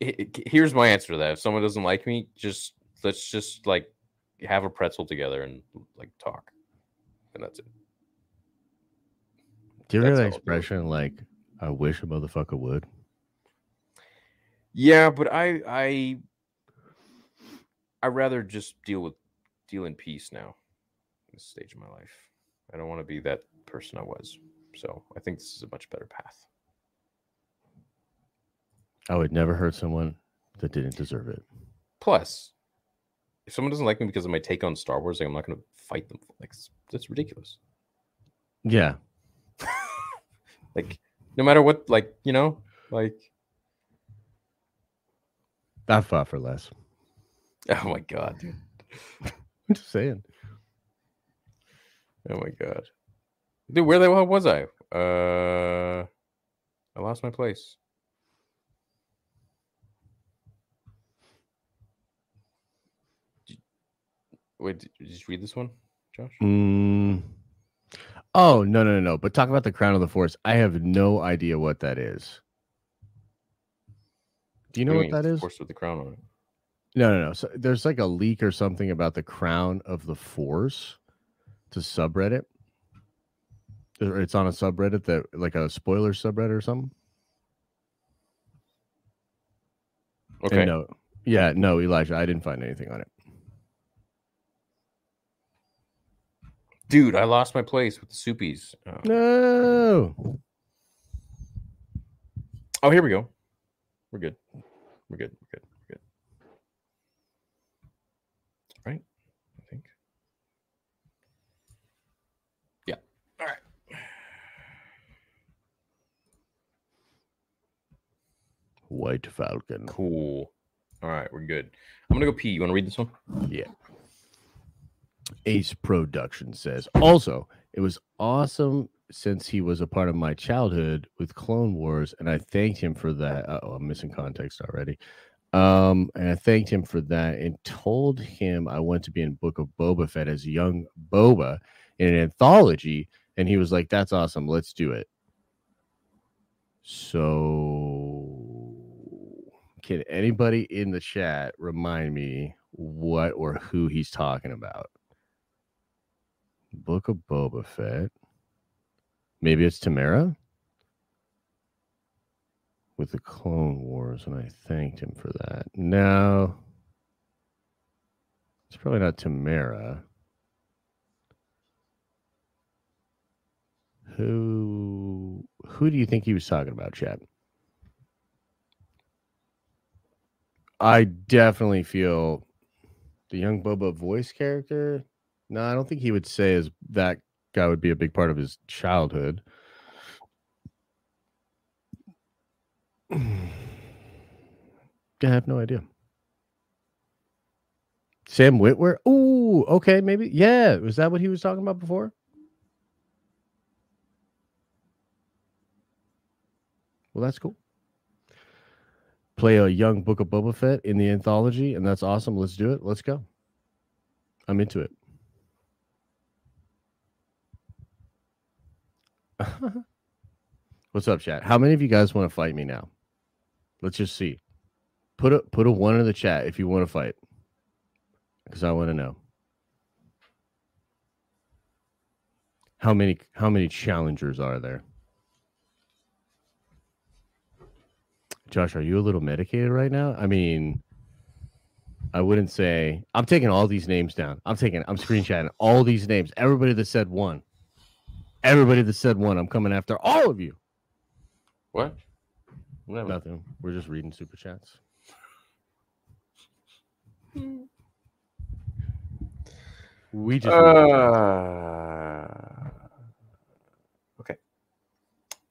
H- h- Here's my answer to that. If someone doesn't like me, just let's just like have a pretzel together and like talk. And that's it. Do you hear that all I'll do. expression like "I wish a motherfucker would"? Yeah, but I I I rather just deal with deal in peace now. This stage of my life. I don't want to be that person I was. So I think this is a much better path. I would never hurt someone that didn't deserve it. Plus, if someone doesn't like me because of my take on Star Wars, like I'm not going to fight them. Like that's ridiculous. Yeah, Like no matter what, like you know, like I fought for less. oh my god, dude. I'm just saying. Oh my god, dude. Where the hell was I? Uh, I lost my place. Wait, did you just read this one, Josh? Mm. Oh no no no no! But talk about the crown of the force. I have no idea what that is. Do you know what that is? Force with the crown on it. No, no, no. So there's like a leak or something about the crown of the force to subreddit. It's on a subreddit that like a spoiler subreddit or something. And Okay. no, yeah, no, Elijah, I didn't find anything on it. Dude, I lost my place with the soupies. Oh. No. Oh, here we go. We're good. We're good. We're good. We're good. Right? I think. Yeah. All right. White Falcon. Cool. All right, we're good. I'm gonna go pee. You want to read this one? Yeah. Ace Production says also it was awesome since he was a part of my childhood with Clone Wars, and I thanked him for that. Oh, I'm missing context already. Um, and I thanked him for that and told him I want to be in Book of Boba Fett as young Boba in an anthology, and he was like, "That's awesome, let's do it." So, can anybody in the chat remind me what or who he's talking about? Book of Boba Fett. Maybe it's Tamara with the Clone Wars, and I thanked him for that. No, it's probably not Tamara. Who who do you think he was talking about, Chad? I definitely feel the young Boba voice character. No, I don't think he would say as that guy would be a big part of his childhood. I have no idea. Sam Witwer. Ooh, okay, maybe. Yeah, was that what he was talking about before? Well, that's cool. Play a young Book of Boba Fett in the anthology, and that's awesome. Let's do it. Let's go. I'm into it. What's up, chat? How many of you guys want to fight me now? Let's just see. Put a put a one in the chat if you want to fight, because I want to know how many how many challengers are there. Josh, are you a little medicated right now? I mean, I wouldn't say I'm taking all these names down. I'm taking I'm screenshotting all these names. Everybody that said one. Everybody that said one. I'm coming after all of you. What? Whatever. Nothing. We're just reading super chats. We just Uh, okay.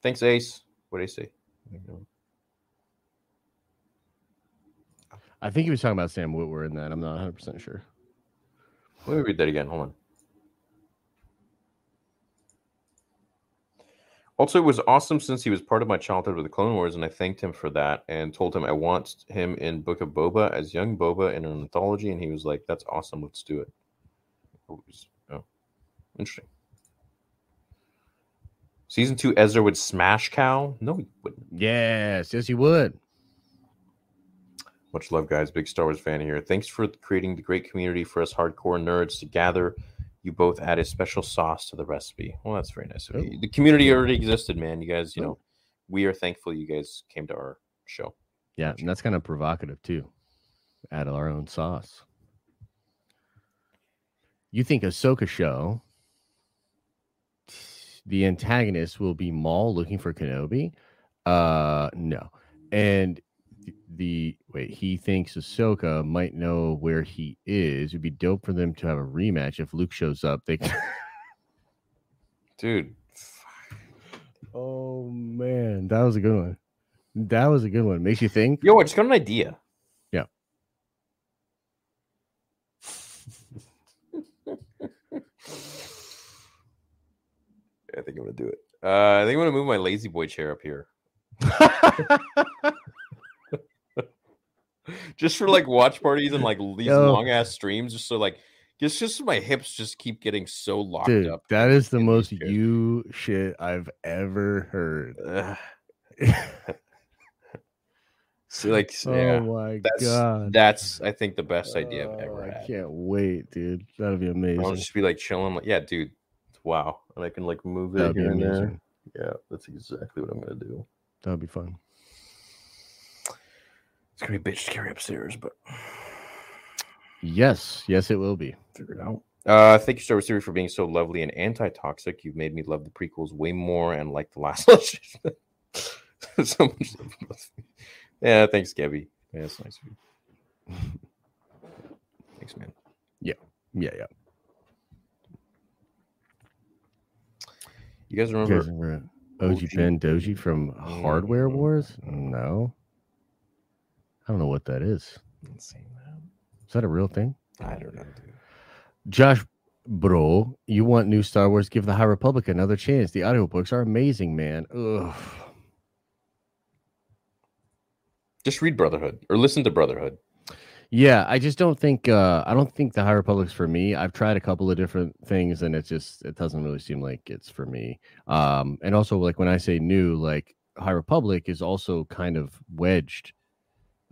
Thanks, Ace. What do you say? I think he was talking about Sam Witwer in that. I'm not 100 percent sure. Let me read that again. Hold on. Also, it was awesome since he was part of my childhood with the Clone Wars, and I thanked him for that and told him I want him in Book of Boba as young Boba in an anthology, and he was like, "That's awesome. Let's do it." Oh, oh, interesting. Season two, Ezra would smash Cal. No, he wouldn't. Yes, yes, he would. Much love, guys. Big Star Wars fan here. Thanks for creating the great community for us hardcore nerds to gather. You both added special sauce to the recipe. Well, that's very nice of you. The community already existed, man. You guys, you know, we are thankful you guys came to our show. Yeah, and that's kind of provocative too. Add our own sauce. You think Ahsoka show? The antagonist will be Maul looking for Kenobi? Uh, no. And the wait, he thinks Ahsoka might know where he is. It'd be dope for them to have a rematch if Luke shows up. They. Dude, oh man, that was a good one. That was a good one. Makes you think. yo, I just got an idea. Yeah. I think I'm gonna do it. Uh, I think I'm gonna move my lazy boy chair up here, just for like watch parties and like these Yo. long ass streams, just so like, it's just my hips just keep getting so locked Dude, up. that is the most chairs. you shit I've ever heard. So like, oh yeah, my that's god. that's I think the best idea I've Oh, ever I had. can't wait, dude. That'd be amazing. I'll just be like chilling, like, yeah, dude, wow, and I can like move it That'd here and there. Yeah, that's exactly what I'm gonna do. That'd be fun. It's gonna be a bitch to carry upstairs, but Yes, yes, it will be. figure it out. Uh, thank you, Star Wars Theory, for being so lovely and anti-toxic. You've made me love the prequels way more and like the last Legend. so much. Yeah, thanks, Gabby. Yeah, that's nice of you. Thanks, man. Yeah, yeah. yeah. You guys You remember? guys remember OG OG? Ben Doji from Hardware. Wars? No. I don't know what that is. Let's see. Is that a real thing? I don't know, dude. Josh, bro, you want new Star Wars? Give the High Republic another chance. The audiobooks are amazing, man. Ugh. Just read Brotherhood or listen to Brotherhood. Yeah, I just don't think uh I don't think the High Republic's for me. I've tried a couple of different things and it just it doesn't really seem like it's for me. Um and also like when I say new, like High Republic is also kind of wedged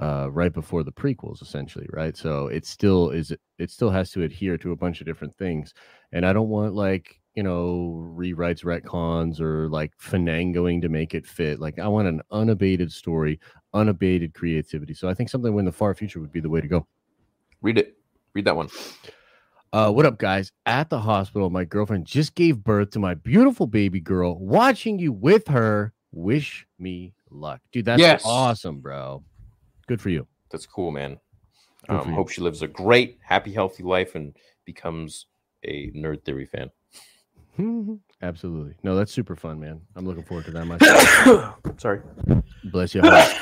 uh, right before the prequels, essentially, right? So it still is it still has to adhere to a bunch of different things, and I don't want like you know rewrites, retcons, or like finangoing to make it fit. Like I want an unabated story, unabated creativity. So I think something in the far future would be the way to go. Read it. Read that one. Uh, what up, guys? At the hospital, my girlfriend just gave birth to my beautiful baby girl. Watching you with her, wish me luck, dude. That's Yes. awesome, bro. Good for you. That's cool, man. Um, hope she lives a great, happy, healthy life and becomes a nerd theory fan. Absolutely. No, that's super fun, man. I'm looking forward to that myself. Sorry. Bless your heart.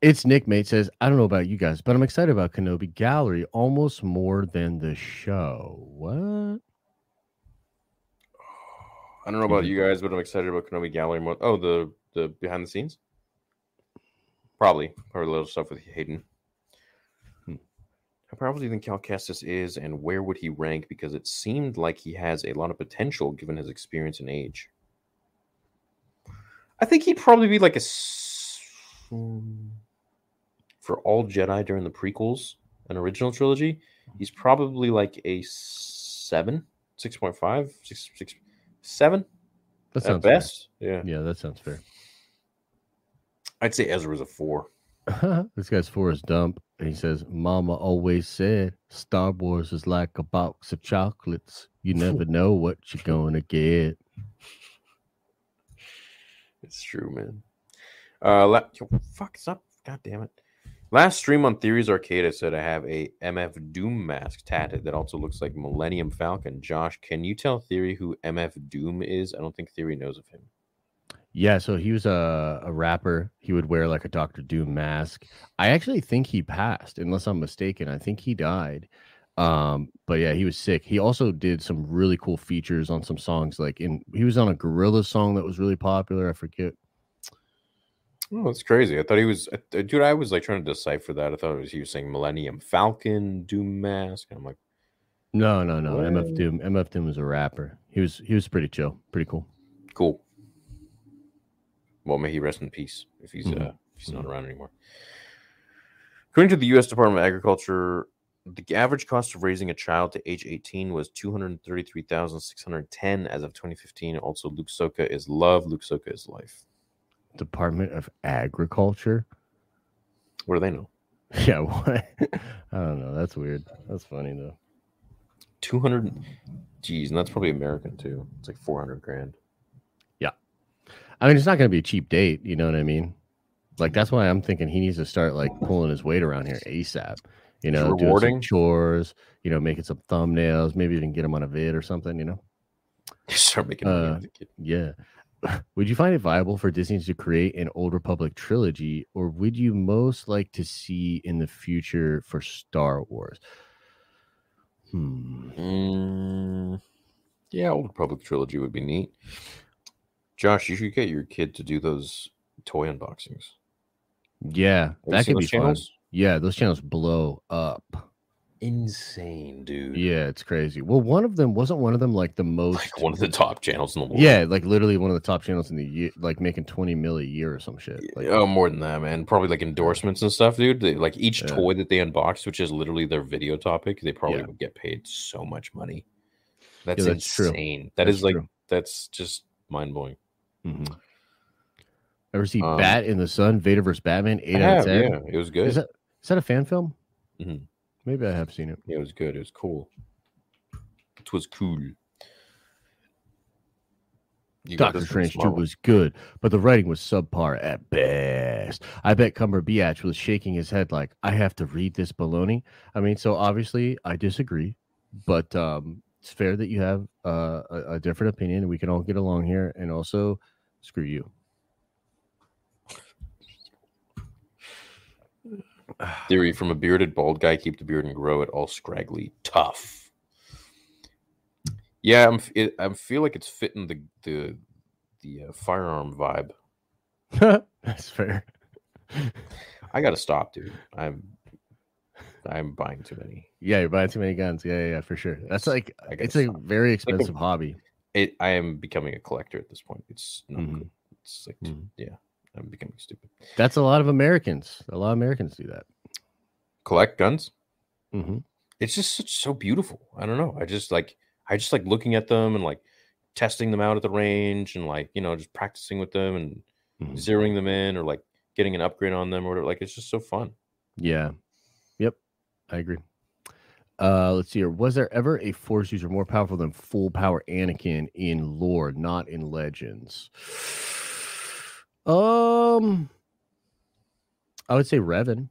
It's Nick Mate says, I don't know about you guys, but I'm excited about Kenobi Gallery almost more than the show. What? I don't know about you guys, but I'm excited about Kenobi Gallery. More. Oh, the the behind the scenes. Probably, or a little stuff with Hayden. Hmm. How powerful do you think Cal Kestis is, and where would he rank? Because it seemed like he has a lot of potential given his experience and age. I think he'd probably be like a for all Jedi during the prequels and original trilogy. He's probably like a seven, 6.5, six, six, seven That at sounds fair. Yeah, Yeah, that sounds fair. I'd say Ezra's a four. this guy's Forrest Dump, and he says, "Mama always said Star Wars is like a box of chocolates. You never know what you're gonna get." It's true, man. Uh, la- yo, fuck, stop. God damn it. Last stream on Theories Arcade, I said I have a MF Doom mask tatted that also looks like Millennium Falcon. Josh, can you tell Theory who MF Doom is? I don't think Theory knows of him. Yeah, so he was a, a rapper. He would wear like a Doctor Doom mask. I actually think he passed, unless I'm mistaken. I think he died. Um, but yeah, he was sick. He also did some really cool features on some songs. Like in he was on a Gorillaz song that was really popular. I forget. Oh, that's crazy. I thought he was, uh, dude. I was like trying to decipher that. I thought it was he was saying Millennium Falcon Doom mask. And I'm like, No, no, no. MF Doom. MF Doom was a rapper. He was he was pretty chill, pretty cool. cool. Well, may he rest in peace if he's Mhm. uh, if he's not around anymore. According to the U.S. Department of Agriculture, the average cost of raising a child to age 18 was 233,610 as of 2015. Also, Luke Soka is love. Luke Soka is life. Department of Agriculture. What do they know? Yeah, what? I don't know. That's weird. That's funny though. 200. Geez, and that's probably American too. It's like 400 grand. I mean, it's not going to be a cheap date. You know what I mean? Like that's why I'm thinking he needs to start like pulling his weight around here ASAP. You know, doing rewarding. chores. You know, making some thumbnails. Maybe even get him on a vid or something. You know? Start making Uh, with the kid. Yeah. Would you find it viable for Disney to create an Old Republic trilogy, or would you most like to see in the future for Star Wars? Hmm. Mm, yeah, Old Republic trilogy would be neat. Josh, you should get your kid to do those toy unboxings. Yeah, Have that could be those fun. Yeah, those channels blow up. Insane, dude. Yeah, it's crazy. Well, one of them wasn't one of them like the most. Like one of the top channels in the world. yeah, like literally one of the top channels in the year, like making twenty mil a year or some shit. Like, oh, more than that, man. Probably like endorsements and stuff, dude. They, like each Yeah. toy that they unbox, which is literally their video topic, they probably Yeah. would get paid so much money. That's, that's true. insane. That That's is like true. that's just mind blowing. Mhm. Ever see Um, Bat in the Sun, Vader versus Batman, eight I out of ten? yeah, it was good. Is that is that a fan film? Mhm. Maybe I have seen it. Yeah, it was good. It was cool. It was cool. You Doctor Strange 2 was good, but the writing was subpar at best. I bet Cumberbatch was shaking his head like, I have to read this baloney. I mean, so obviously I disagree, but um, it's fair that you have uh, a, a different opinion we can all get along here. And also, screw you. theory from a bearded bald guy. Keep the beard and grow it all scraggly, tough. Yeah, I'm. It, I feel like it's fitting the the the uh, firearm vibe. That's fair. I gotta stop, dude. I'm I'm buying too many. Yeah, you're buying too many guns. Yeah, yeah, yeah, for sure. That's like, I gotta it's a very expensive hobby. It. I am becoming a collector at this point. It's not Mhm. good. It's like, Mhm. yeah, I'm becoming stupid. That's a lot of Americans. A lot of Americans do that. Collect guns. hmm It's just such, so beautiful. I don't know. I just like I just like looking at them and like testing them out at the range and like you know just practicing with them and Mhm. zeroing them in or like getting an upgrade on them or whatever. Like it's just so fun. Yeah. Yep. I agree. Uh, let's see here. Was there ever a force user more powerful than full power Anakin in lore, not in legends? Um, I would say Revan,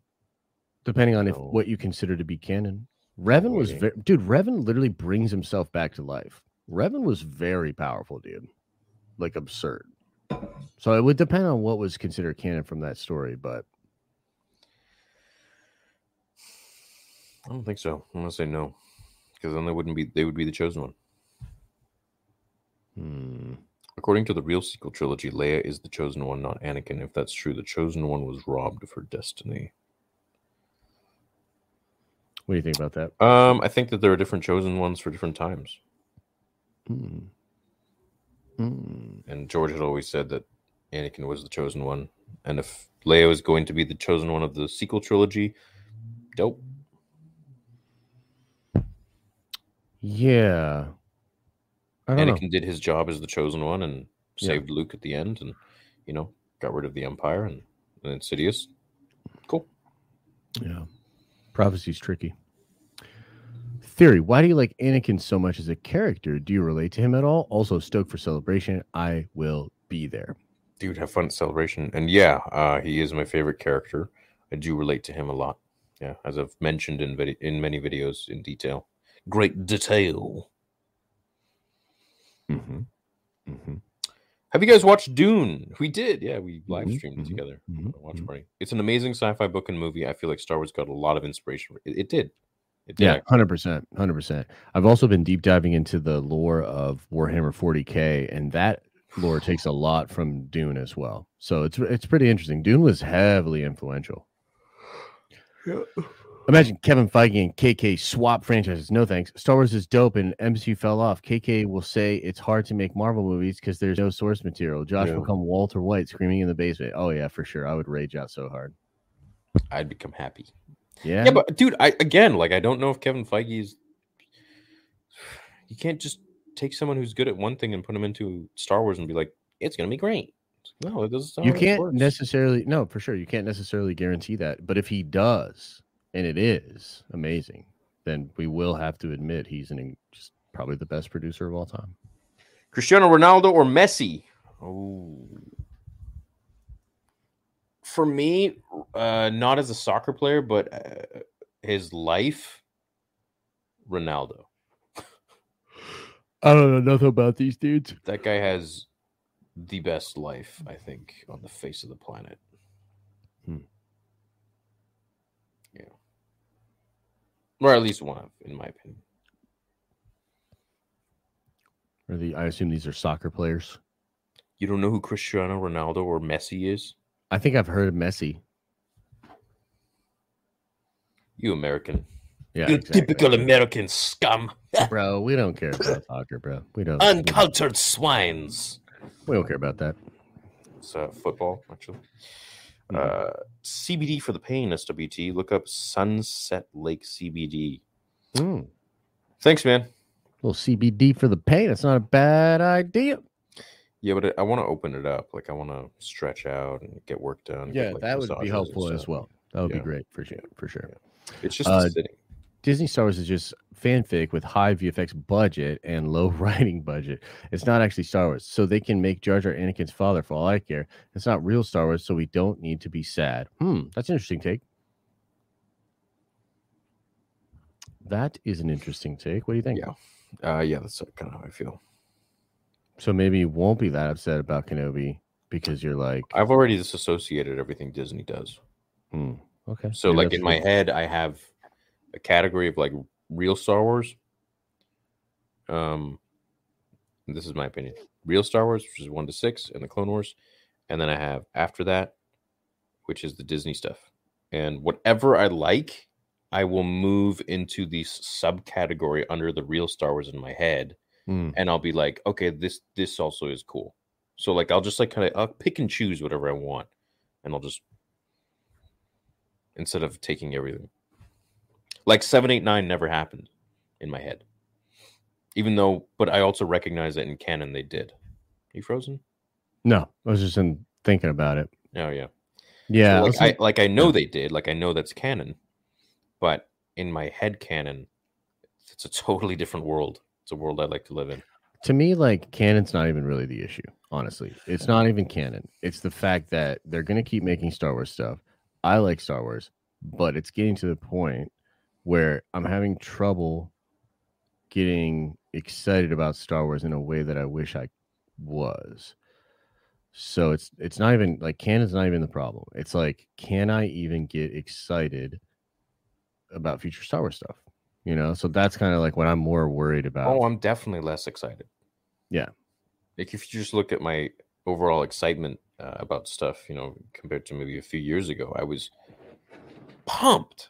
depending on if No. what you consider to be canon. Revan was, ve- dude. Revan literally brings himself back to life. Revan was very powerful, dude. Like absurd. So it would depend on what was considered canon from that story, but I don't think so. I'm gonna say no. Because then they wouldn't be they would be the chosen one. hmm. According to the real sequel trilogy, Leia is the chosen one, not Anakin. If that's true, the chosen one was robbed of her destiny. what do you think about that? Um, I think that there are different chosen ones for different times. Hmm. Hmm. And George had always said that Anakin was the chosen one. And if Leia is going to be the chosen one of the sequel trilogy, dope. Yeah. I don't know. Anakin did his job as the chosen one and Yeah. saved Luke at the end and, you know, got rid of the Empire and, and Insidious. Cool. Yeah. Prophecy's tricky. Theory. Why do you like Anakin so much as a character? Do you relate to him at all? Also, stoked for celebration. I will be there. Dude, have fun at Celebration. And yeah, uh, he is my favorite character. I do relate to him a lot. Yeah, as I've mentioned in vid- in many videos in detail. Great detail. Mm-hmm. Mm-hmm. Have you guys watched Dune? We did. Yeah, we live streamed it mhm, together. mhm, Watch mhm. party. It's an amazing sci-fi book and movie. I feel like Star Wars got a lot of inspiration. It, it did. It did. Yeah, hundred percent, hundred percent. I've also been deep diving into the lore of Warhammer 40k, and that lore takes a lot from Dune as well. So it's it's pretty interesting. Dune was heavily influential. Imagine Kevin Feige and KK swap franchises. No thanks. Star Wars is dope, and MCU fell off. KK will say it's hard to make Marvel movies because there's no source material. Josh Yeah. will come Walter White screaming in the basement. Oh yeah, for sure. I would rage out so hard. I'd become happy. Yeah, Yeah, but dude, I again, like, I don't know if Kevin Feige is. You can't just take someone who's good at one thing and put them into Star Wars and be like, it's gonna be great. No, it doesn't. you can't necessarily no for sure you can't necessarily guarantee that but if he does and it is amazing then we will have to admit he's an just probably the best producer of all time Cristiano Ronaldo or Messi? Oh. For me, uh, not as a soccer player, but uh, his life, Ronaldo. i don't know nothing about these dudes That guy has the best life, I think, on the face of the planet. Hmm. Or at least one of, in my opinion. or the i assume these are soccer players You don't know who Cristiano Ronaldo or Messi is? i think i've heard of messi You American. yeah you exactly. typical American scum. bro we don't care about soccer bro we don't we don't- Uncultured swines. we don't care about that It's uh, football, actually. Mhm. Uh, CBD for the pain, SWT. Look up Sunset Lake CBD. Mm. Thanks, man. little cbd for the pain that's not a bad idea Yeah, but I, want to open it up. Like, I want to stretch out and get work done. get, yeah like, that would be helpful as well that would Yeah. be great for sure for sure It's just Uh, sitting. Disney Star Wars is just fanfic with high VFX budget and low writing budget. It's not actually Star Wars, so they can make Jar Jar Anakin's father for all I care. It's not real Star Wars, so we don't need to be sad. Hmm, that's an interesting take. That is an interesting take. What do you think? Yeah. Uh, yeah, that's kind of how I feel. So maybe you won't be that upset about Kenobi because you're like, I've already disassociated everything Disney does. hmm, okay. So, maybe like, in my head, I have a category of like real Star Wars. Um, this is my opinion. Real Star Wars, which is one to six, and the Clone Wars, and then I have after that, which is the Disney stuff. And whatever I like, I will move into the subcategory under the real Star Wars in my head, Hmm, and I'll be like, okay, this this also is cool. So like I'll just like kind of I'll pick and choose whatever I want, and I'll just instead of taking everything. Like seven, eight, nine never happened in my head, even though. But I also recognize that in canon they did. you frozen? No, I was just in thinking about it. Oh yeah. Yeah, So, let's like I like I know they did. Like I know that's canon, but in my head canon, it's a totally different world. It's a world I like to live in. to me, like canon's not even really the issue. Honestly, it's not even canon. It's the fact that they're gonna keep making Star Wars stuff. I like Star Wars, but it's getting to the point where I'm having trouble getting excited about Star Wars in a way that I wish I was. So it's it's not even like canon's not even the problem. It's like, can I even get excited about future Star Wars stuff? You know, so that's kind of like what I'm more worried about. Oh, I'm definitely less excited. Yeah. Like if you just look at my overall excitement uh, about stuff, you know, compared to maybe a few years ago, I was pumped.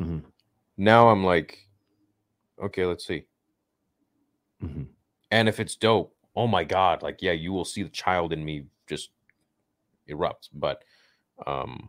Mhm. Now I'm like, okay, let's see. Mhm. And if it's dope, oh my god, like yeah, you will see the child in me just erupt. But um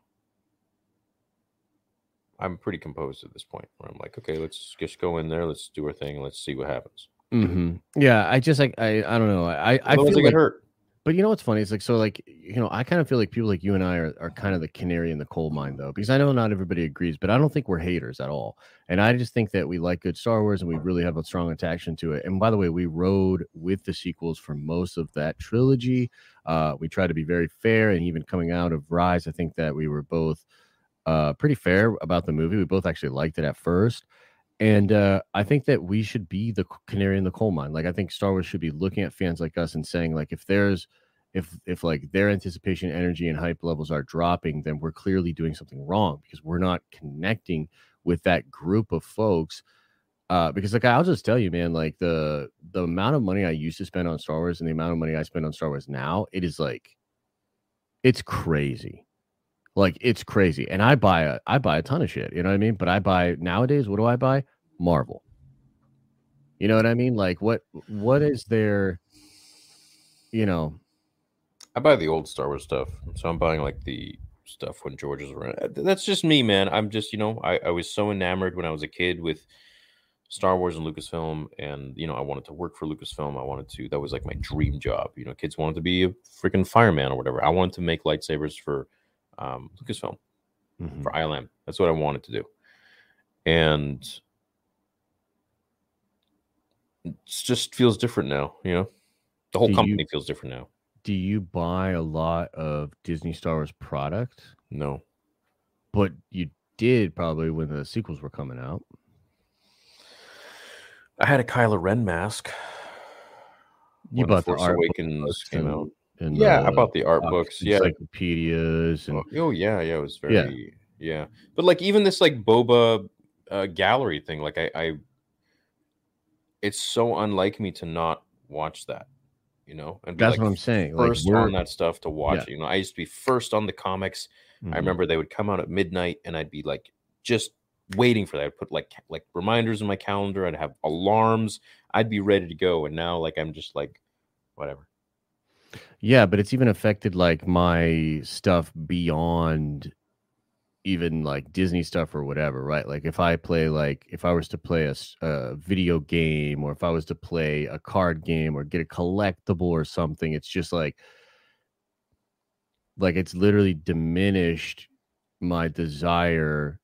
I'm pretty composed at this point where I'm like, okay, let's just go in there, let's do our thing, let's see what happens. hmm Yeah, I just like I I don't know. I I Otherwise feel I get like, hurt. But you know what's funny? It's like so like you know I kind of feel like people like you and I are are kind of the canary in the coal mine though because I know not everybody agrees, but I don't think we're haters at all. And I just think that we like good Star Wars and we really have a strong attachment to it. And by the way, we rode with the sequels for most of that trilogy. Uh, we try to be very fair, and even coming out of Rise, I think that we were both uh, pretty fair about the movie. We both actually liked it at first. And uh, I think that we should be the canary in the coal mine. Like I think Star Wars should be looking at fans like us and saying, like, if there's if if like their anticipation, energy, and hype levels are dropping, then we're clearly doing something wrong because we're not connecting with that group of folks. Uh, because like I'll just tell you, man, like the the amount of money I used to spend on Star Wars and the amount of money I spend on Star Wars now, it is like it's crazy. Like it's crazy. And I buy a I buy a ton of shit. You know what I mean? But I buy nowadays, what do I buy? Marvel. You know what I mean? Like what what is there, you know, I buy the old Star Wars stuff, so I'm buying like the stuff when George is around. That's just me, man. I'm just, you know, I, I was so enamored when I was a kid with Star Wars and Lucasfilm, and you know, I wanted to work for Lucasfilm. I wanted to. That was like my dream job. You know, kids wanted to be a freaking fireman or whatever. I wanted to make lightsabers for um, Lucasfilm mhm. for ILM. That's what I wanted to do, and it just feels different now. You know, the whole Do you- company feels different now. do you buy a lot of Disney Star Wars product? No, But you did probably when the sequels were coming out. I had a Kylo Ren mask. You bought the Force Awakens came out. And Yeah, I the bought the art box books. Yeah. encyclopedias and Oh, yeah, yeah. It was very Yeah. yeah. But like even this like boba uh, gallery thing, like I, I, it's so unlike me to not watch that, you know. And that's like, what I'm saying. Like First we're, on that stuff to watch. You know, I used to be first on the comics. I Mhm. remember they would come out at midnight, and I'd be like just waiting for that. I'd put like like reminders in my calendar. I'd have alarms. I'd be ready to go. And now like I'm just like whatever. Yeah, but it's even affected like my stuff beyond even like Disney stuff or whatever, right? Like if I play like if I was to play a video game or if I was to play a card game or get a collectible or something, it's just like like it's literally diminished my desire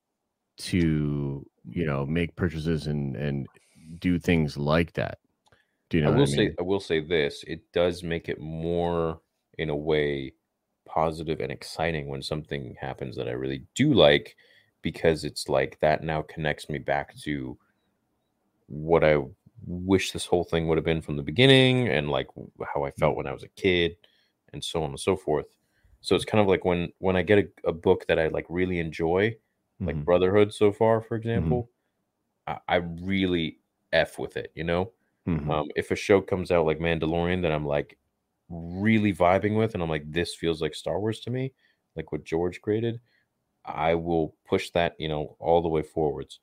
to, you know, make purchases and and do things like that. Do you know I will I say? I will say this. It does make it more in a way positive and exciting when something happens that I really do like because it's like that now connects me back to what I wish this whole thing would have been from the beginning and like how I felt when I was a kid and so on and so forth. So it's kind of like when when I get a, a book that I like really enjoy, like Mhm. Brotherhood so far, for example, I, I really F with it, you know? Mhm. Um, if a show comes out like Mandalorian that I'm like really vibing with, and I'm like, this feels like Star Wars to me, like what George created, I will push that, you know, all the way forwards.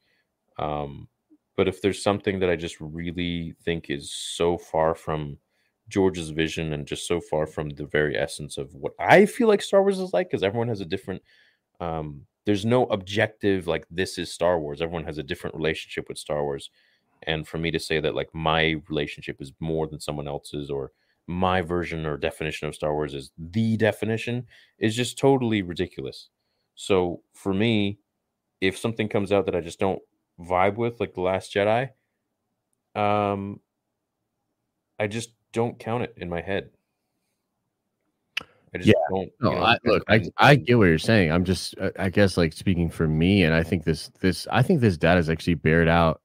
Um, but if there's something that I just really think is so far from George's vision and just so far from the very essence of what I feel like Star Wars is like because everyone has a different um there's no objective like this is Star Wars. Everyone has a different relationship with Star Wars. And for me to say that like my relationship is more than someone else's or my version or definition of Star Wars is the definition is just totally ridiculous. So for me, if something comes out that I just don't vibe with, like The Last Jedi, um, I just don't count it in my head. I just Yeah. don't. No, you know, I, look, I, I get what you're saying. I'm just, I guess, like speaking for me, and I think this, this, I think this data is actually bared out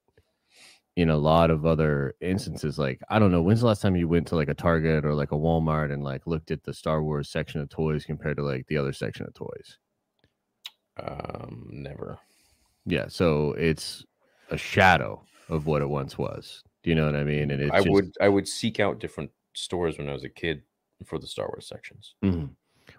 in a lot of other instances. Like, I don't know, when's the last time you went to like a Target or like a Walmart and like looked at the Star Wars section of toys compared to like the other section of toys? um, never. Yeah, so it's a shadow of what it once was. Do you know what I mean? And it's I just- would I would seek out different stores when I was a kid for the Star Wars sections. Mhm.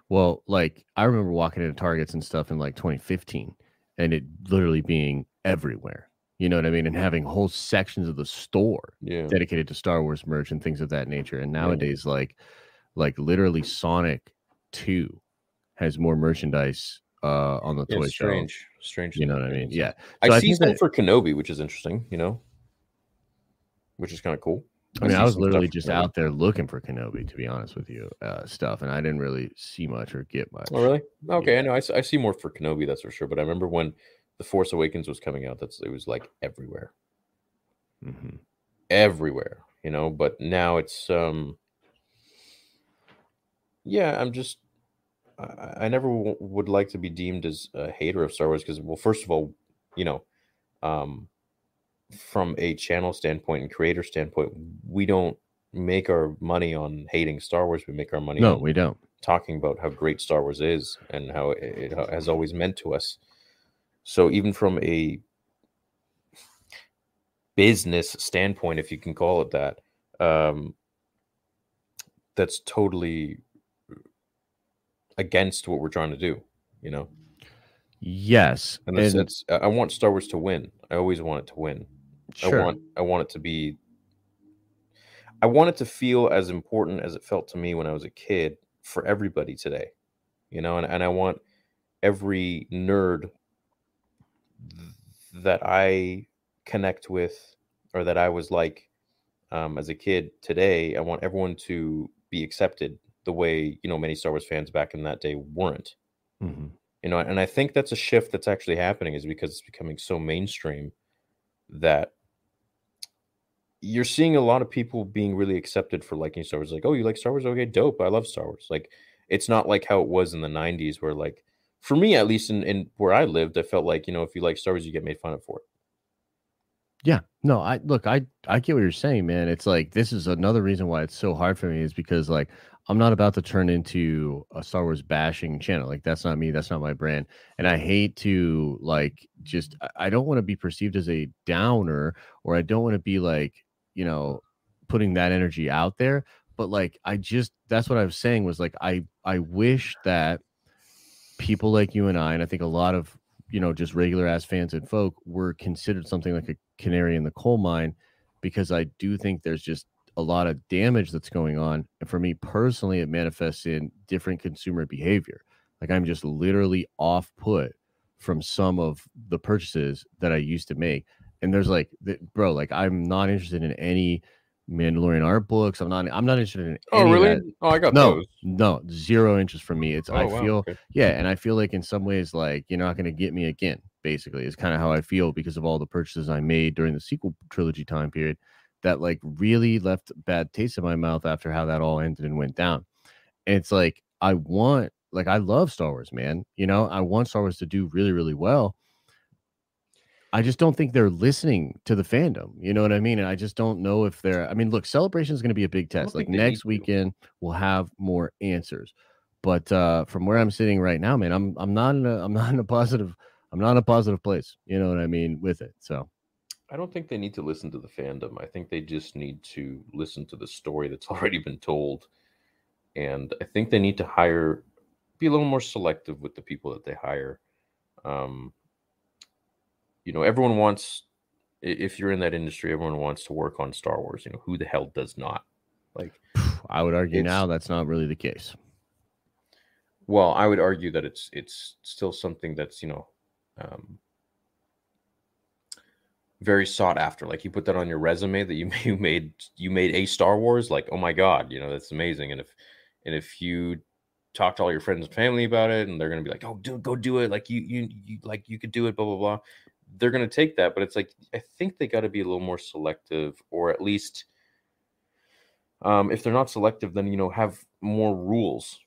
Well, like I remember walking into Targets and stuff in like 2015 and it literally being everywhere. You know what I mean? And having whole sections of the store Yeah. dedicated to Star Wars merch and things of that nature. And nowadays, like like literally Sonic 2 has more merchandise uh on the Yeah, toy it's shelf. strange. Strange. You know what I mean? Yeah. I So I see think some that- for Kenobi, which is interesting, you know. Which is kind of cool. I mean, see I was literally just out there looking for Kenobi, to be honest with you, uh, stuff, and I didn't really see much or get much. Oh, really? Okay, I know. I see more for Kenobi, that's for sure. But I remember when The Force Awakens was coming out, that's it was like everywhere. Mhm. everywhere you know but now it's um yeah i'm just i, I never w- would like to be deemed as a hater of star wars because well first of all you know um from a channel standpoint and creator standpoint we don't make our money on hating star wars we make our money No, on we don't. talking about how great Star Wars is and how it, it has always meant to us. So even from a business standpoint, if you can call it that, um, that's totally against what we're trying to do. You know, Yes, and that's, and that's I want Star Wars to win. I always want it to win. sure. I want I want it to be I want it to feel as important as it felt to me when I was a kid for everybody today. You know, and, and I want every nerd that I connect with or that I was like um, as a kid today, I want everyone to be accepted the way, you know, many Star Wars fans back in that day weren't. Mhm. you know and i think that's a shift that's actually happening is because it's becoming so mainstream that you're seeing a lot of people being really accepted for liking star wars like oh you like star wars? Okay dope i love star wars. Like it's not like how it was in the 90s where like for me at least in, in where i lived i felt like you know if you like star wars you get made fun of for it Yeah, no, I look, I I get what you're saying, man. It's like this is another reason why it's so hard for me is because like I'm not about to turn into a Star Wars bashing channel. Like that's not me. That's not my brand. And I hate to like just I- don't want to be perceived as a downer or I don't want to be like, you know, putting that energy out there. But like I just that's what I was saying was like I I wish that people like you and I, and I think a lot of you know just regular ass fans and folk were considered something like a canary in the coal mine because I do think there's just a lot of damage that's going on. And for me personally, it manifests in different consumer behavior. Like I'm just literally off put from some of the purchases that I used to make. And there's like, bro, like I'm not interested in any Mandalorian art books. I'm not. I'm not interested in. oh any of really that. oh i got No, those no, zero interest for me. It's oh, I wow, feel okay. yeah, and I feel like in some ways, like you're not going to get me again. Basically, is kind of how I feel because of all the purchases I made during the sequel trilogy time period that like really left bad taste in my mouth after how that all ended and went down. And it's like I want, like I love Star Wars, man. You know, I want Star Wars to do really, really well. I just don't think they're listening to the fandom. You know what I mean? And I just don't know if they're. I mean, look, celebration is going to be a big test. Like next to. weekend, we'll have more answers. But uh from where I'm sitting right now, man, I'm I'm not in a I'm not in a positive I'm not in a positive place. You know what I mean with it. So I don't think they need to listen to the fandom. I think they just need to listen to the story that's already been told. And I think they need to hire, be a little more selective with the people that they hire. Um, you know, everyone wants, if you're in that industry, everyone wants to work on Star Wars. You know, who the hell does not? Like, I would argue now that's not really the case. Well, I would argue that it's it's still something that's you know um, very sought after. Like you put that on your resume that you you made you made a Star Wars. Like oh my god, you know that's amazing. And if and if you talk to all your friends and family about it, and they're gonna be like, oh, do go do it. Like you you, you like you could do it. Blah blah blah. They're gonna take that, but it's like I think they got to be a little more selective, or at least. Um, if they're not selective, then you know have more rules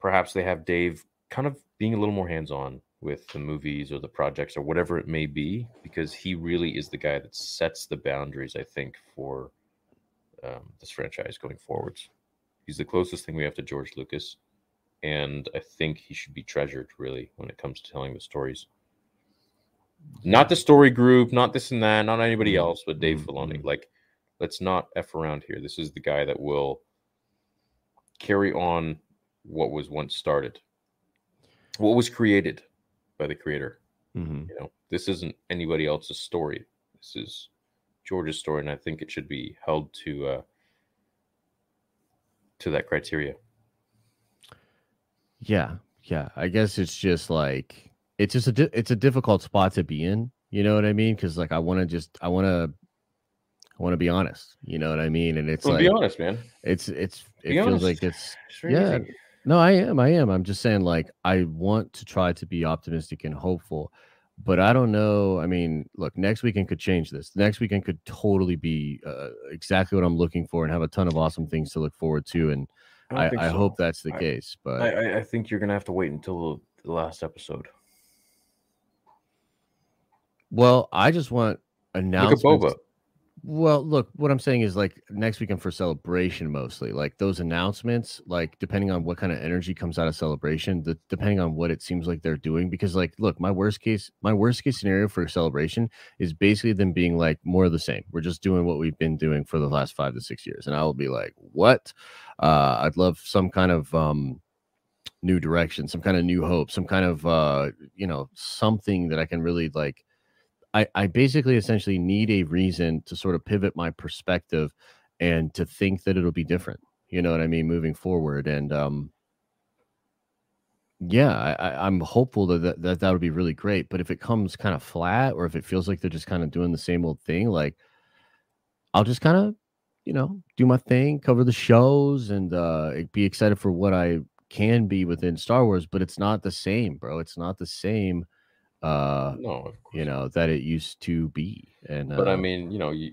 perhaps they have Dave kind of being a little more hands on with the movies or the projects or whatever it may be, because he really is the guy that sets the boundaries, I think, for um, this franchise going forwards. He's the closest thing we have to George Lucas, and I think he should be treasured really when it comes to telling the stories. Not the story group, not this and that, not anybody Mhm. else, but Dave Mhm, Filoni. mhm. Like, let's not f around here. This is the guy that will carry on what was once started, what was created by the creator. Mhm. You know, this isn't anybody else's story. This is George's story, and I think it should be held to uh, to that criteria. Yeah, yeah. I guess it's just like it's just a di- it's a difficult spot to be in. You know what I mean? Because like I want to just I want to I want to be honest. You know what I mean? And it's Well, like be honest, man. it's it's it Be feels honest. like it's very yeah. easy. No, I am. I am. I'm just saying, like, I want to try to be optimistic and hopeful, but I don't know. I mean, look, next weekend could change this. Next weekend could totally be uh, exactly what I'm looking for and have a ton of awesome things to look forward to. And don't I, I, so. hope that's the I- case. But I, I, I think you're gonna have to wait until the last episode. Well, I just want Look at announcements. Boba. Well, look, what I'm saying is like next weekend for celebration mostly, like those announcements, like depending on what kind of energy comes out of celebration, the, depending on what it seems like they're doing. Because like, look, my worst case, my worst case scenario for celebration is basically them being like more of the same. We're just doing what we've been doing for the last five to six years, and I will be like, what? Uh, I'd love some kind of um new direction, some kind of new hope, some kind of uh, you know, something that I can really like I, I basically essentially need a reason to sort of pivot my perspective and to think that it'll be different. You know what I mean? Moving forward. And um yeah, I, I'm hopeful that, that that that would be really great. But if it comes kind of flat or if it feels like they're just kind of doing the same old thing, like I'll just kind of, you know, do my thing, cover the shows, and uh be excited for what I can be within Star Wars, but it's not the same, bro. It's not the same uh No, of course. you know that it used to be and But I uh, mean, you know, you,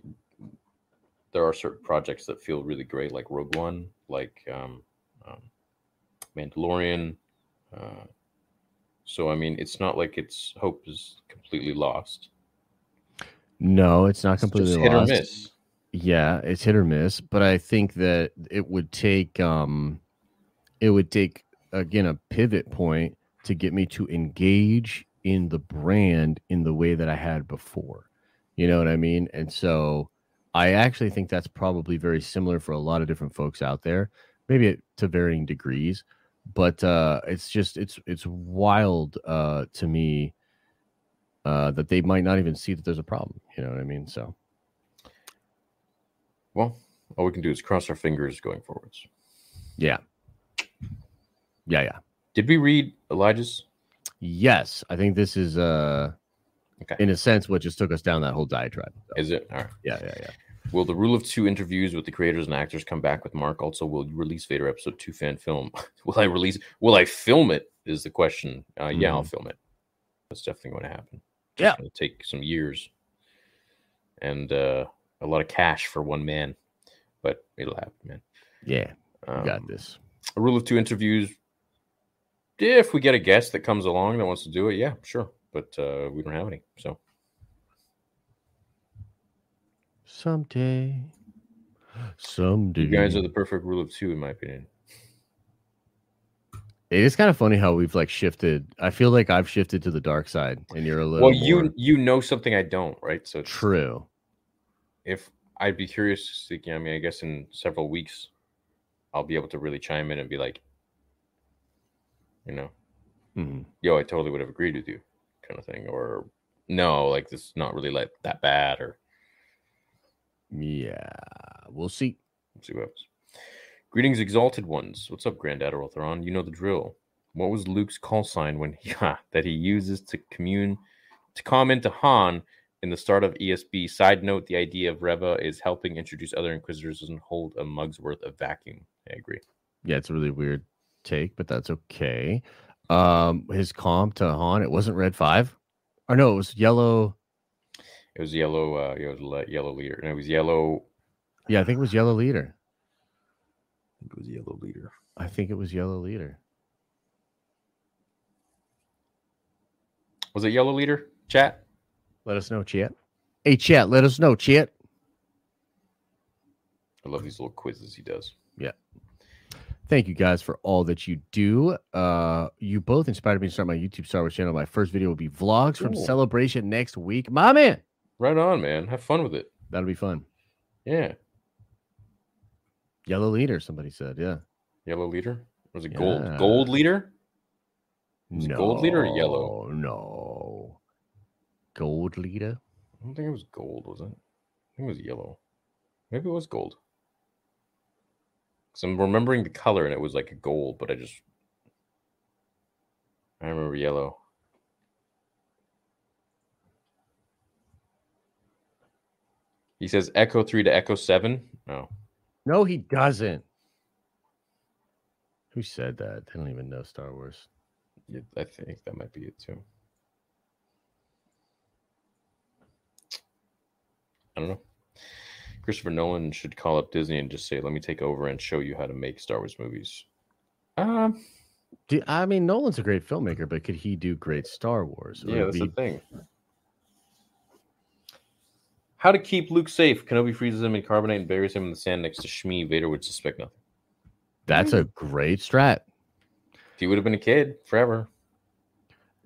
there are certain projects that feel really great, like Rogue One, like um, um, Mandalorian. Uh, so I mean, it's not like its hope is completely lost. no it's not It's completely just hit or lost. miss. yeah it's hit or miss but i think that it would take um it would take again a pivot point to get me to engage in the brand in the way that i had before you know what i mean and so i actually think that's probably very similar for a lot of different folks out there maybe to varying degrees but uh it's just it's it's wild uh to me uh that they might not even see that there's a problem you know what i mean so Well, all we can do is cross our fingers going forwards. yeah yeah yeah Did we read Elijah's? Yes i think this is uh Okay. in a sense what just took us down that whole diatribe so, Is it all right? yeah yeah yeah Will the rule of two interviews with the creators and actors come back with Mark? Also, will you release Vader episode two fan film? will I release? Will I film it? Is the question. Uh, Yeah, I'll film it. That's definitely going to happen. Yeah. going to take some years and uh, a lot of cash for one man, but it'll happen, man. yeah Um, got this A rule of two interviews. If we get a guest that comes along that wants to do it, yeah, sure. But uh, we don't have any, so someday someday you guys are the perfect rule of two, in my opinion. it is kind of funny how we've like shifted i feel like i've shifted to the dark side and you're a little Well, you more you know something I don't, right? So it's- true if I'd be curious to see, I mean, I guess in several weeks, I'll be able to really chime in and be like, you know, Mhm. yo, I totally would have agreed with you, kind of thing, or no, like this is not really like that bad, or yeah we'll see we'll see what happens. Greetings, exalted ones. What's up, Grand Admiral Thrawn? You know the drill. What was Luke's call sign when he that he uses to commune to comment to Han in the start of ESB? Side note: The idea of Reva is helping introduce other Inquisitors doesn't hold a mug's worth of vacuum. I agree. Yeah, it's really weird take, but that's okay. Um, his comp to Han, it wasn't red five, or no, it was yellow. It was yellow. Uh, it was yellow leader, and it was yellow. Yeah, I think it was yellow leader. I think it was yellow leader. I think it was yellow leader. Was it yellow leader? Chat. Let us know, chat. Hey, chat, let us know, chat. I love these little quizzes he does. Thank you guys for all that you do. Uh, you both inspired me to start my YouTube Star Wars channel. My first video will be vlogs from. Celebration next week. My man, Right on, man. Have fun with it. that'll be fun. Yeah. Yellow leader, somebody said. Yeah. Yellow leader. Was it gold? Yeah. Gold leader? Was it no, gold leader or yellow? No. Gold leader. I don't think it was gold, was it? I think it was yellow. Maybe it was gold. Because I'm remembering the color and it was like a gold, but I just. I remember yellow. He says Echo 3 to Echo 7. No. No, he doesn't. Who said that? They don't even know Star Wars. Yeah, I think that might be it too. I don't know. Christopher Nolan should call up Disney and just say, "Let me take over and show you how to make Star Wars movies." Um, Do, I mean, Nolan's a great filmmaker, but could he do great Star Wars? Or yeah, that's be- the thing. How to keep Luke safe? Kenobi freezes him in carbonite and buries him in the sand next to Shmi. Vader would suspect nothing. that's a great strat. He would have been a kid forever.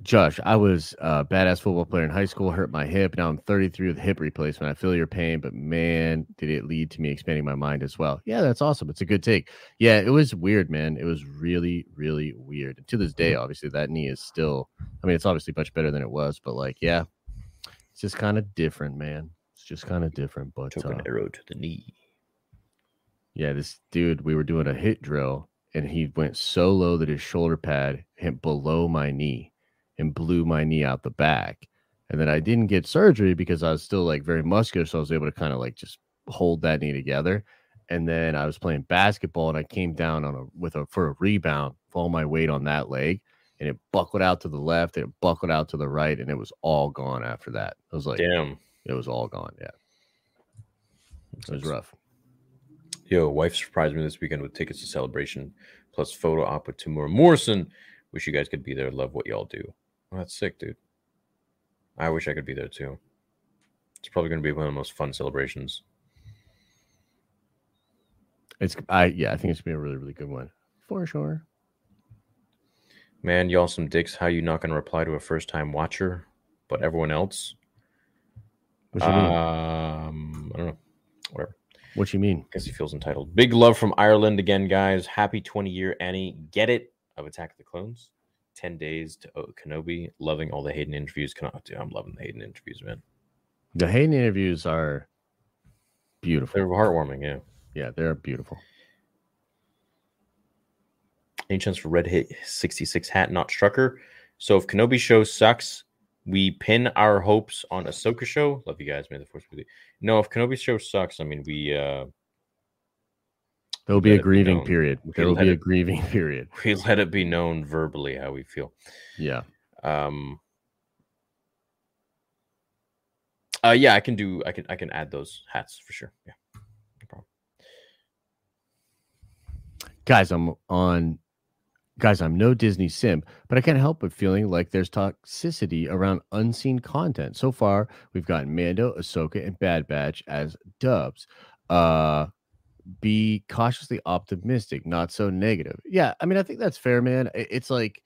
Josh, I was a badass football player in high school, hurt my hip. Now I'm 33 with hip replacement. I feel your pain, but man, did it lead to me expanding my mind as well. Yeah, that's awesome. It's a good take. Yeah, it was weird, man. It was really, really weird. And to this day, obviously, that knee is still, I mean, it's obviously much better than it was, but like, yeah, it's just kind of different, man. It's just kind of different. But Took uh, an arrow to the knee. yeah, this dude, we were doing a hit drill and he went so low that his shoulder pad hit below my knee and blew my knee out the back. And then I didn't get surgery because I was still like very muscular. So I was able to kind of like just hold that knee together. And then I was playing basketball and I came down on a with a for a rebound, all my weight on that leg, and it buckled out to the left and it buckled out to the right, and it was all gone after that. I was like Damn. it was all gone. Yeah. It was rough. Yo, wife surprised me this weekend with tickets to celebration plus photo op with Temuera Morrison. Wish you guys could be there. Love what y'all do. That's sick, dude. I wish I could be there too. It's probably going to be one of the most fun celebrations. It's I yeah, I think it's gonna be a really, really good one. For sure. Man, y'all some dicks. How you not going to reply to a first time watcher, but everyone else? What you mean? Um, I don't know. Whatever. What you mean? Because he feels entitled. Big love from Ireland again, guys. Happy 20 year Annie. Get it of Attack of the Clones. 10 days to Kenobi. Loving all the Hayden interviews. Can I, dude, I'm loving the Hayden interviews, man. The Hayden interviews are beautiful. They're heartwarming, yeah. yeah, they're beautiful. Any chance for Red Hit 66 hat, not Strucker? So if Kenobi show sucks, we pin our hopes on Ahsoka show. Love you guys. May the force be with you. No, if Kenobi show sucks, I mean, we uh There will be let a it be grieving period. There will be a it- grieving period. we let it be known verbally how we feel. Yeah. Um uh yeah, I can do I can I can add those hats for sure. Yeah. No problem. Guys, I'm on guys, I'm no Disney sim, but I can't help but feeling like there's toxicity around unseen content. So far, we've got Mando, Ahsoka, and Bad Batch as dubs. Uh be cautiously optimistic, not so negative. Yeah, I mean, I think that's fair, man. It's like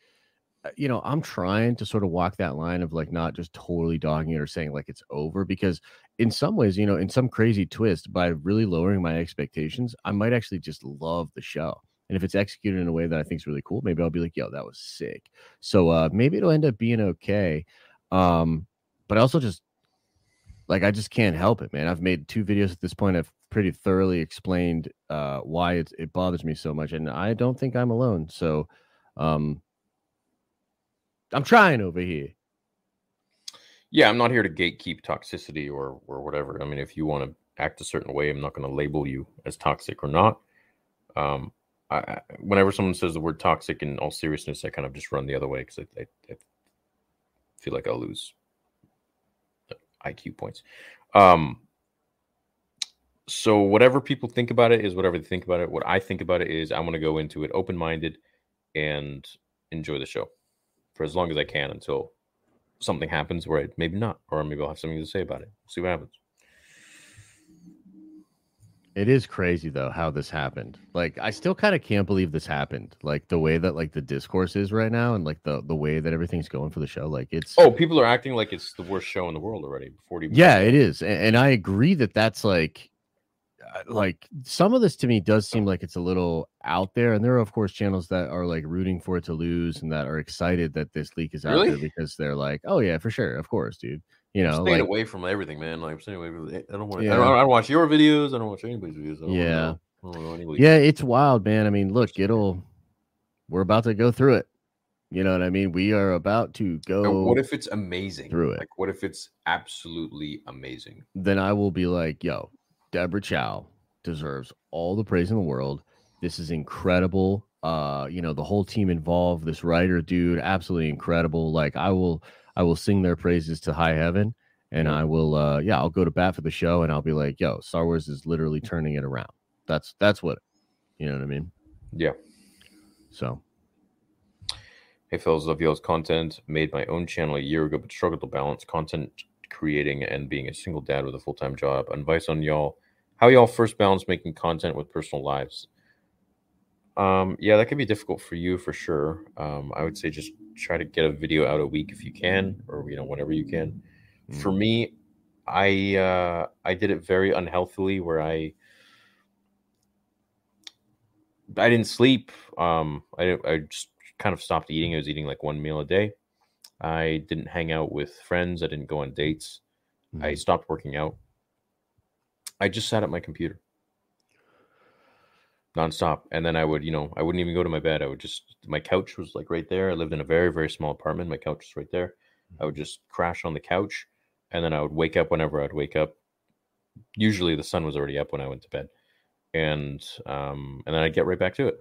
uh, you know, I'm trying to sort of walk that line of like not just totally dogging it or saying like it's over because in some ways, you know, in some crazy twist, by really lowering my expectations, I might actually just love the show. And if it's executed in a way that I think is really cool, maybe I'll be like, yo, that was sick. So uh maybe it'll end up being okay. Um, but I also just like I just can't help it, man. I've made two videos at this point. I've pretty thoroughly explained uh, why it it bothers me so much, and I don't think I'm alone. So, um, I'm trying over here. Yeah, I'm not here to gatekeep toxicity or or whatever. I mean, if you want to act a certain way, I'm not going to label you as toxic or not. Um, I, whenever someone says the word toxic, in all seriousness, I kind of just run the other way because I, I, I feel like I'll lose IQ points. Um, so whatever people think about it is whatever they think about it. What I think about it is I want to go into it open minded and enjoy the show for as long as I can until something happens where I maybe not, or maybe I'll have something to say about it. see what happens. It is crazy though how this happened. Like I still kind of can't believe this happened. Like the way that like the discourse is right now and like the the way that everything's going for the show. Like it's Oh, people are acting like it's the worst show in the world already before even yeah, it is. And, and I agree that that's like Uh, like some of this to me does seem like it's a little out there and there are of course channels that are like rooting for it to lose and that are excited that this leak is out there because they're like, "Oh yeah, for sure. Of course, dude." You know, staying like away from everything, man. Like I'm staying away from. Eh, I don't want. Yeah. I, don't, I don't watch your videos. I don't watch anybody's videos. I don't Yeah. know- I don't know any leaks. Yeah, it's wild, man. I mean, look, it'll we're about to go through it. You know what I mean? We are about to And go what if it's amazing? through it. Like, what if it's absolutely amazing? then I will be like, yo, Deborah Chow deserves all the praise in the world. This is incredible. Uh, you know, the whole team involved, this writer dude, absolutely incredible. Like I will I will sing their praises to high heaven and. I will uh yeah, I'll go to bat for the show and I'll be like, yo, Star Wars is literally turning it around. That's that's what you know what I mean? Yeah. So Hey, fellas, love y'all's content. Made my own channel a year ago, but struggled to balance content creating and being a single dad with a full time job. Advice on y'all: How y'all first balance making content with personal lives? Um, yeah, that can be difficult for you for sure. Um, I would say just try to get a video out a week if you can, or you know, whenever you can. For me, I uh, I did it very unhealthily, where I I didn't sleep. Um, I I just kind of stopped eating. I was eating like one meal a day. I didn't hang out with friends. I didn't go on dates. I Mhm. stopped working out. I just sat at my computer nonstop. And then I would, you know, I wouldn't even go to my bed. I would just, my couch was like right there. I lived in a very, very small apartment. My couch was right there. I would just crash on the couch and then I would wake up whenever I'd wake up. Usually the sun was already up when I went to bed. And um and then I'd get right back to it.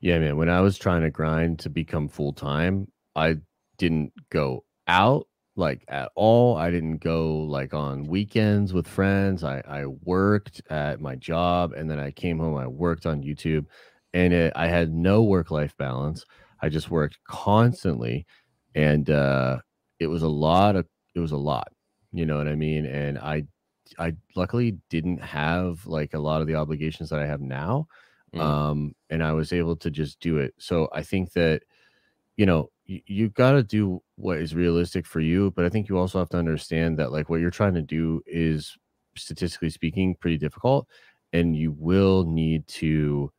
Yeah, man. When I was trying to grind to become full time, I didn't go out like at all. I didn't go like on weekends with friends. I, I worked at my job and then I came home. I worked on YouTube and it, I had no work life balance. I just worked constantly and uh, it was a lot of, it was a lot, you know what I mean? And I, I luckily didn't have like a lot of the obligations that I have now Mm. um and i was able to just do it so i think that you know you, got to do what is realistic for you but i think you also have to understand that like what you're trying to do is statistically speaking pretty difficult and you will need to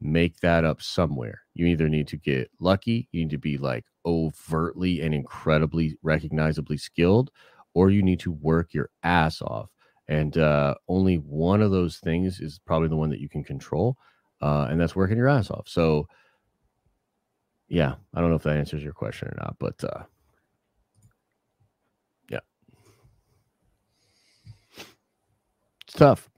make that up somewhere you either need to get lucky you need to be like overtly and incredibly recognizably skilled or you need to work your ass off and uh, only one of those things is probably the one that you can control uh, and that's working your ass off. So, yeah, I don't know if that answers your question or not, but uh, yeah, it's tough.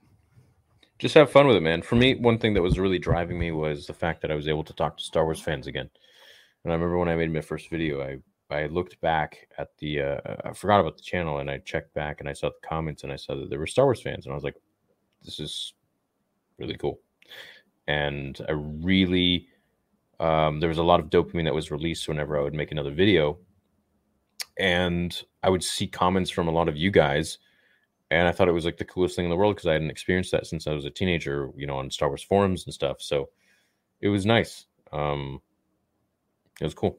just have fun with it, man. For me, one thing that was really driving me was the fact that I was able to talk to Star Wars fans again. And I remember when I made my first video, I I looked back at the uh, I forgot about the channel and I checked back and I saw the comments and I saw that there were Star Wars fans and I was like, this is really cool. And I really um, there was a lot of dopamine that was released whenever I would make another video, and I would see comments from a lot of you guys and I thought it was like the coolest thing in the world because I hadn't experienced that since I was a teenager, you know, on Star Wars forums and stuff. So it was nice. Um, it was cool.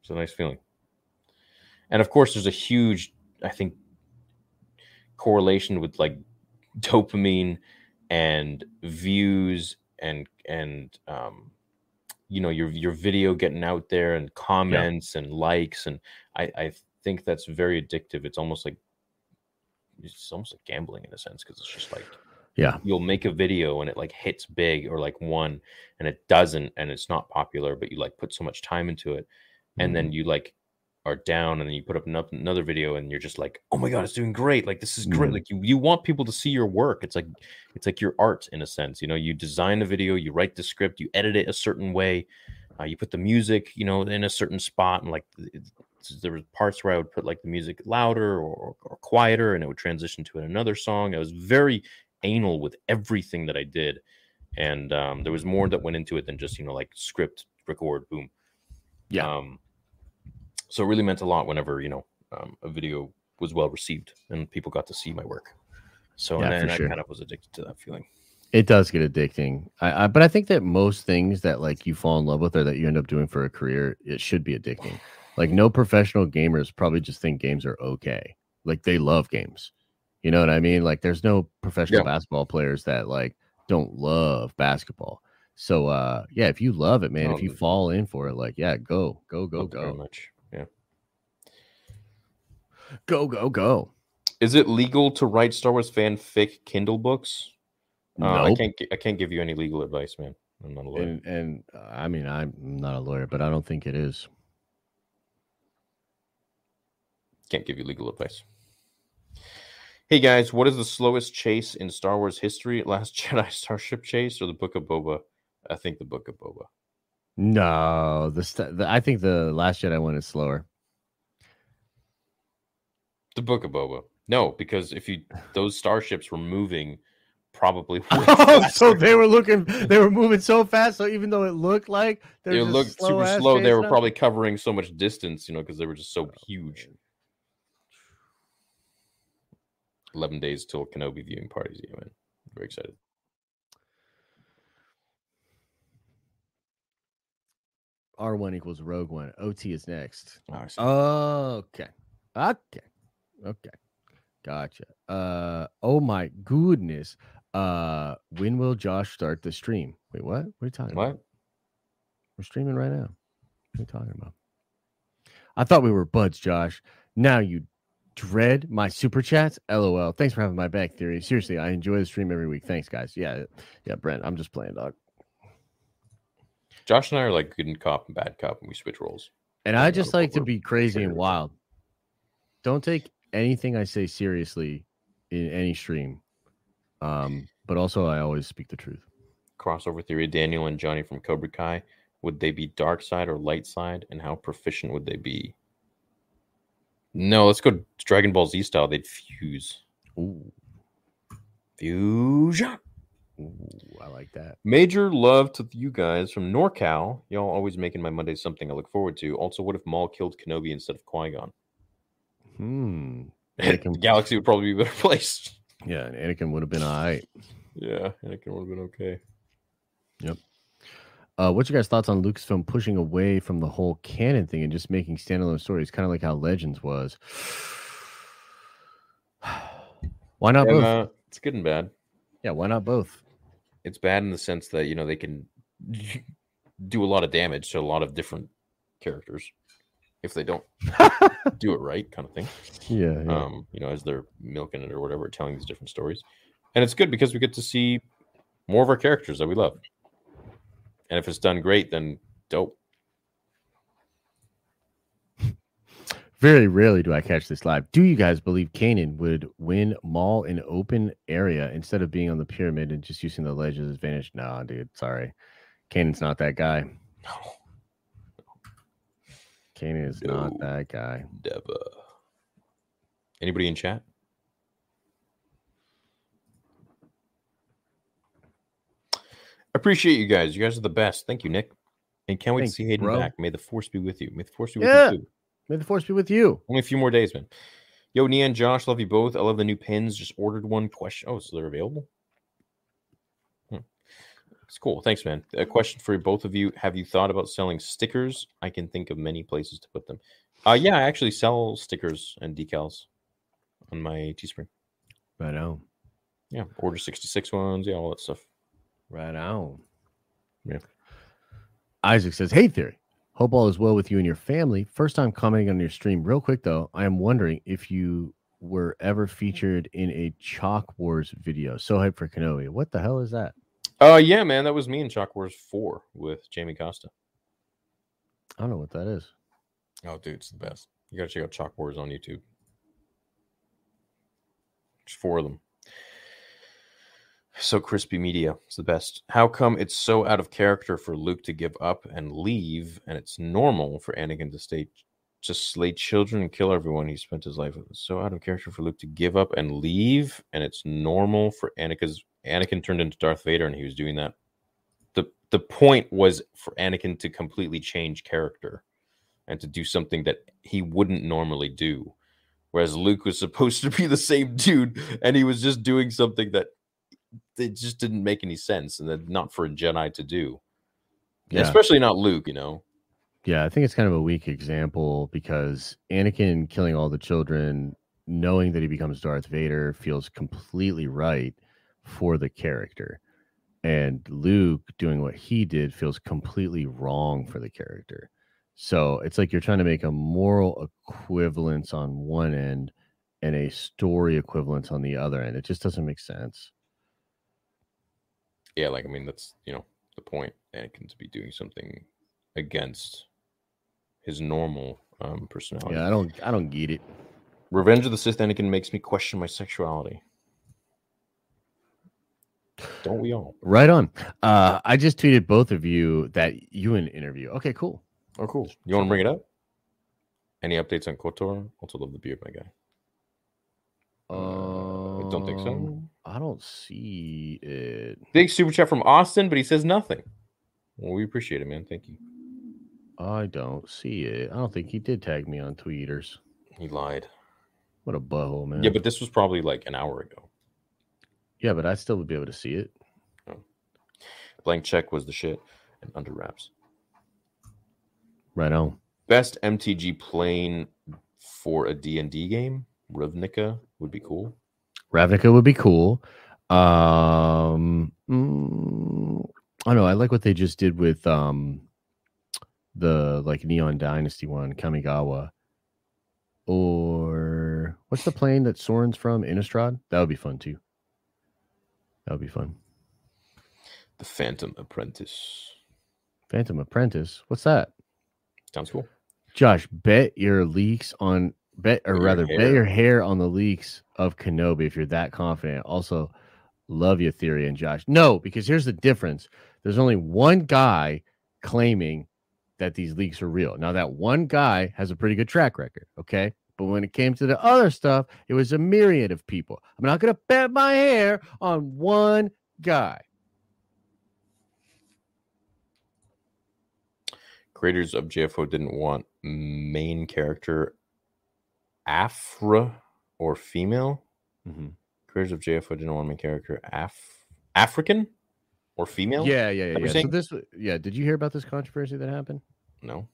It's a nice feeling. And of course, there's a huge, I think, correlation with like dopamine and views and and um, you know your your video getting out there and comments and likes and I I think that's very addictive. It's almost like it's almost like gambling in a sense because it's just like Yeah. you'll make a video and it like hits big or like one and it doesn't and it's not popular but you like put so much time into it and then mm-hmm. you like are down and then you put up another video and you're just like oh my god it's doing great. Like this is great. Mhm. like you, you want people to see your work. It's like it's like your art in a sense you know? You design a video you write the script you edit it a certain way uh, you put the music you know in a certain spot and like there were parts where i would put like the music louder or, or quieter and it would transition to another song. I was very anal with everything that i did and um, there was more that went into it than just you know like script record boom. Yeah. um, so it really meant a lot whenever you know um, a video was well received and people got to see my work so Yeah, and then i kind of was addicted to that feeling It does get addicting. I, I but I think that most things that like you fall in love with or that you end up doing for a career, it should be addicting. Like no professional gamers probably just think games are okay. Like they love games. You know what I mean? Like there's no professional Yeah. basketball players that like don't love basketball. So uh yeah, if you love it, man, No, if you fall in for it, like yeah, go, go, go, Loved it very go, much go, go, go. is it legal to write star wars fanfic kindle books uh, i can't i can't give you any legal advice man i'm not a lawyer And and uh, I mean, I'm not a lawyer, but I don't think it is. can't give you legal advice. Hey guys, what is the slowest chase in Star Wars history? Last Jedi Starship chase or the Book of Boba? I think the Book of Boba. No, the, st- the I think the Last Jedi one is slower. The Book of Boba. No, because if you those starships were moving probably Oh, so they were looking, they were moving so fast. So even though it looked like it they're looked super slow-ass. They were 'em? probably covering so much distance, you know, because they were just so Oh, huge. Eleven days till Kenobi viewing parties. Yeah, man. Very excited. R one equals Rogue One. OT is next. Oh. Okay, okay, okay, gotcha. Uh, oh my goodness. Uh, when will Josh start the stream? Wait, what? What are you talking about? what? We're streaming right now. What are you talking about? I thought we were buds, Josh. Now you dread my super chats. LOL. Thanks for having my back theory. Seriously, I enjoy the stream every week. Thanks, guys. Yeah, yeah, Brent. I'm just playing, dog. Josh and I are like good and cop and bad cop, and we switch roles. And I just like to be crazy and wild. Don't take anything I say seriously in any stream. Um, but also I always speak the truth. crossover theory daniel and johnny from cobra kai would they be dark side or light side and how proficient would they be no let's go dragon ball z style they'd fuse Ooh, fusion ooh, I like that. major love to you guys from norcal y'all always making my monday something i look forward to also what if maul killed kenobi instead of qui-gon Hmm. the Anakin- galaxy would probably be a better place Yeah, and Anakin would have been all right. yeah Anakin would have been okay Yep. Uh, what's your guys' thoughts on Lucasfilm pushing away from the whole canon thing and just making standalone stories, kind of like how Legends was? why not both? uh, it's good and bad yeah, why not both? it's bad in the sense that you know they can do a lot of damage to a lot of different characters if they don't do it right kind of thing Yeah, yeah. um you know as they're milking it or whatever telling these different stories and it's good because we get to see more of our characters that we love and if it's done great then dope Very rarely do I catch this live. Do you guys believe Kanan would win Maul in open area instead of being on the pyramid and just using the ledge as advantage? No, dude. Sorry. Kanan's not that guy. no Kanan is No. not that guy. Deva. anybody in chat I appreciate you guys you guys are the best thank you nick and can't wait Thanks, to see hayden bro. back may the force be with you may the force be with Yeah. you too May the force be with you. Only a few more days, man. Yo, Nia and Josh, love you both. I love the new pins. Just ordered one question. Oh, so they're available? It's cool. Thanks, man. A question for both of you. Have you thought about selling stickers? I can think of many places to put them. Uh yeah, I actually sell stickers and decals on my Teespring. Right on. Yeah, order 66 ones, yeah, all that stuff. Right on. Yeah. Isaac says, Hey, Theory. Hope all is well with you and your family. First time commenting on your stream. Real quick, though, I am wondering if you were ever featured in a Chalk Wars video. So hyped for Kenobi. What the hell is that? Uh, yeah, man, that was me in Chalk Wars Four with Jamie Costa. I don't know what that is. Oh, dude, it's the best. You gotta check out Chalk Wars on YouTube. There's four of them. So crispy media It's the best. How come it's so out of character for Luke to give up and leave, and it's normal for Anakin to stay, just slay children and kill everyone he spent his life with? It's so out of character for Luke to give up and leave, and it's normal for Anakin's Anakin turned into Darth Vader, and he was doing that. the The point was for Anakin to completely change character and to do something that he wouldn't normally do. Whereas Luke was supposed to be the same dude, and he was just doing something that it just didn't make any sense, and that not for a Jedi to do. Yeah. Especially not Luke, you know. Yeah, I think it's kind of a weak example because Anakin killing all the children, knowing that he becomes Darth Vader, feels completely right for the character. And Luke doing what he did feels completely wrong for the character. So it's like you're trying to make a moral equivalence on one end and a story equivalence on the other end. It just doesn't make sense. Yeah, like I mean, that's you know the point. Anakin to be doing something against his normal um, personality. Yeah, I don't I don't get it. Revenge of the Sith Anakin makes me question my sexuality. Don't we all? Right on. Uh I just tweeted both of you that you in an interview. Okay, cool. Oh, cool. You want to bring it up? Any updates on Kotor? Also love the beard, my guy. I don't think so. Um, I don't see it. Big super chat from Austin, but he says nothing. Well, we appreciate it, man. Thank you. I don't see it. I don't think he did tag me on tweeters. He lied. What a butthole, man. Yeah, but this was probably like an hour ago. Yeah, but I still would be able to see it. Blank check was the shit and under wraps. Right on. Best MTG plane for a D&D game? Ravnica would be cool. Ravnica would be cool. Um, mm, I don't know. I like what they just did with um the like Neon Dynasty one, Kamigawa. Or what's the plane that Sorin's from? Innistrad? That would be fun too. That would be fun. The Phantom Apprentice. Phantom Apprentice. What's that? Sounds cool. Josh, bet your leaks on bet or Bet your rather bet your hair on the leaks of Kenobi if you're that confident. Also, love your theory and Josh. No, because here's the difference. There's only one guy claiming that these leaks are real. Now that one guy has a pretty good track record, okay? But when it came to the other stuff, it was a myriad of people. I'm not going to bet my hair on one guy. Creators of JFO didn't want main character Afra or female. Mhm. Creators of JFO didn't want main character Af African or female. Yeah, yeah, yeah. Yeah. So this, yeah. Did you hear about this controversy that happened? No.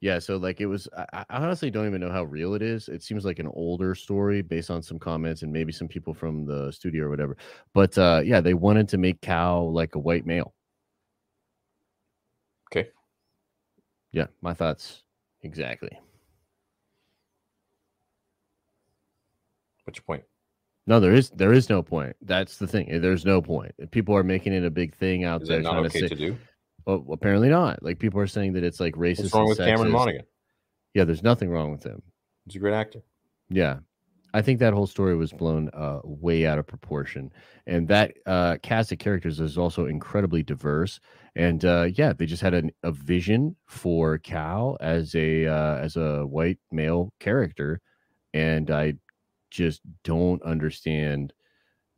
Yeah, so like it was. I, I honestly don't even know how real it is. It seems like an older story based on some comments and maybe some people from the studio or whatever. But uh, yeah, they wanted to make Cal like a white male. Okay. Yeah, my thoughts exactly. What's your point? No, there is there is no point. That's the thing. There's no point. People are making it a big thing out Is there not okay to to, do? Well, apparently not. Like people are saying that it's like racist. What's wrong with Cameron sexist. Monaghan? Yeah, there's nothing wrong with him. He's a great actor. Yeah. I think that whole story was blown uh, way out of proportion. And that uh, cast of characters is also incredibly diverse. And uh, yeah, they just had an, a vision for Cal as a uh, as a white male character. And I just don't understand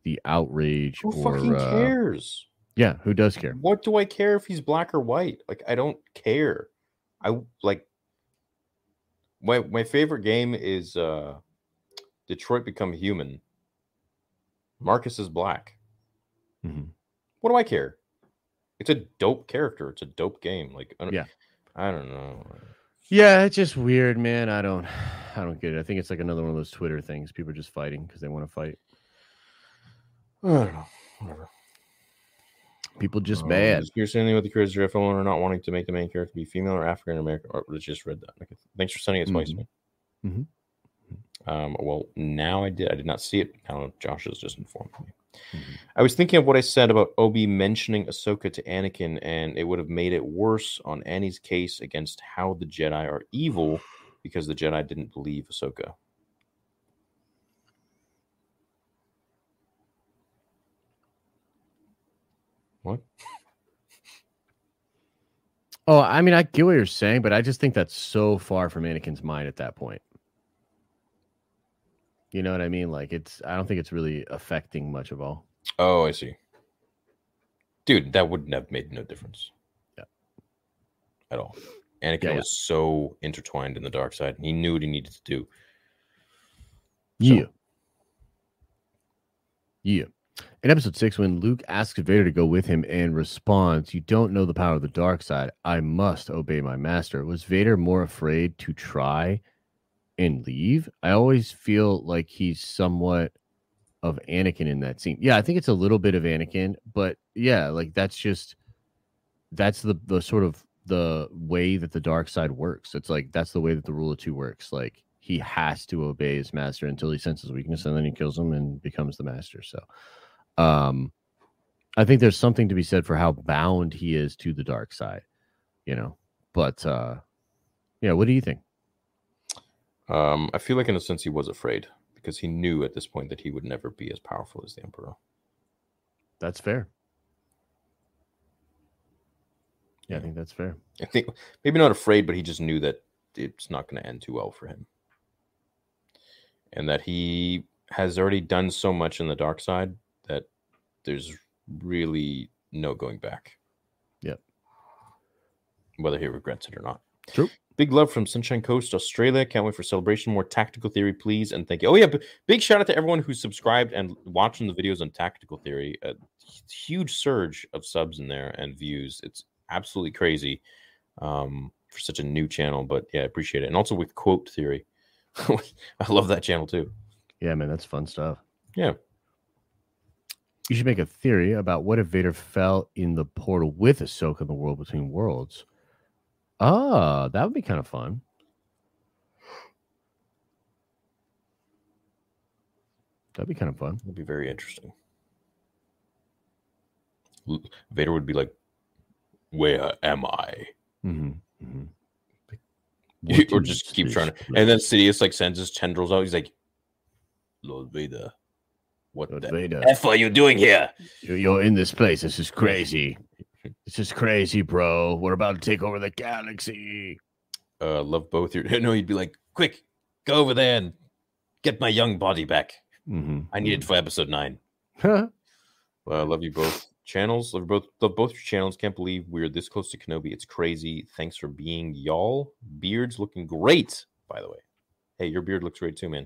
the outrage Who or fucking uh, cares? Yeah, who does care? What do I care if he's black or white? Like I don't care. I like my my favorite game is uh Detroit Become Human. Marcus is black. Mm-hmm. What do I care? It's a dope character. It's a dope game. Like I don't, Yeah. I don't know. Yeah, it's just weird, man. I don't I don't get it. I think it's like another one of those Twitter things. People are just fighting because they want to fight. I don't know. Whatever. People just Um, bad. Pierce anything with the Chris Jeff owner not wanting to make the main character be female or African American? Or let's just read that. Okay. Thanks for sending it twice, Mhm. man. Mhm. Um, well, now I did. I did not see it. Now Josh has just informed me. I was thinking of what I said about Obi mentioning Ahsoka to Anakin, and it would have made it worse on Annie's case against how the Jedi are evil because the Jedi didn't believe Ahsoka. What? Oh, I mean, I get what you're saying, but I just think that's so far from Anakin's mind at that point. You know what I mean? Like it's I don't think it's really affecting much of all. Oh, I see. Dude, that wouldn't have made no difference. Yeah. At all. Anakin Yeah, yeah. was so intertwined in the dark side. and He knew what he needed to do. So- Yeah. Yeah. In episode six, when Luke asks Vader to go with him and responds, You don't know the power of the dark side. I must obey my master. Was Vader more afraid to try and leave? I always feel like he's somewhat of Anakin in that scene. Yeah, I think it's a little bit of Anakin, but yeah, like that's just that's the the sort of the way that the dark side works. It's like that's the way that the rule of two works. Like he has to obey his master until he senses weakness and then he kills him and becomes the master. So um I think there's something to be said for how bound he is to the dark side, you know. But uh yeah, what do you think? Um, I feel like in a sense he was afraid because he knew at this point that he would never be as powerful as the Emperor. That's fair. Yeah, I think that's fair. I think maybe not afraid, but he just knew that it's not going to end too well for him. And that he has already done so much in the dark side there's really no going back. Yep. Whether he regrets it or not. True. Big love from Sunshine Coast, Australia. Can't wait for celebration. More tactical theory, please. And thank you. Oh, yeah. Big shout out to everyone who's subscribed and watching the videos on tactical theory. A huge surge of subs in there and views. It's absolutely crazy um, for such a new channel. But yeah, I appreciate it. And also with quote theory. I love that channel too. Yeah, man, that's fun stuff. Yeah. You should make a theory about what if Vader fell in the portal with Ahsoka in the world between worlds. Ah, that would be kind of fun. That'd be kind of fun. It'd be very interesting. Vader would be like, Where am I? Mm-hmm. mm-hmm. or just keep trying to. And then Sidious like sends his tendrils out. He's like, Lord Vader, what the Vader, F are you doing here? you- you're in this place. This is crazy. This is crazy, bro. We're about to take over the galaxy. Uh, love both your. No, he'd be like, Quick, go over there and get my young body back. Mm-hmm. I need it for episode nine. Well, I love you both channels. Love both love both your channels. Can't believe we're this close to Kenobi. It's crazy. Thanks for being y'all. Beard's looking great, by the way. Hey, your beard looks great too, man.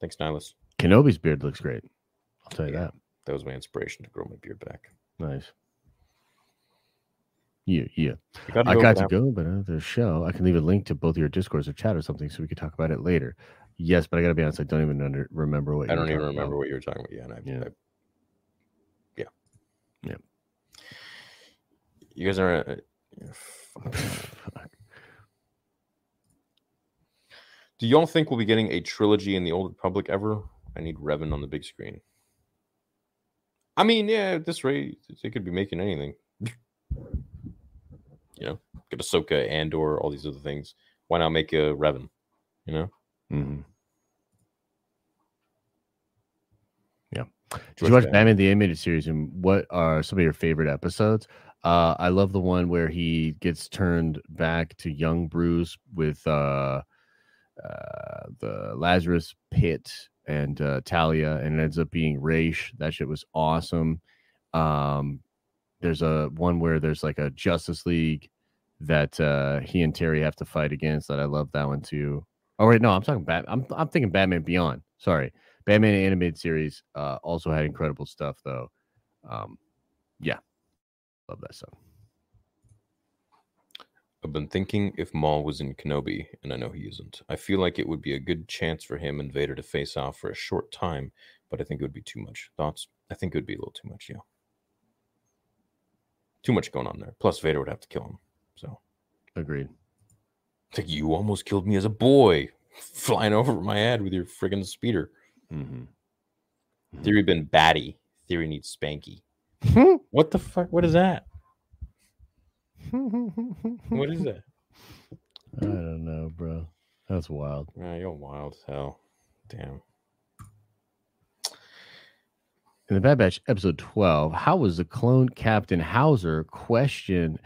Thanks, Nihilus. Kenobi's beard looks great. I'll tell you Yeah. that. That was my inspiration to grow my beard back. Nice. Yeah, yeah. I go got to go, but uh, there's a show. I can leave a link to both your discords or chat or something so we could talk about it later. Yes, but I got to be honest, I don't even under, remember what I you were don't even remember about. what you were talking about. Yeah, and I, Yeah. I- yeah, Yeah. You guys are. Uh, yeah. Do y'all think we'll be getting a trilogy in the Old Republic ever? I need Revan on the big screen. I mean, yeah, at this rate, they could be making anything. you know, get Ahsoka, Andor, all these other things. Why not make a Revan? You know, Mhm. Yeah. Did you watch Batman. Batman the Animated Series and what are some of your favorite episodes? Uh, I love the one where he gets turned back to young Bruce with uh, uh, the Lazarus Pit and uh, Talia, and it ends up being Ra's. That shit was awesome. Um, there's a one where there's like a Justice League that uh, he and Terry have to fight against. That I love that one too. Oh wait, no, I'm talking Bat. I'm I'm thinking Batman Beyond. Sorry, Batman animated series uh, also had incredible stuff though. Um, yeah, love that stuff. I've been thinking if Maul was in Kenobi, and I know he isn't. I feel like it would be a good chance for him and Vader to face off for a short time, but I think it would be too much. Thoughts? I think it would be a little too much, yeah. Too much going on there. Plus, Vader would have to kill him. So, Agreed. it's like you almost killed me as a boy. flying over my head with your friggin' speeder. Mhm. Theory been batty. Theory needs spanky. Mm-hmm. What the fuck? What is that? What is that? I don't know, bro. That's wild. Ah, you're wild as hell. Damn. In the Bad Batch episode 12, how was the clone Captain Howzer question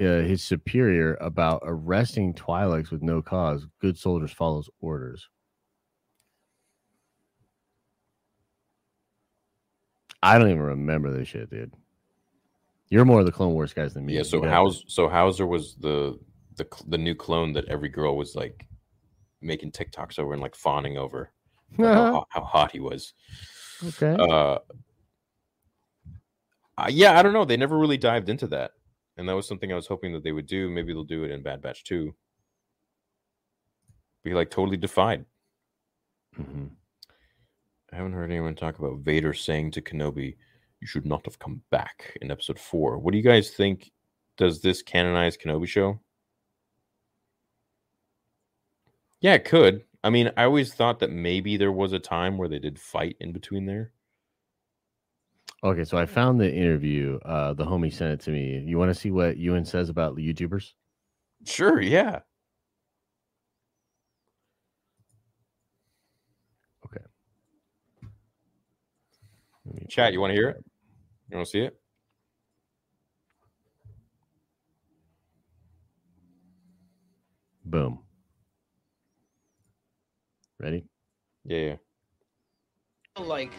uh, his superior about arresting Twi'leks with no cause? Good soldiers follows orders. I don't even remember this shit, dude. You're more of the Clone Wars guys than me. Yeah. You So Haus so Howzer was the the the new clone that every girl was like making TikToks over and like fawning over like, how, hot- how hot he was. okay. Uh, uh, yeah, I don't know. They never really dived into that, and that was something I was hoping that they would do. Maybe they'll do it in Bad Batch Two. Be like totally defied. Mhm. I haven't heard anyone talk about Vader saying to Kenobi, "You should not have come back" in Episode Four. What do you guys think? Does this canonize Kenobi show? Yeah, it could. I mean, I always thought that maybe there was a time where they did fight in between there. Okay, so I found the interview. Uh, the homie sent it to me. You want to see what Ewan says about the YouTubers? Sure, yeah. Me Chat, you want to hear it? You want to see it? Boom. Ready? Yeah, yeah. like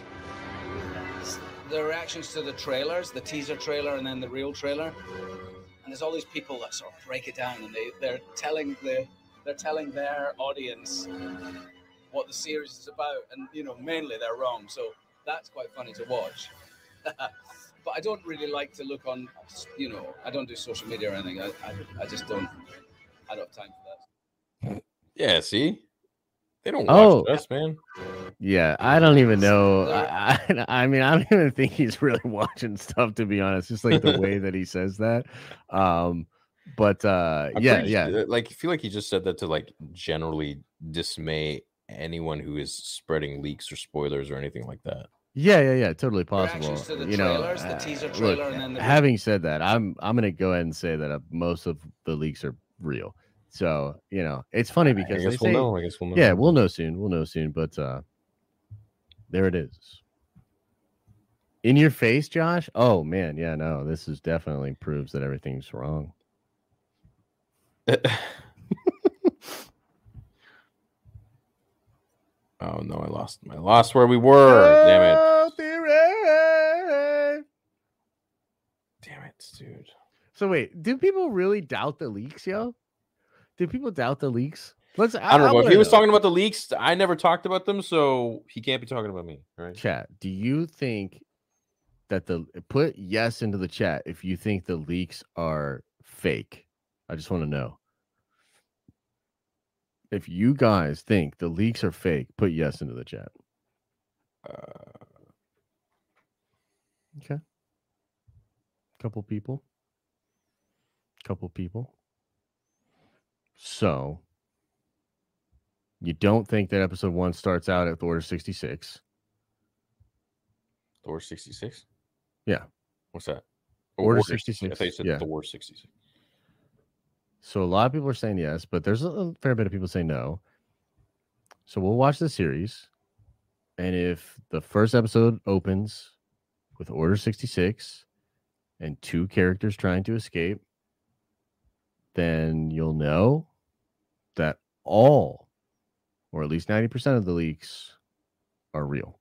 the reactions to the trailers, the teaser trailer, and then the real trailer. And there's all these people that sort of break it down, and they they're telling the they're telling their audience what the series is about, and you know mainly they're wrong. So that's quite funny to watch. but I don't really like to look on, you know, I don't do social media or anything. I I, I just don't. I don't have time for that. Yeah, see? They don't watch Oh. us, man. Yeah, I don't even know. I, I, I mean, I don't even think he's really watching stuff to be honest. Just like the way that he says that. Um, but uh, I'm yeah, yeah, uh, Like, I feel like he just said that to like generally dismay anyone who is spreading leaks or spoilers or anything like that. Yeah, yeah, yeah. Totally possible. To the You know, trailers, the uh, teaser look, and then the- having said that, I'm I'm gonna go ahead and say that uh, most of the leaks are real. So you know, it's funny I because guess they we'll say, know. I guess we'll know. yeah, we'll know soon. We'll know soon. But uh there it is. In your face, Josh. Oh man, yeah, no, this is definitely proves that everything's wrong. oh no, I lost. I lost where we were. Damn it. Damn it, dude. So wait, do people really doubt the leaks, yo? Do people doubt the leaks? Let's. I don't know. If he was talking about the leaks, I never talked about them, so he can't be talking about me, right? chat. Do you think that the put yes into the chat if you think the leaks are fake? I just want to know. If you guys think the leaks are fake, put yes into the chat. Uh, Okay. Couple people. Couple people. So you don't think that episode one starts out at the order 66? Thor 66? Yeah. What's that? Order I 66, thought you said yeah. Thor 66. So a lot of people are saying yes, but there's a, fair bit of people saying no. So we'll watch the series. And if the first episode opens with Order 66 and two characters trying to escape, then you'll know that all, or at least 90% of the leaks are real.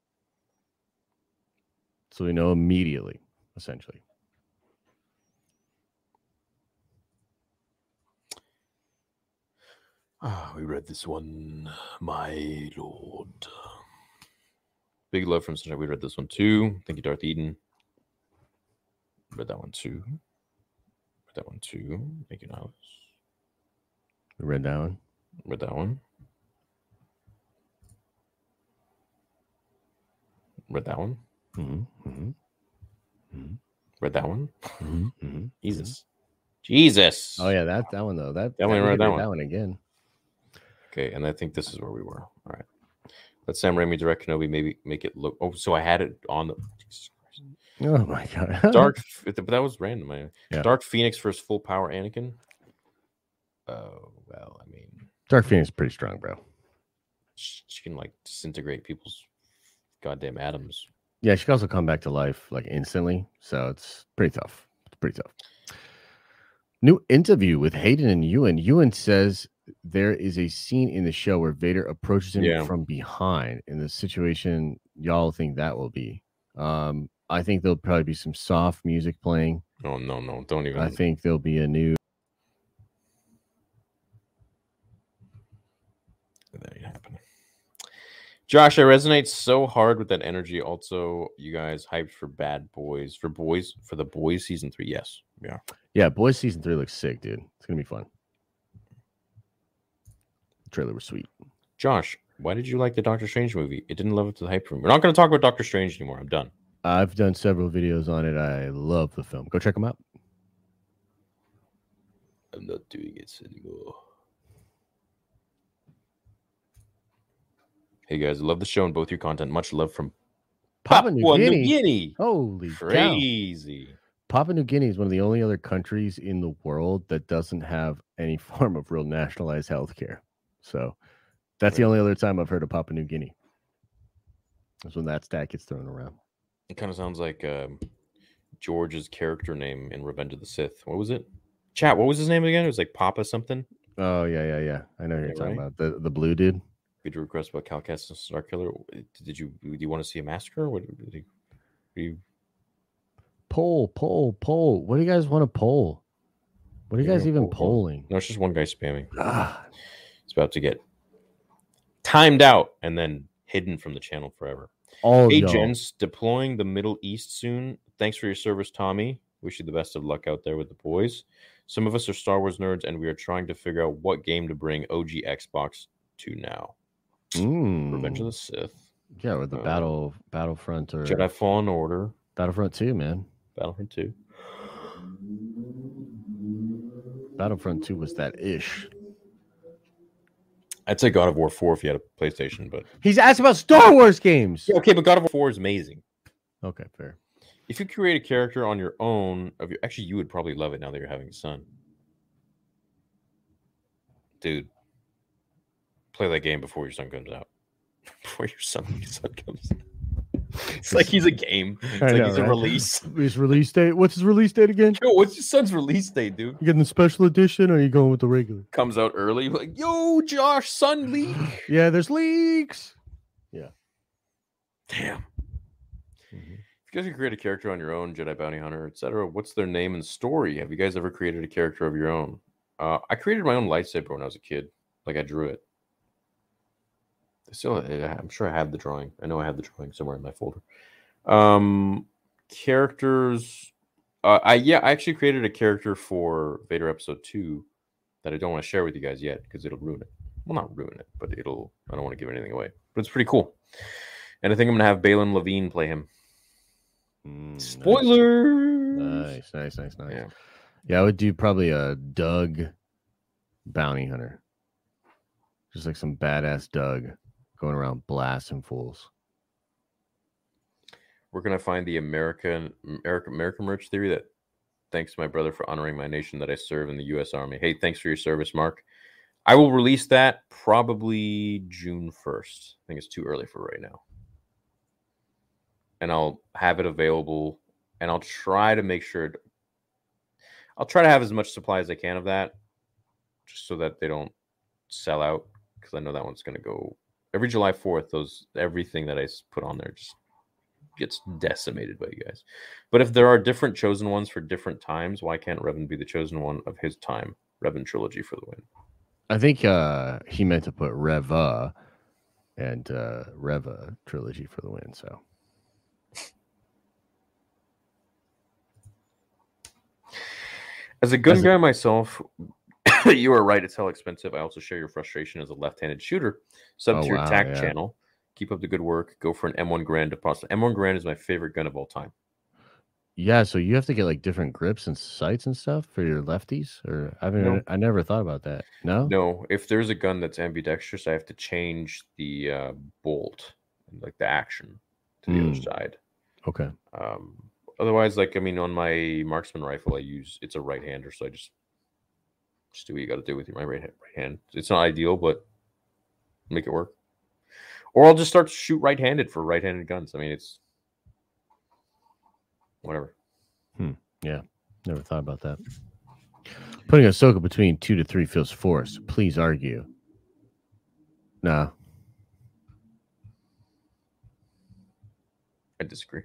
So we know immediately, essentially. Ah, we read this one, my lord. Big love from Sunshine. We read this one too. Thank you, Darth Eden. Read that one too. Read that one too. Thank you, Niles. We read that one. Read that one. Read that one. Mm-hmm, mm-hmm, Read that one. mm-hmm, mm-hmm. Jesus. Jesus. Oh yeah, that that one though. That Definitely we read that read one. That one again. Okay, and I think this is where we were. All right. Let Sam Raimi direct Kenobi. Maybe make it look. Oh, so I had it on the Oh, oh my god. Dark. But that was random. I, Yeah. Dark Phoenix versus Full Power Anakin. Oh well, I mean, Dark Phoenix is pretty strong, bro. she can like disintegrate people's goddamn atoms. Yeah, she can also come back to life like instantly. So it's pretty tough. It's pretty tough. New interview with Hayden and Ewan. Ewan says there is a scene in the show where Vader approaches him Yeah. from behind. In the situation, y'all think that will be. Um, I think there'll probably be some soft music playing. Oh no, no, don't even. I think there'll be a new. that happening. Josh, I resonate so hard with that energy. Also, you guys hyped for Bad Boys for boys for the boys season three. Yes, yeah. Yeah, Boys season three looks sick, dude. It's gonna be fun. Trailer was sweet. Josh, why did you like the Doctor Strange movie? It didn't live up to the hype for me. We're not going to talk about Doctor Strange anymore. I'm done. I've done several videos on it. I love the film. Go check them out. I'm not doing it anymore. Hey guys, I love the show and both your content. Much love from Papua New Guinea. New Guinea. Holy cow. Crazy. Papua New Guinea is one of the only other countries in the world that doesn't have any form of real nationalized health care. So that's the only other time I've heard of Papua New Guinea. That's when that stat gets thrown around. It kind of sounds like um, George's character name in Revenge of the Sith. What was it? Chat. What was his name again? It was like Papa something. Oh yeah, yeah, yeah. I know you're Yeah, talking right? about. The the blue dude. Did you request about Cal Kestis Starkiller? Did you do you want to see a massacre? What did you, you Poll, poll, poll. What do you guys want to poll? What are you Yeah, guys even poll, poll. polling? No, it's just one guy spamming. Ah, about to get timed out and then hidden from the channel forever. all agents y'all. deploying the Middle East soon. Thanks for your service, Tommy. Wish you the best of luck out there with the boys. Some of us are Star Wars nerds, and we are trying to figure out what game to bring OG Xbox to now. Revenge of Mm, the Sith, yeah, with the uh, battle Battlefront or Jedi Fallen Order, Battlefront 2, man. Battlefront 2. Battlefront 2 was that ish. I'd say God of War 4 if you had a PlayStation, but He's asking about Star Wars games. yeah, okay, but God of War 4 is amazing. Okay, fair. If you create a character on your own, of your actually, you would probably love it now that you're having a son. Dude, play that game before your son comes out. before your son, your son comes. It's like he's a game. It's I like know, he's a release. His release date. What's his release date again? Yo, what's your son's release date, dude? You getting the special edition or are you going with the regular? Comes out early, like, yo, Josh, son leak. Yeah, there's leaks. Yeah. Damn. If you guys could create a character on your own, Jedi Bounty Hunter, etc., what's their name and story? Have you guys ever created a character of your own? Uh, I created my own lightsaber when I was a kid. Like I drew it. I still, I- I'm sure I have the drawing. I know I have the drawing somewhere in my folder. Um, characters. Uh, I yeah, I actually created a character for Vader Episode Two that I don't want to share with you guys yet because it'll ruin it. Well, not ruin it, but it'll. I don't want to give anything away. But it's pretty cool. And I think I'm gonna have Balin Levine play him. Mm, nice. Spoilers. Nice, nice, nice, nice. Yeah. Yeah, I would do probably a Dug bounty hunter. Just like some badass Dug going around blasting fools. We're gonna find the American American American merch theory that thanks to my brother for honoring my nation that I serve in the US Army. Hey, thanks for your service, Mark. I will release that probably June 1st. I think it's too early for right now. And I'll have it available and I'll try to make sure it- I'll try to have as much supply as I can of that just so that they don't sell out because I know that one's going to go every July 4th those everything that I put on there just gets decimated by you guys. But if there are different chosen ones for different times, why can't Revan be the chosen one of his time? Revan trilogy for the win. I think uh he meant to put Reva and uh Reva trilogy for the win. So As a gun As a- guy myself, you are right. It's hell expensive. I also share your frustration as a left-handed shooter. Sub to your Oh, wow, attack yeah. channel. Keep up the good work. Go for an M1 Garand deposit. M1 Garand is my favorite gun of all time. Yeah, so you have to get like different grips and sights and stuff for your lefties, or I. No. I never thought about that. No. No, if there's a gun that's ambidextrous, I have to change the uh, bolt, and like the action, to the other Mm. side. Okay. Um, otherwise, like I mean, on my marksman rifle, I use it's a right hander, so I just just do what you got to do with your my right hand. Right hand. It's not ideal, but make it work. Or I'll just start to shoot right-handed for right-handed guns. I mean, it's whatever. Hmm. Yeah, never thought about that. Putting a Ahsoka between two to three feels forced. Please argue. Nah. I disagree.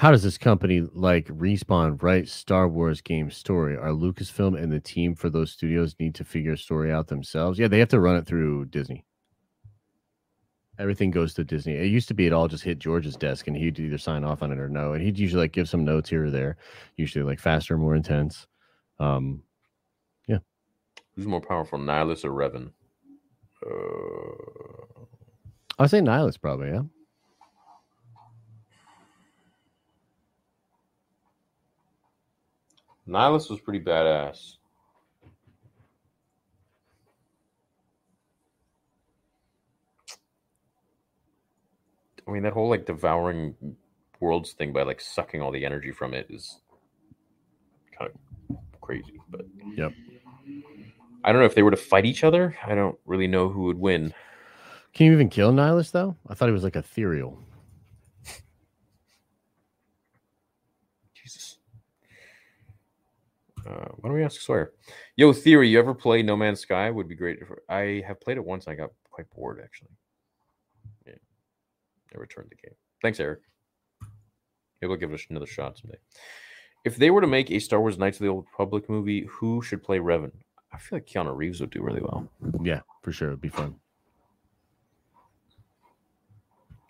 How does this company like Respawn write Star Wars game story? Are Lucasfilm and the team for those studios need to figure a story out themselves? Yeah, they have to run it through Disney. Everything goes to Disney. It used to be it all just hit George's desk and he'd either sign off on it or no. And he'd usually like give some notes here or there, usually like faster, more intense. Um, yeah. Who's more powerful, Nihilus or Revan? Uh, I'd say Nihilus probably, yeah. Nihilus was pretty badass. I mean, that whole like devouring worlds thing by like sucking all the energy from it is kind of crazy. But Yep. I don't know if they were to fight each other. I don't really know who would win. Can you even kill Nihilus though? I thought he was like ethereal. Uh, why don't we ask Sawyer? Yo, Theory, you ever play No Man's Sky? Would be great. If, I have played it once. I got quite bored, actually. Yeah. I returned the game. Thanks, Eric. Maybe we'll give it another shot someday. If they were to make a Star Wars Knights of the Old Republic movie, who should play Revan? I feel like Keanu Reeves would do really well. Yeah, for sure. It'd be fun.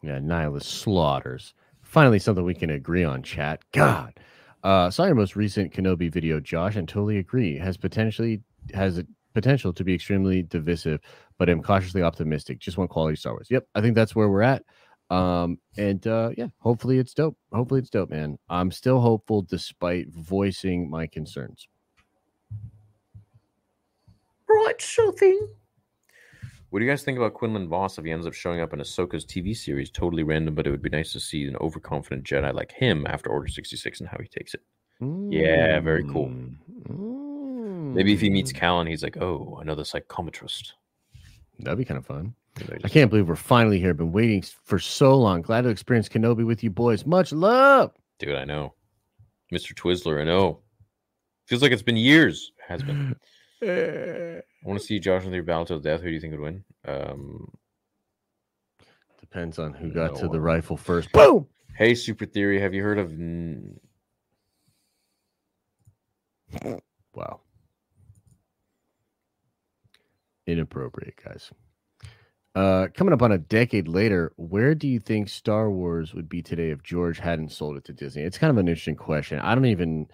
Yeah, Nihilus slaughters. Finally, something we can agree on, chat. God. Uh, saw your most recent Kenobi video, Josh, and totally agree. Has potentially has a potential to be extremely divisive, but I'm cautiously optimistic. Just want quality Star Wars. Yep, I think that's where we're at. Um, and uh, yeah, hopefully it's dope. Hopefully it's dope, man. I'm still hopeful despite voicing my concerns. Right, sure thing. What do you guys think about Quinlan Vos if he ends up showing up in Ahsoka's TV series? Totally random, but it would be nice to see an overconfident Jedi like him after Order 66 and how he takes it. Yeah, very cool. Mm. Maybe if he meets Callan, he's like, oh, another psychometrist. That'd be kind of fun. I can't believe we're finally here. Been waiting for so long. Glad to experience Kenobi with you boys. Much love. Dude, I know. Mr. Twizzler, I know. Feels like it's been years. Has been. I want to see Josh with your battle to death. Who do you think would win? Um, Depends on who got No to the rifle first. Boom. hey, Super Theory, have you heard of? Wow. Inappropriate, guys. Uh, coming up on a decade later, where do you think Star Wars would be today if George hadn't sold it to Disney? It's kind of an interesting question. I don't even.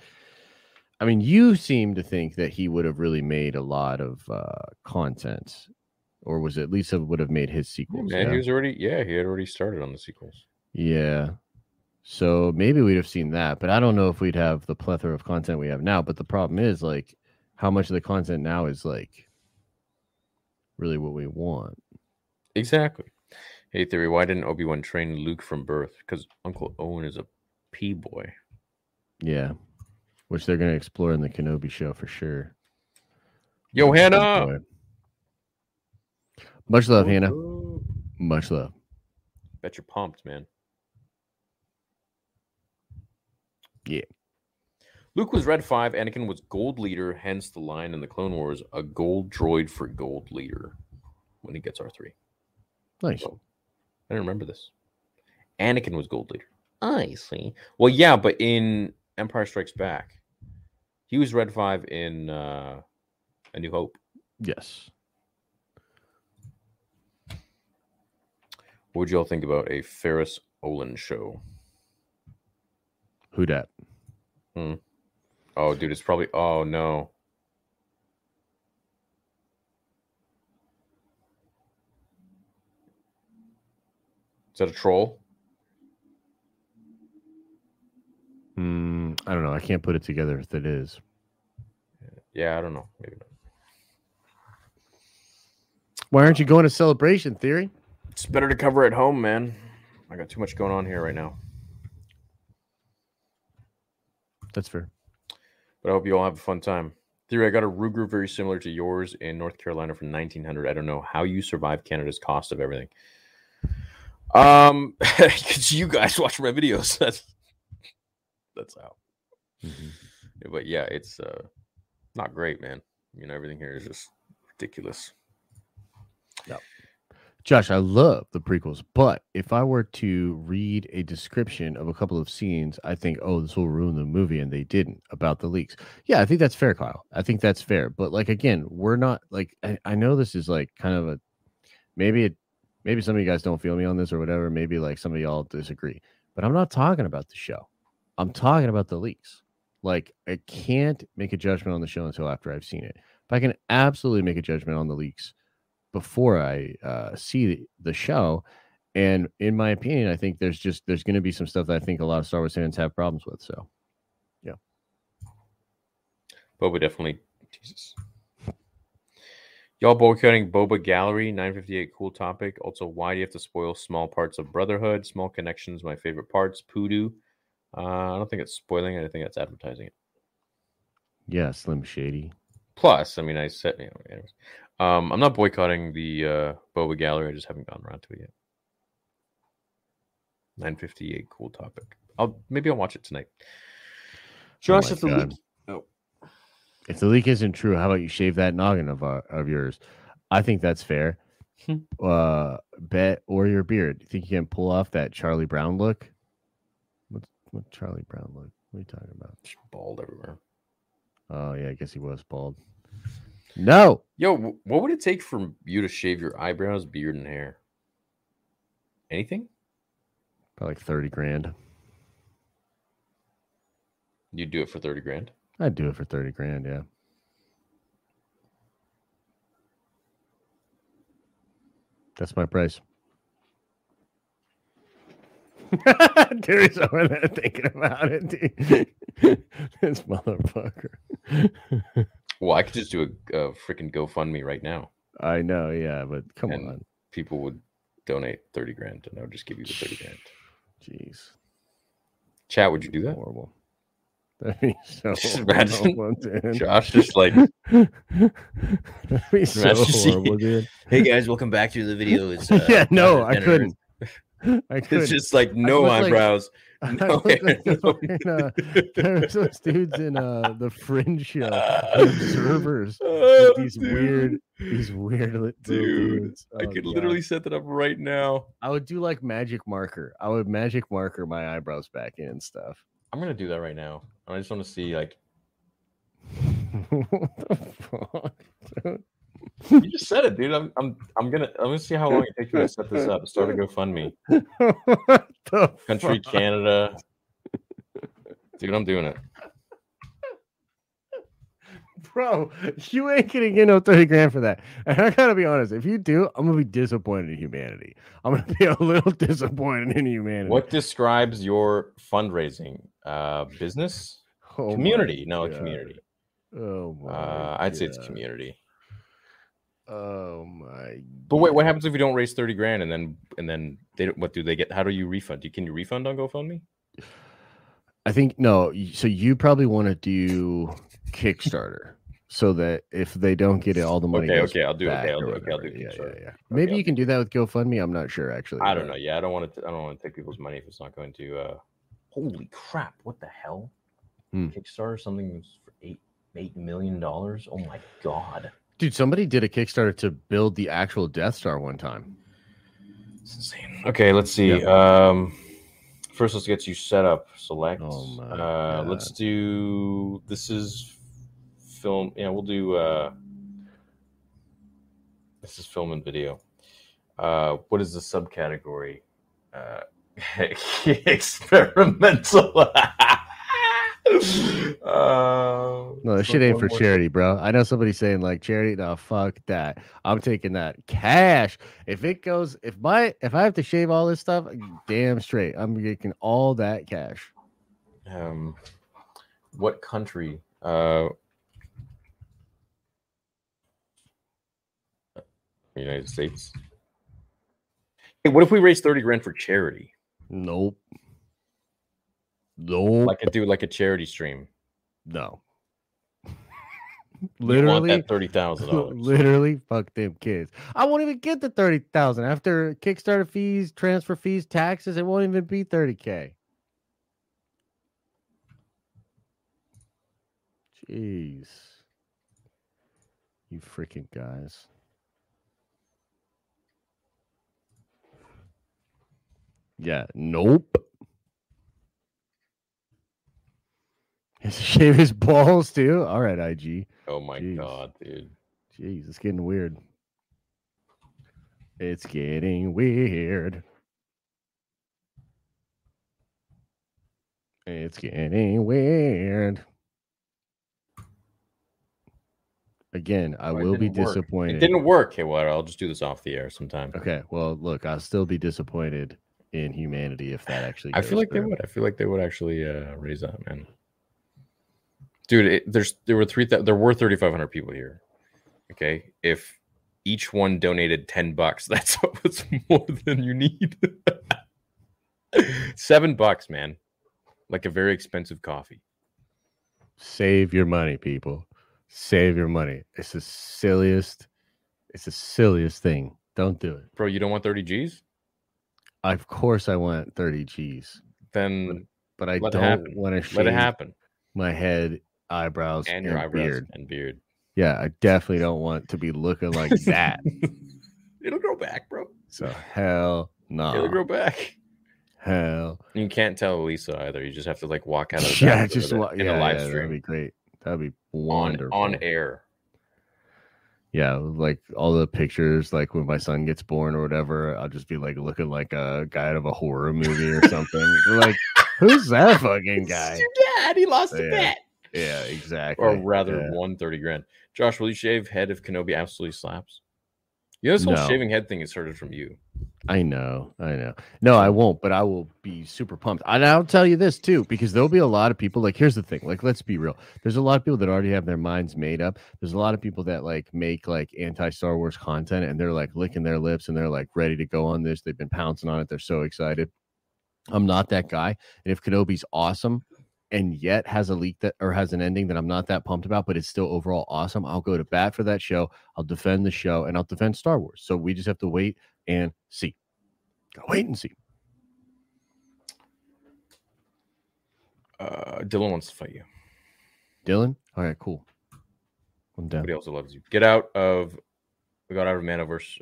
I mean, you seem to think that he would have really made a lot of uh, content, or was it at least would have made his sequels? Man, yeah? he was already. Yeah, he had already started on the sequels. Yeah. So maybe we'd have seen that, but I don't know if we'd have the plethora of content we have now. But the problem is, like, how much of the content now is like really what we want? Exactly. Hey, Theory, why didn't Obi Wan train Luke from birth? Because Uncle Owen is a pea boy. Yeah. Which they're going to explore in the Kenobi show for sure. Yo, Hannah! Much love, Hannah. Much love. Bet you're pumped, man. Yeah. Luke was Red 5, Anakin was Gold Leader, hence the line in the Clone Wars a gold droid for Gold Leader when he gets R3. Nice. So, I didn't remember this. Anakin was Gold Leader. I see. Well, yeah, but in Empire Strikes Back, he was Red 5 in uh, A New Hope. Yes. What would you all think about a Ferus Olin show? Who dat? Oh, dude, it's probably. Oh, no. Is that a troll? I don't know. I can't put it together if it is. Yeah, I don't know. Maybe not. Why aren't you going to celebration theory? It's better to cover at home, man. I got too much going on here right now. That's fair. But I hope you all have a fun time. Theory, I got a Ruger very similar to yours in North Carolina from 1900. I don't know how you survive Canada's cost of everything. Um, because you guys watch my videos. That's that's how. Mhm. But yeah, it's uh not great, man. You know, everything here is just ridiculous. Yeah, Josh, I love the prequels, but if I were to read a description of a couple of scenes, I think, oh, this will ruin the movie, and they didn't about the leaks. Yeah, I think that's fair, Kyle. I think that's fair. But like again, we're not like I, I know this is like kind of a maybe it maybe some of you guys don't feel me on this or whatever. Maybe like some of y'all disagree, but I'm not talking about the show. I'm talking about the leaks. Like I can't make a judgment on the show until after I've seen it. But I can absolutely make a judgment on the leaks before I uh, see the, show. And in my opinion, I think there's just there's going to be some stuff that I think a lot of Star Wars fans have problems with. So yeah. Boba definitely Jesus. Y'all boycotting Boba Gallery 958 cool topic. Also, why do you have to spoil small parts of Brotherhood? Small connections, my favorite parts. Poodoo. Uh, I don't think it's spoiling it. I think that's advertising it. yeah, Slim Shady. Plus, I mean, I said, you know, anyways. Um, I'm not boycotting the uh, Boba Gallery. I just haven't gotten around to it yet. 958 cool topic. I'll maybe I'll watch it tonight. Josh, my if the God. leak If the leak isn't true, how about you shave that noggin of uh, of yours? I think that's fair. Hmm. uh, bet or your beard. You think you can pull off that Charlie Brown look? What Charlie Brown look? What are you talking about? Bald everywhere. Oh yeah, I guess he was bald. No, Yo, what would it take for you to shave your eyebrows, beard, and hair? Anything? about like thirty grand. You'd do it for 30 grand. I'd do it for thirty grand. Yeah. That's my price. Terry's over there thinking about it. dude. this motherfucker. Well, I could just do a, a freaking GoFundMe right now. I know, yeah, but come And- on. People would donate 30 grand and I would just give you the 30 grand. Jeez. Chat, would you do that? Horrible. That'd be so Just imagine horrible, dude. Josh just like, That'd be so Imagine seeing- horrible, dude. Hey guys, welcome back to the video. It's, uh, yeah, no, I couldn't. I it's just like no like- eyebrows. No like hair, those uh, there's those dudes in uh, the Fringe show, the observers. Oh, with these dude. weird, these weird Dude, dudes. I Oh, could God. literally set that up right now. I would do like magic marker. I would magic marker my eyebrows back in and stuff. I'm gonna do that right now. I just want to see like what the fuck? You just said it, dude. I'm I'm I'm gonna I'm gonna see how long it takes me to set this up. Start a GoFundMe. Country fuck? Canada. Dude, I'm doing it. Bro, you ain't gonna get no 30 grand for that. And I gotta be honest, if you do, I'm gonna be disappointed in humanity. I'm gonna be a little disappointed in humanity. What describes your fundraising? Uh, business, Oh community? No, God. community. Oh my Uh, I'd say it's community. Oh my But wait, what happens if you don't raise thirty grand and then and then they don't- what do they get? How do you refund? You can you refund on GoFundMe? I think no. So you probably want to do Kickstarter so that if they don't get it, all the money. Okay, okay, I'll do it. Okay, I'll do it. Okay, I'll do yeah, yeah, yeah. Maybe I'll you can do that with GoFundMe. I'm not sure actually. I don't know. Yeah, I don't want to. I don't want to take people's money if it's not going to. uh Holy crap! What the hell? Hmm. Kickstarter something for eight eight million dollars. Oh my god, Dude, somebody did a Kickstarter to build the actual Death Star one time. it's insane. Okay, let's see. Um, first, let's get you set up. Select. Oh uh, let's do. This is film. Yeah, we'll do. uh This is film and video. Uh, what is the subcategory? Uh, experimental. uh, No, that shit ain't for charity, bro. I know somebody saying like charity. No, fuck that. I'm taking that cash. If it goes, if my, if I have to shave all this stuff, damn straight, I'm taking all that cash. Um, what country? Uh, United States. Hey, what if we raise thirty grand for charity? Nope. Nope. Like a do like a charity stream. no. Literally, that thirty thousand dollars. literally, fuck them kids. I won't even get the thirty thousand after Kickstarter fees, transfer fees, taxes. It won't even be thirty k. Jeez, you freaking guys. Yeah, nope. Has to shave his balls too. All right, IG. Oh my Jeez. god, dude. Jeez, it's getting weird. It's getting weird. It's getting weird. Again, I Oh, will be work. disappointed. It didn't work. Hey, well, I'll just do this off the air sometime. Okay, well, look, I'll still be disappointed in humanity if that actually. I feel like they would. I feel like they would actually uh, raise that, man. Dude, it, there's there were three. There were thirty five hundred people here. Okay, if each one donated ten bucks, that's what's more than you need. Seven bucks, man. Like a very expensive coffee. Save your money, people. Save your money. It's the silliest. It's the silliest thing. Don't do it. Bro, you don't want thirty G's? Of course, I want 30 G's, Then but I don't want to let it happen. my head, eyebrows, And your eyebrows beard. and beard. Yeah, I definitely don't want to be looking like that. It'll grow back, bro. so hell no. It'll grow back. Hell You can't tell Lisa either. You just have to like walk out of the yeah, just wa- in yeah, a live yeah, that'd be great. That'd be wonderful. on air. Yeah, like all the pictures, like when my son gets born or whatever, I'll just be like looking like a guy out of a horror movie or something. Like, who's that fucking guy? your dad. He lost a bet. Yeah, exactly. Or rather, Yeah. one thirty grand. Josh, will you shave head if Kenobi absolutely slaps? You know, this whole No. shaving head thing is started from you. I know, I know. No, I won't, but I will be super pumped. And I'll tell you this too, because there'll be a lot of people. Like, here's the thing. Like, let's be real. There's a lot of people that already have their minds made up. There's a lot of people that like make like anti Star Wars content, and they're like licking their lips and they're like ready to go on this. They've been pouncing on it. They're so excited. I'm not that guy. And if Kenobi's awesome and yet has a leak that or has an ending that I'm not that pumped about, but it's still overall awesome, I'll go to bat for that show. I'll defend the show and I'll defend Star Wars. So we just have to wait and see. Gotta wait and see. Uh, Dylan wants to fight you. Dylan? All right, cool. I'm down. Somebody else loves you. Get out of. We got out of Manoverse.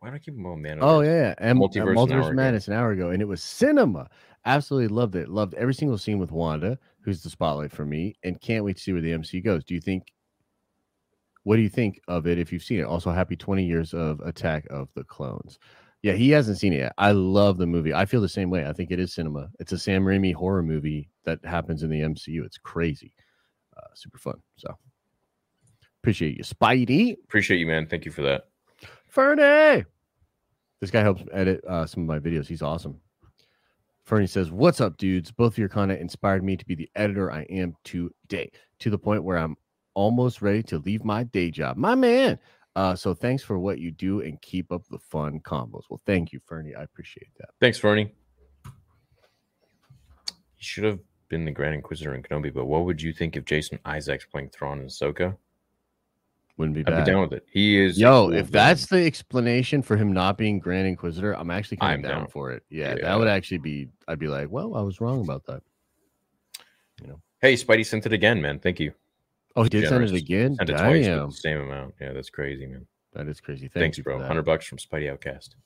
Why do I keep him on Manoverse? Oh yeah, yeah. And Multiverse an Multiverse, hour Multiverse ago. Madness an hour ago, and it was cinema. Absolutely loved it. Loved every single scene with Wanda, who's the spotlight for me, and can't wait to see where the MC goes. Do you think? What do you think of it if you've seen it? Also, happy 20 years of Attack of the Clones. Yeah, he hasn't seen it yet. I love the movie. I feel the same way. I think it is cinema. It's a Sam Raimi horror movie that happens in the MCU. It's crazy, uh, super fun. So appreciate you, Spidey. Appreciate you, man. Thank you for that. Fernie. This guy helps edit uh, some of my videos. He's awesome. Fernie says, What's up, dudes? Both of your content inspired me to be the editor I am today, to the point where I'm almost ready to leave my day job. My man. Uh, so thanks for what you do and keep up the fun combos. Well, thank you, Fernie. I appreciate that. Thanks, Fernie. You should have been the Grand Inquisitor in Kenobi, but what would you think if Jason Isaacs playing Thrawn and Ahsoka? Wouldn't be I'd bad. be down with it. He is. Yo, if that's the explanation for him not being Grand Inquisitor, I'm actually kind I'm of down, down. for it. Yeah, Yeah. that would actually be. I'd be like, well, I was wrong about that. You know. Hey, Spidey sent it again, man. Thank you. Oh, he did send it again. Sent it twice Damn, with the same amount. Yeah, that's crazy, man. that is crazy. Thank Thanks, bro. Hundred bucks from Spidey Outcast.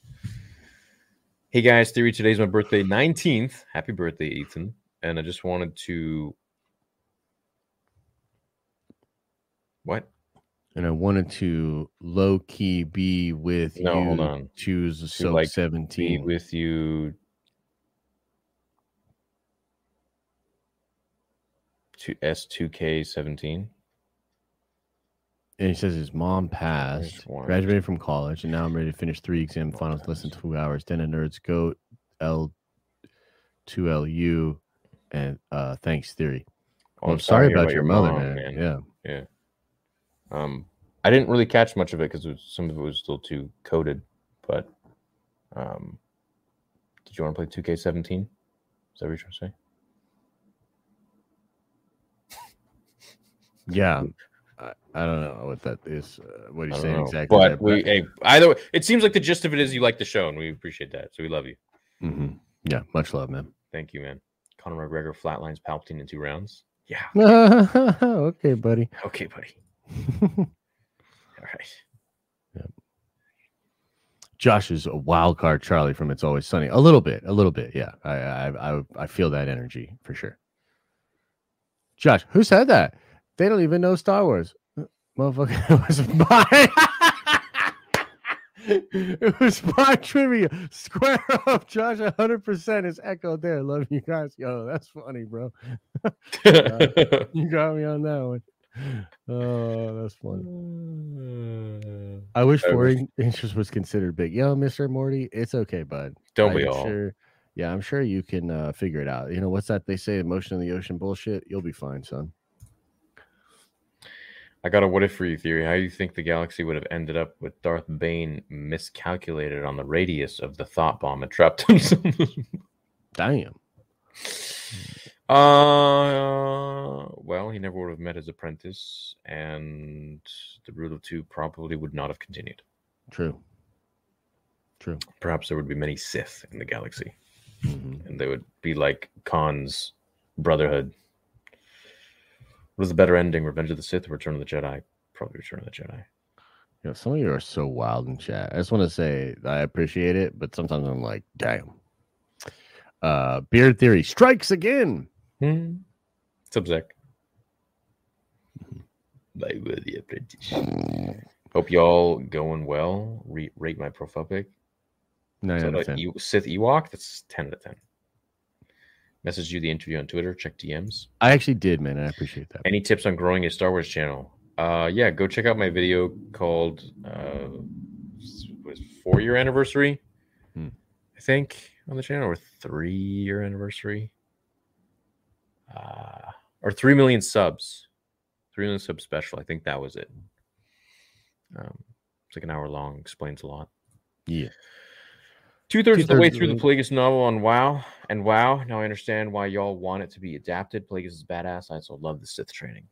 Hey guys, theory. Today's my birthday, nineteenth. Happy birthday, Ethan. And I just wanted to. What? And I wanted to low key be with No, you. hold on. Choose a To, soap like, Be seventeen. with you. To S two K seventeen. and he says his mom passed, graduated from college, and now I'm ready to finish three exam finals, less than two hours. Den of nerds, go L two LU, and uh thanks theory. Well, I'm sorry to hear about your mother, mom, man. Yeah. Um, I didn't really catch much of it because some of it was still too coded. But um, did you want to play 2K17? Is that what you're trying to say? Yeah. I, I don't know what that is. Uh, what are you saying know. exactly? But we, hey, either way, it seems like the gist of it is you like the show, and we appreciate that. So we love you. hmm Yeah, much love, man. Thank you, man. Conor McGregor flatlines Palpatine in two rounds. Yeah. okay, buddy. Okay, buddy. All right. Josh is a wild card Charlie from It's Always Sunny. A little bit, a little bit. Yeah, I, I, I, I feel that energy for sure. Josh, who said that? They don't even know Star Wars. Uh, Motherfucker, it was my. it was my trivia. Square up, Josh. 100% is echoed there. Love you guys. Yo, that's funny, bro. You got me on that one. Oh, that's funny. I wish I wish- foreign interest was considered big. Yo, Mr. Morty, it's okay, bud. Don't I'm we all? Sure, yeah, I'm sure you can uh, figure it out. You know what's that they say? Emotion in the ocean bullshit. You'll be fine, son. I got a what if for you theory. How do you think the galaxy would have ended up with Darth Bane miscalculated on the radius of the thought bomb and trapped himself? Damn. uh, well, he never would have met his apprentice, and the rule of Two probably would not have continued. True. True. Perhaps there would be many Sith in the galaxy, Mhm. and they would be like Kaan's Brotherhood. What is the better ending, Revenge of the Sith or Return of the Jedi? Probably Return of the Jedi. Yo, some of you are so wild in chat. I just want to say I appreciate it, but sometimes I'm like, damn. Uh, Beard Theory strikes again. Hmm. What's up, Zach? My worthy apprentice. Hope y'all going well. Re- rate my profile pic. Nine So out of like ten. E- Sith Ewok, that's 10 out of 10. Message you the interview on Twitter. Check DMs. I actually did, man. I appreciate that. Any tips on growing a Star Wars channel? Uh, yeah, go check out my video called uh, was four year anniversary. Hmm. I think on the channel or three year anniversary. Uh, or three million subs, three million sub special. I think that was it. Um, it's like an hour long. Explains a lot. Yeah. Two thirds of the way through the Plagueis novel on WoW, and WoW. Now I understand why y'all want it to be adapted. Plagueis is badass. I also love the Sith training.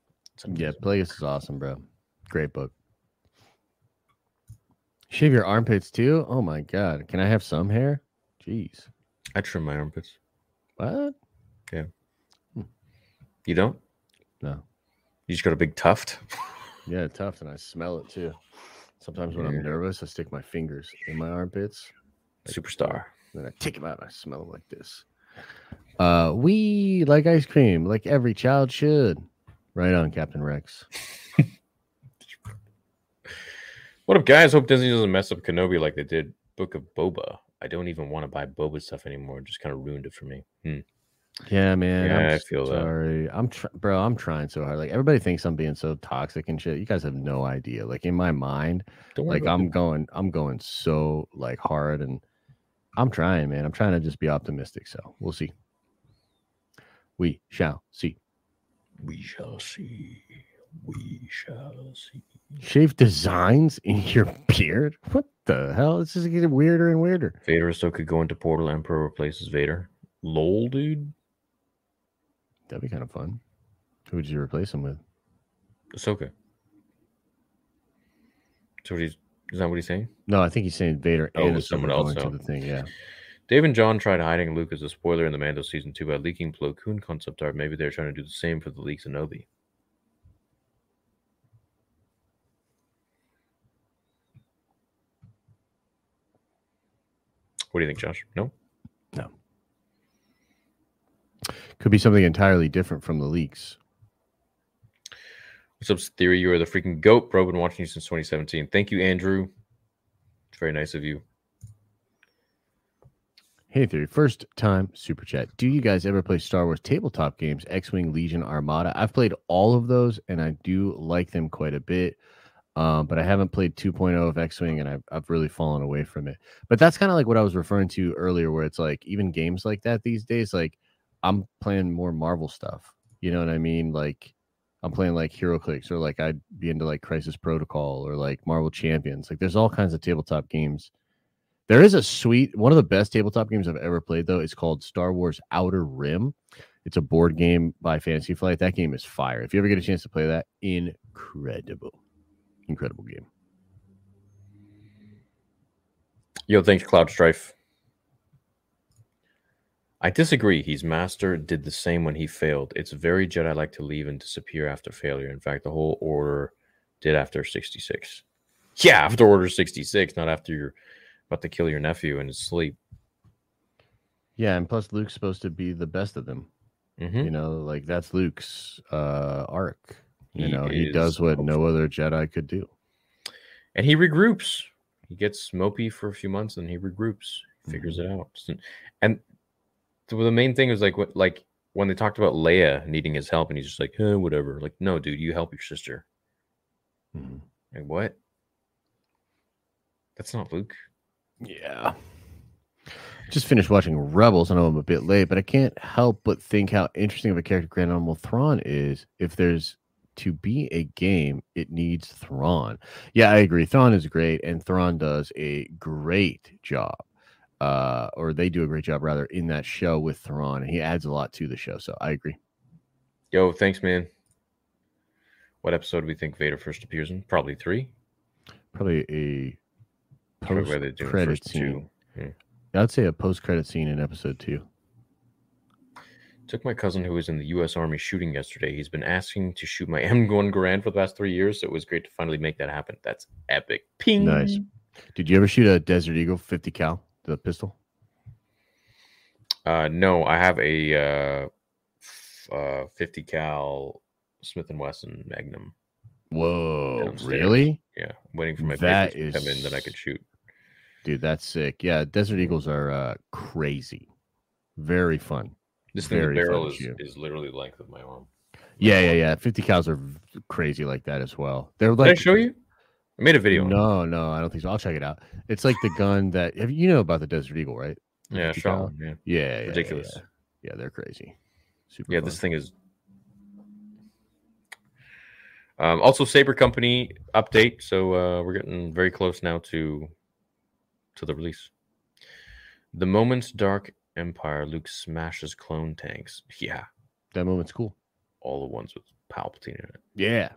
Yeah. Plagueis is awesome, bro. Great book. Shave your armpits too? Oh my god. Can I have some hair? Jeez. I trim my armpits. What? You don't? No. You just got a big tuft. Yeah, tuft, and I smell it too. Sometimes when. I'm nervous, I stick my fingers in my armpits, Superstar. then I take them out and I smell like this. Uh, we like ice cream, like every child should. Right on, Captain Rex. What up, guys? Hope Disney doesn't mess up Kenobi like they did Book of Boba. I don't even want to buy Boba stuff anymore. It just kind of ruined it for me. Hmm. Yeah, man. Yeah, I'm I feel that. sorry. I'm tr- bro. I'm trying so hard. Like everybody thinks I'm being so toxic and shit. You guys have no idea. Like in my mind, Don't like I'm it. going, I'm going so like hard, and I'm trying, man. I'm trying to just be optimistic. So we'll see. We shall see. We shall see. We shall see. Shave designs in your beard? What the hell? It's just getting weirder and weirder. Vader still could go into Portal. Emperor replaces Vader. Lol, dude. That'd be kind of fun. Who would you replace him with? Ahsoka. So what he's is that what he's saying? No, I think he's saying Vader Oh, and someone else, oh. the thing. Yeah. Dave and Jon tried hiding Luke as a spoiler in the Mando season two by leaking Plo Koon concept art. Maybe they're trying to do the same for the leaks in Obi. What do you think, Josh? No? Could be something entirely different from the leaks. What's up, Theory? You are the freaking goat, bro. Been watching you since 2017. Thank you, Andrew. It's very nice of you. Hey, Theory, first time super chat. Do you guys ever play Star Wars tabletop games, X Wing, Legion, Armada? I've played all of those and I do like them quite a bit. Um, but I haven't played 2.0 of X Wing and I've, I've really fallen away from it. But that's kind of like what I was referring to earlier, where it's like even games like that these days, like I'm playing more Marvel stuff. You know what I mean? Like I'm playing like HeroClix or like I'd be into like Crisis Protocol or like Marvel Champions. Like there's all kinds of tabletop games. There is a sweet one of the best tabletop games I've ever played though. It's called Star Wars Outer Rim. It's a board game by Fantasy Flight. That game is fire. If you ever get a chance to play that, incredible. Incredible game. Yo, thanks, Cloud Strife. I disagree. He's master did the same when he failed. It's very Jedi like to leave and disappear after failure. In fact, the whole order did after 66. Yeah, after order 66, not after you're about to kill your nephew in his sleep. Yeah, and plus Luke's supposed to be the best of them. Mhm. You know, like that's Luke's uh arc. You He know, he does what no other Jedi could do. And he regroups. He gets mopey for a few months and he regroups, figures it out. And- And the, the main thing is like what like when they talked about Leia needing his help and he's just like, eh, whatever. Like, no, dude, you help your sister. Mhm. Like, what? That's not Luke. Yeah. Just finished watching Rebels. I know I'm a bit late, but I can't help but think how interesting of a character Grand Admiral Thrawn is. If there's to be a game, it needs Thrawn. Yeah, I agree. Thrawn is great, and Thrawn does a great job. Uh, or they do a great job rather in that show with Thrawn, and he adds a lot to the show. So I agree. Yo, thanks, man. What episode do we think Vader first appears in? Probably three. Probably a post where they do it credit scene. Yeah. I'd say a post credit scene in episode two. Took my cousin who was in the U.S. Army shooting yesterday. He's been asking to shoot my M1 Garand for the past three years, so it was great to finally make that happen. That's epic. Ping. Nice. Did you ever shoot a Desert Eagle 50 cal, the pistol? Uh, no, I have a uh, f- uh, 50 cal Smith and Wesson Magnum. Whoa, Downstairs. really? Yeah, I'm waiting for my That to come in, is- then I could shoot. Dude, that's sick. Yeah, Desert Eagles are uh, crazy. Very fun. This thing, the barrel is, is literally the length of my arm. Yeah, yeah, yeah. 50 cals are crazy like that as well. They're Did like I show you? I made a video. on. No, no, I don't think so. I'll check it out. It's like the gun that you know about the Desert Eagle, right? Yeah, 50 shot. Yeah, Yeah, yeah, yeah, ridiculous. Yeah, yeah. they're crazy. Super. yeah. fun. This thing is. Um, also, Saber Company update. So uh, we're getting very close now to to the release. The moment Dark Empire, Luke smashes clone tanks. Yeah, that moment's cool. all the ones with Palpatine in it, Yeah.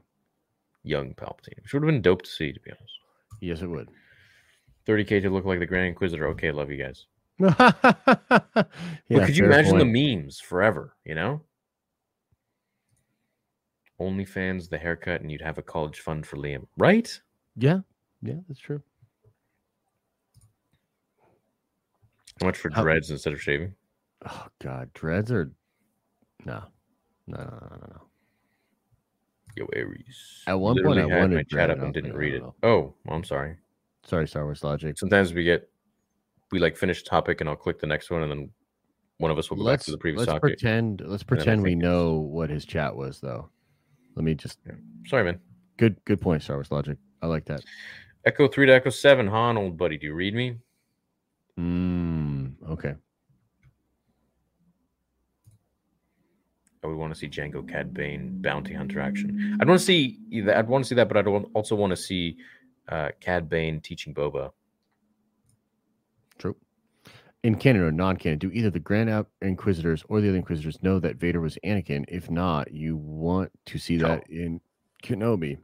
Young Palpatine, which would have been dope to see, to be honest. Yes, it would. 30k to look like the Grand Inquisitor. Okay, love you guys. yeah, but could you imagine point. the memes forever? You know, OnlyFans, the haircut, and you'd have a college fund for Liam, right? Yeah, yeah, that's true. How much for How- dreads instead of shaving? Oh God, dreads are no, no, no, no, no, no. Yo, Aries. At one point, I had wanted my chat I up and didn't read it. Oh, well, I'm sorry. Sorry, Star Wars Logic. Sometimes we get we like finish topic and I'll click the next one and then one of us will go let's back to the previous let's topic. pretend let's pretend we think know what his chat was though. Let me just Sorry, man. good good point, Star Wars Logic. I like that. Echo three to Echo seven. Han, old buddy, do you read me? Mm, okay. I would want to see Jango Cad Bane bounty hunter action. I'd want to see that. I'd want to see that, but I'd also want to see uh, Cad Bane teaching Boba. True. In canon or non-canon, do either the Grand Inquisitors or the other Inquisitors know that Vader was Anakin? If not, you want to see No. that in Kenobi.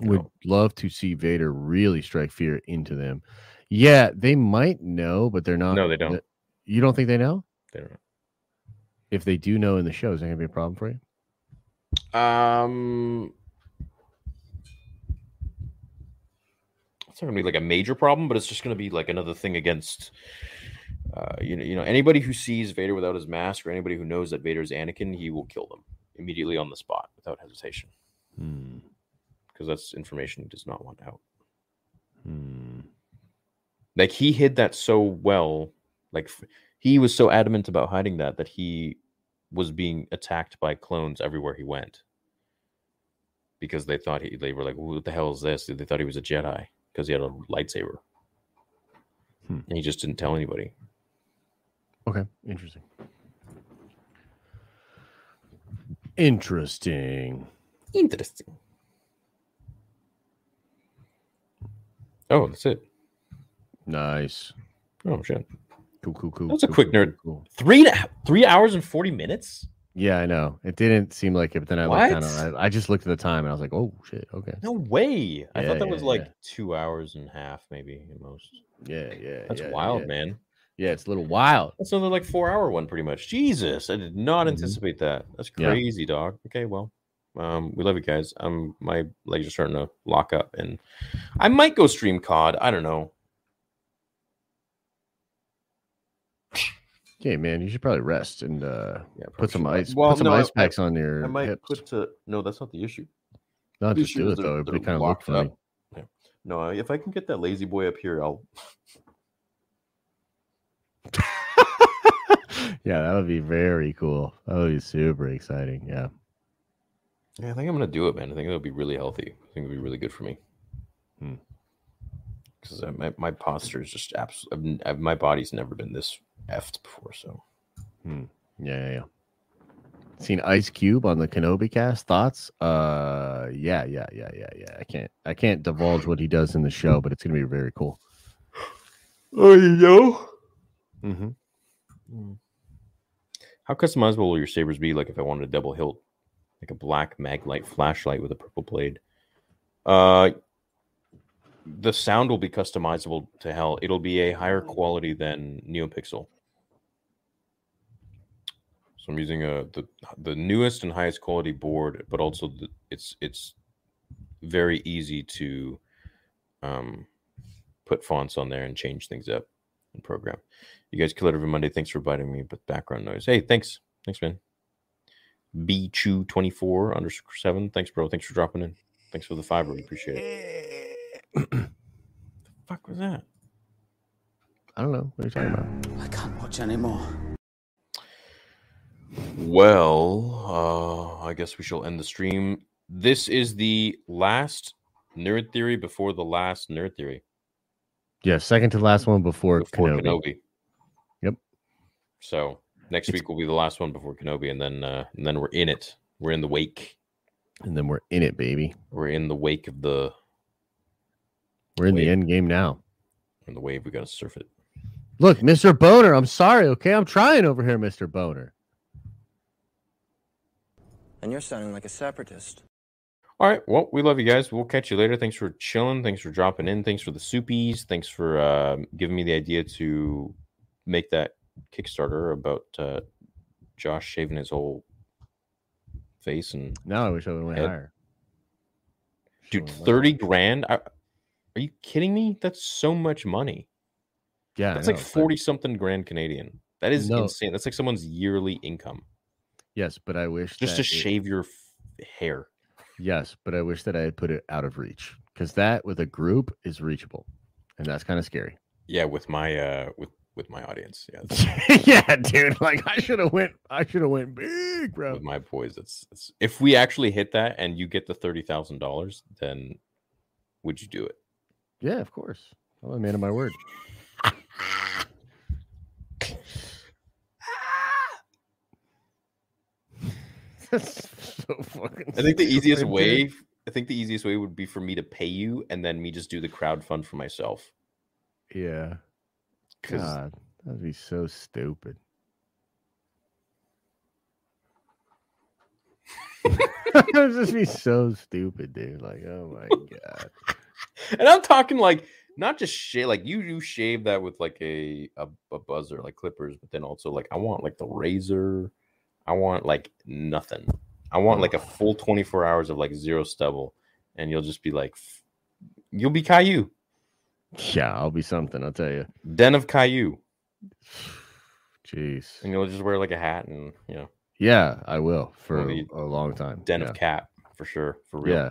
Would love to see Vader really strike fear into them. Yeah, they might know, but they're not. No, they don't. You don't think they know? They don't If they do know in the show, is that gonna be a problem for you? Um, it's not gonna be like a major problem, but it's just gonna be like another thing against. Uh, you know, you know, anybody who sees Vader without his mask, or anybody who knows that Vader is Anakin, he will kill them immediately on the spot without hesitation, Hmm. because that's information he does not want out. Hmm. like he hid that so well like f- he was so adamant about hiding that that he was being attacked by clones everywhere he went because they thought he they were like what the hell is this they thought he was a jedi because he had a lightsaber Hmm. and he just didn't tell anybody Okay, interesting. Interesting. Interesting. Oh, that's it. Nice. Oh shit. Cool, cool, cool. That was a quick cool, nerd. cool, cool. Three three hours and forty minutes. Yeah, I know. It didn't seem like it, but then I What? looked down. I, I just looked at the time and I was like, "Oh shit, okay." No way. I Yeah, thought that yeah, was like yeah. two hours and a half, maybe at most. Yeah, yeah. That's wild, man. Yeah, it's a little wild. That's another like four hour one, pretty much. Jesus, I did not Mhm. anticipate that. That's crazy, dog. Okay, well, um, we love you guys. Um, my legs are starting to lock up, and I might go stream COD. I don't know. Okay, man, you should probably rest and uh, Yeah, put some ice. Well, put some no, ice packs on your I, I might hips. put to no. That's not the issue. Not the just issue do it they're- though. It they're would kind of look locked up. funny. No, if I can get that lazy boy up here, I'll. yeah, that would be very cool. That would be super exciting. Yeah. Yeah, I think I'm gonna do it, man. I think it'll be really healthy. I think it'll be really good for me. Hmm. Because my, my posture is just absolutely. My body's never been this effed before. So Yeah, yeah, yeah. Seen Ice Cube on the Kenobi cast. Thoughts? Uh yeah, yeah, yeah, yeah, yeah. I can't I can't divulge what he does in the show, but it's gonna be very cool. Oh, you know. Mm-hmm. How customizable will your sabers be? Like if I wanted a double hilt, like a black maglite flashlight with a purple blade. Uh, the sound will be customizable to hell. It'll be a higher quality than NeoPixel. So I'm using a the the newest and highest quality board, but also the, it's it's very easy to um, put fonts on there and change things up and program. You guys kill it every Monday. Thanks for biting me with background noise. Hey, thanks. Thanks, man. B Chew 24 underscore seven. Thanks, bro. Thanks for dropping in. Thanks for the fiber. We appreciate it. The fuck was that? I don't know. What are you talking about? I can't watch anymore. Well, uh, I guess we shall end the stream. This is the last nerd theory before the last nerd theory Yeah, second to last one before, before Kenobi. Kenobi. Yep. So next It's- week will be the last one before Kenobi, and then uh, and then we're in it. We're in the wake. And then we're in it, baby. We're in the wake of the We're in Wait. the end game now. in the wave. We gotta surf it. Look, Mr. Boner, I'm sorry, okay? I'm trying over here, Mr. Boner. And you're sounding like a separatist. All right. Well, we love you guys. We'll catch you later. Thanks for chilling. Thanks for dropping in. Thanks for the soupies. Thanks for uh, giving me the idea to make that Kickstarter about uh, Josh shaving his whole face and Now I wish I would have went higher. dude, thirty grand. I, are you kidding me? That's so much money. Yeah, That's like but- forty something grand Canadian. That is No. insane. That's like someone's yearly income Yes, but I wish just to it- shave your f- hair. Yes, but I wish that I had put it out of reach because that with a group is reachable, and that's kind of scary. Yeah, with my uh, with with my audience. Yeah, yeah, dude. Like I should have went. I should have went big, bro. with my boys. It's, it's if we actually hit that and you get the thirty thousand dollars, then would you do it? Yeah, of course. I'm a man of my word. That's so fucking. I think the easiest stupid, way. I think the easiest way would be for me to pay you and then me just do the crowd fund for myself. Yeah. God, that'd be so stupid. That'd just be so stupid, dude. Like, oh my god. And I'm talking like not just shave like you you shave that with like a, a a buzzer like clippers, but then also like I want like the razor. I want like nothing. I want like a full 24 hours of like zero stubble, and you'll just be like, you'll be Caillou, Yeah, I'll be something. I'll tell you. den of Caillou, Jeez. and you'll just wear like a hat and you know Yeah, I will for the a long time. den yeah. of cat for sure for real. Yeah.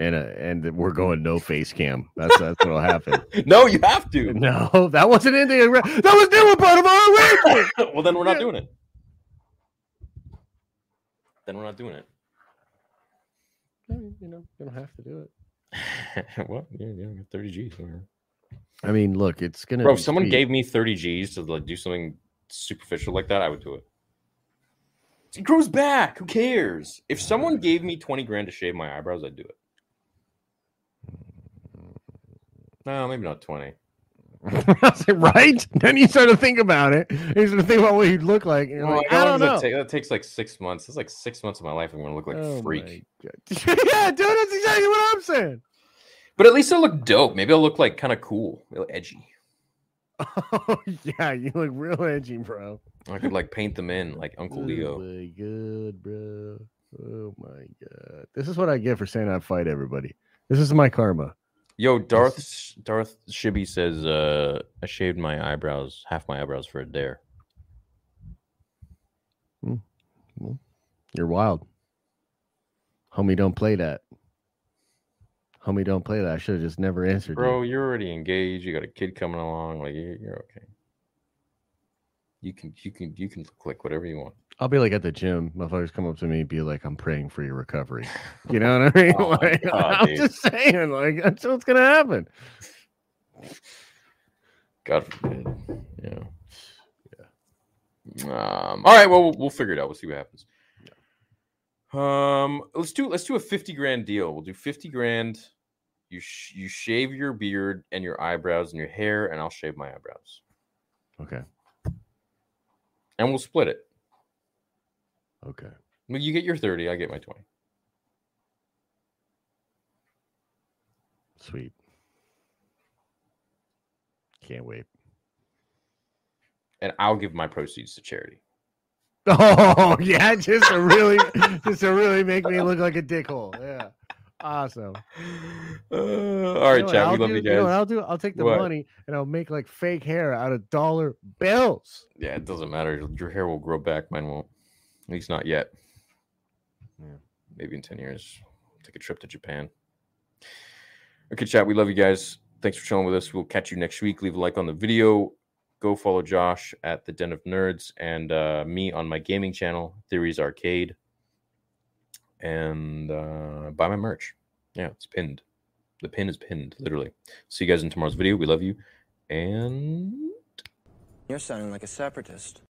And uh, and we're going no face cam. That's that's what'll happen. no, you have to. No, that wasn't in the arra- that was never part of our arrangement. well, then we're not Yeah. doing it. Then we're not doing it. I mean, you know, you don't have to do it. well, yeah, yeah, 30 G's. whatever. I mean, look, it's gonna. Bro, if someone sweet. gave me 30 G's to like do something superficial like that, I would do it. It grows back. Who cares? If someone gave me 20 grand to shave my eyebrows, I'd do it. No, maybe not 20. right? Then you start to think about it. You start to think about what you'd look like. Well, like, I don't know. That, take? that takes like six months. It's like six months of my life. I'm going to look like Oh freak. Yeah, dude, that's exactly what I'm saying. But at least I'll look dope. Maybe I'll look like kind of cool, real edgy. Oh yeah, you look real edgy, bro. I could like paint them in like Uncle Oh Leo. my god, bro. Oh my god. This is what I get for saying I'd fight everybody. This is my karma. Yo, Darth Darth Shibby says uh I shaved my eyebrows, half my eyebrows for a dare. You're wild. Homie, don't play that. Homie, don't play that. I should have just never answered. you. Bro, you're already engaged. You got a kid coming along. Like you're, you're okay. You can you can you can like whatever you want. I'll be like at the gym. My Motherfuckers come up to me and be like, I'm praying for your recovery. You know what I mean? Oh like, God, I'm dude. just saying, like, that's what's gonna happen. God forbid. Yeah. Yeah. Um. All right. Well, we'll, we'll figure it out. We'll see what happens. Um. Let's do let's do a fifty grand deal. We'll do fifty grand. You sh- you shave your beard and your eyebrows and your hair, and I'll shave my eyebrows, Okay. And we'll split it. Okay. Well, you get your thirty. I get my twenty. Sweet. Can't wait. and I'll give my proceeds to charity. Oh yeah, just to really, just to really make me look like a dickhole. Yeah, awesome. Uh, all right, You know. I'll We love do? you know what guys. I'll do? I'll take the What? money and I'll make like fake hair out of dollar bills. Yeah, it doesn't matter. Your hair will grow back. Mine won't. At least not yet. Yeah. Maybe in ten years. Take a trip to Japan. Okay, chat. We love you guys. Thanks for chilling with us. We'll catch you next week. Leave a like on the video. Go follow Josh at the Den of Nerds and uh, me on my gaming channel, Theories Arcade. And uh, buy my merch. Yeah, it's pinned. The pin is pinned, literally. See you guys in tomorrow's video. We love you. And You're sounding like a separatist.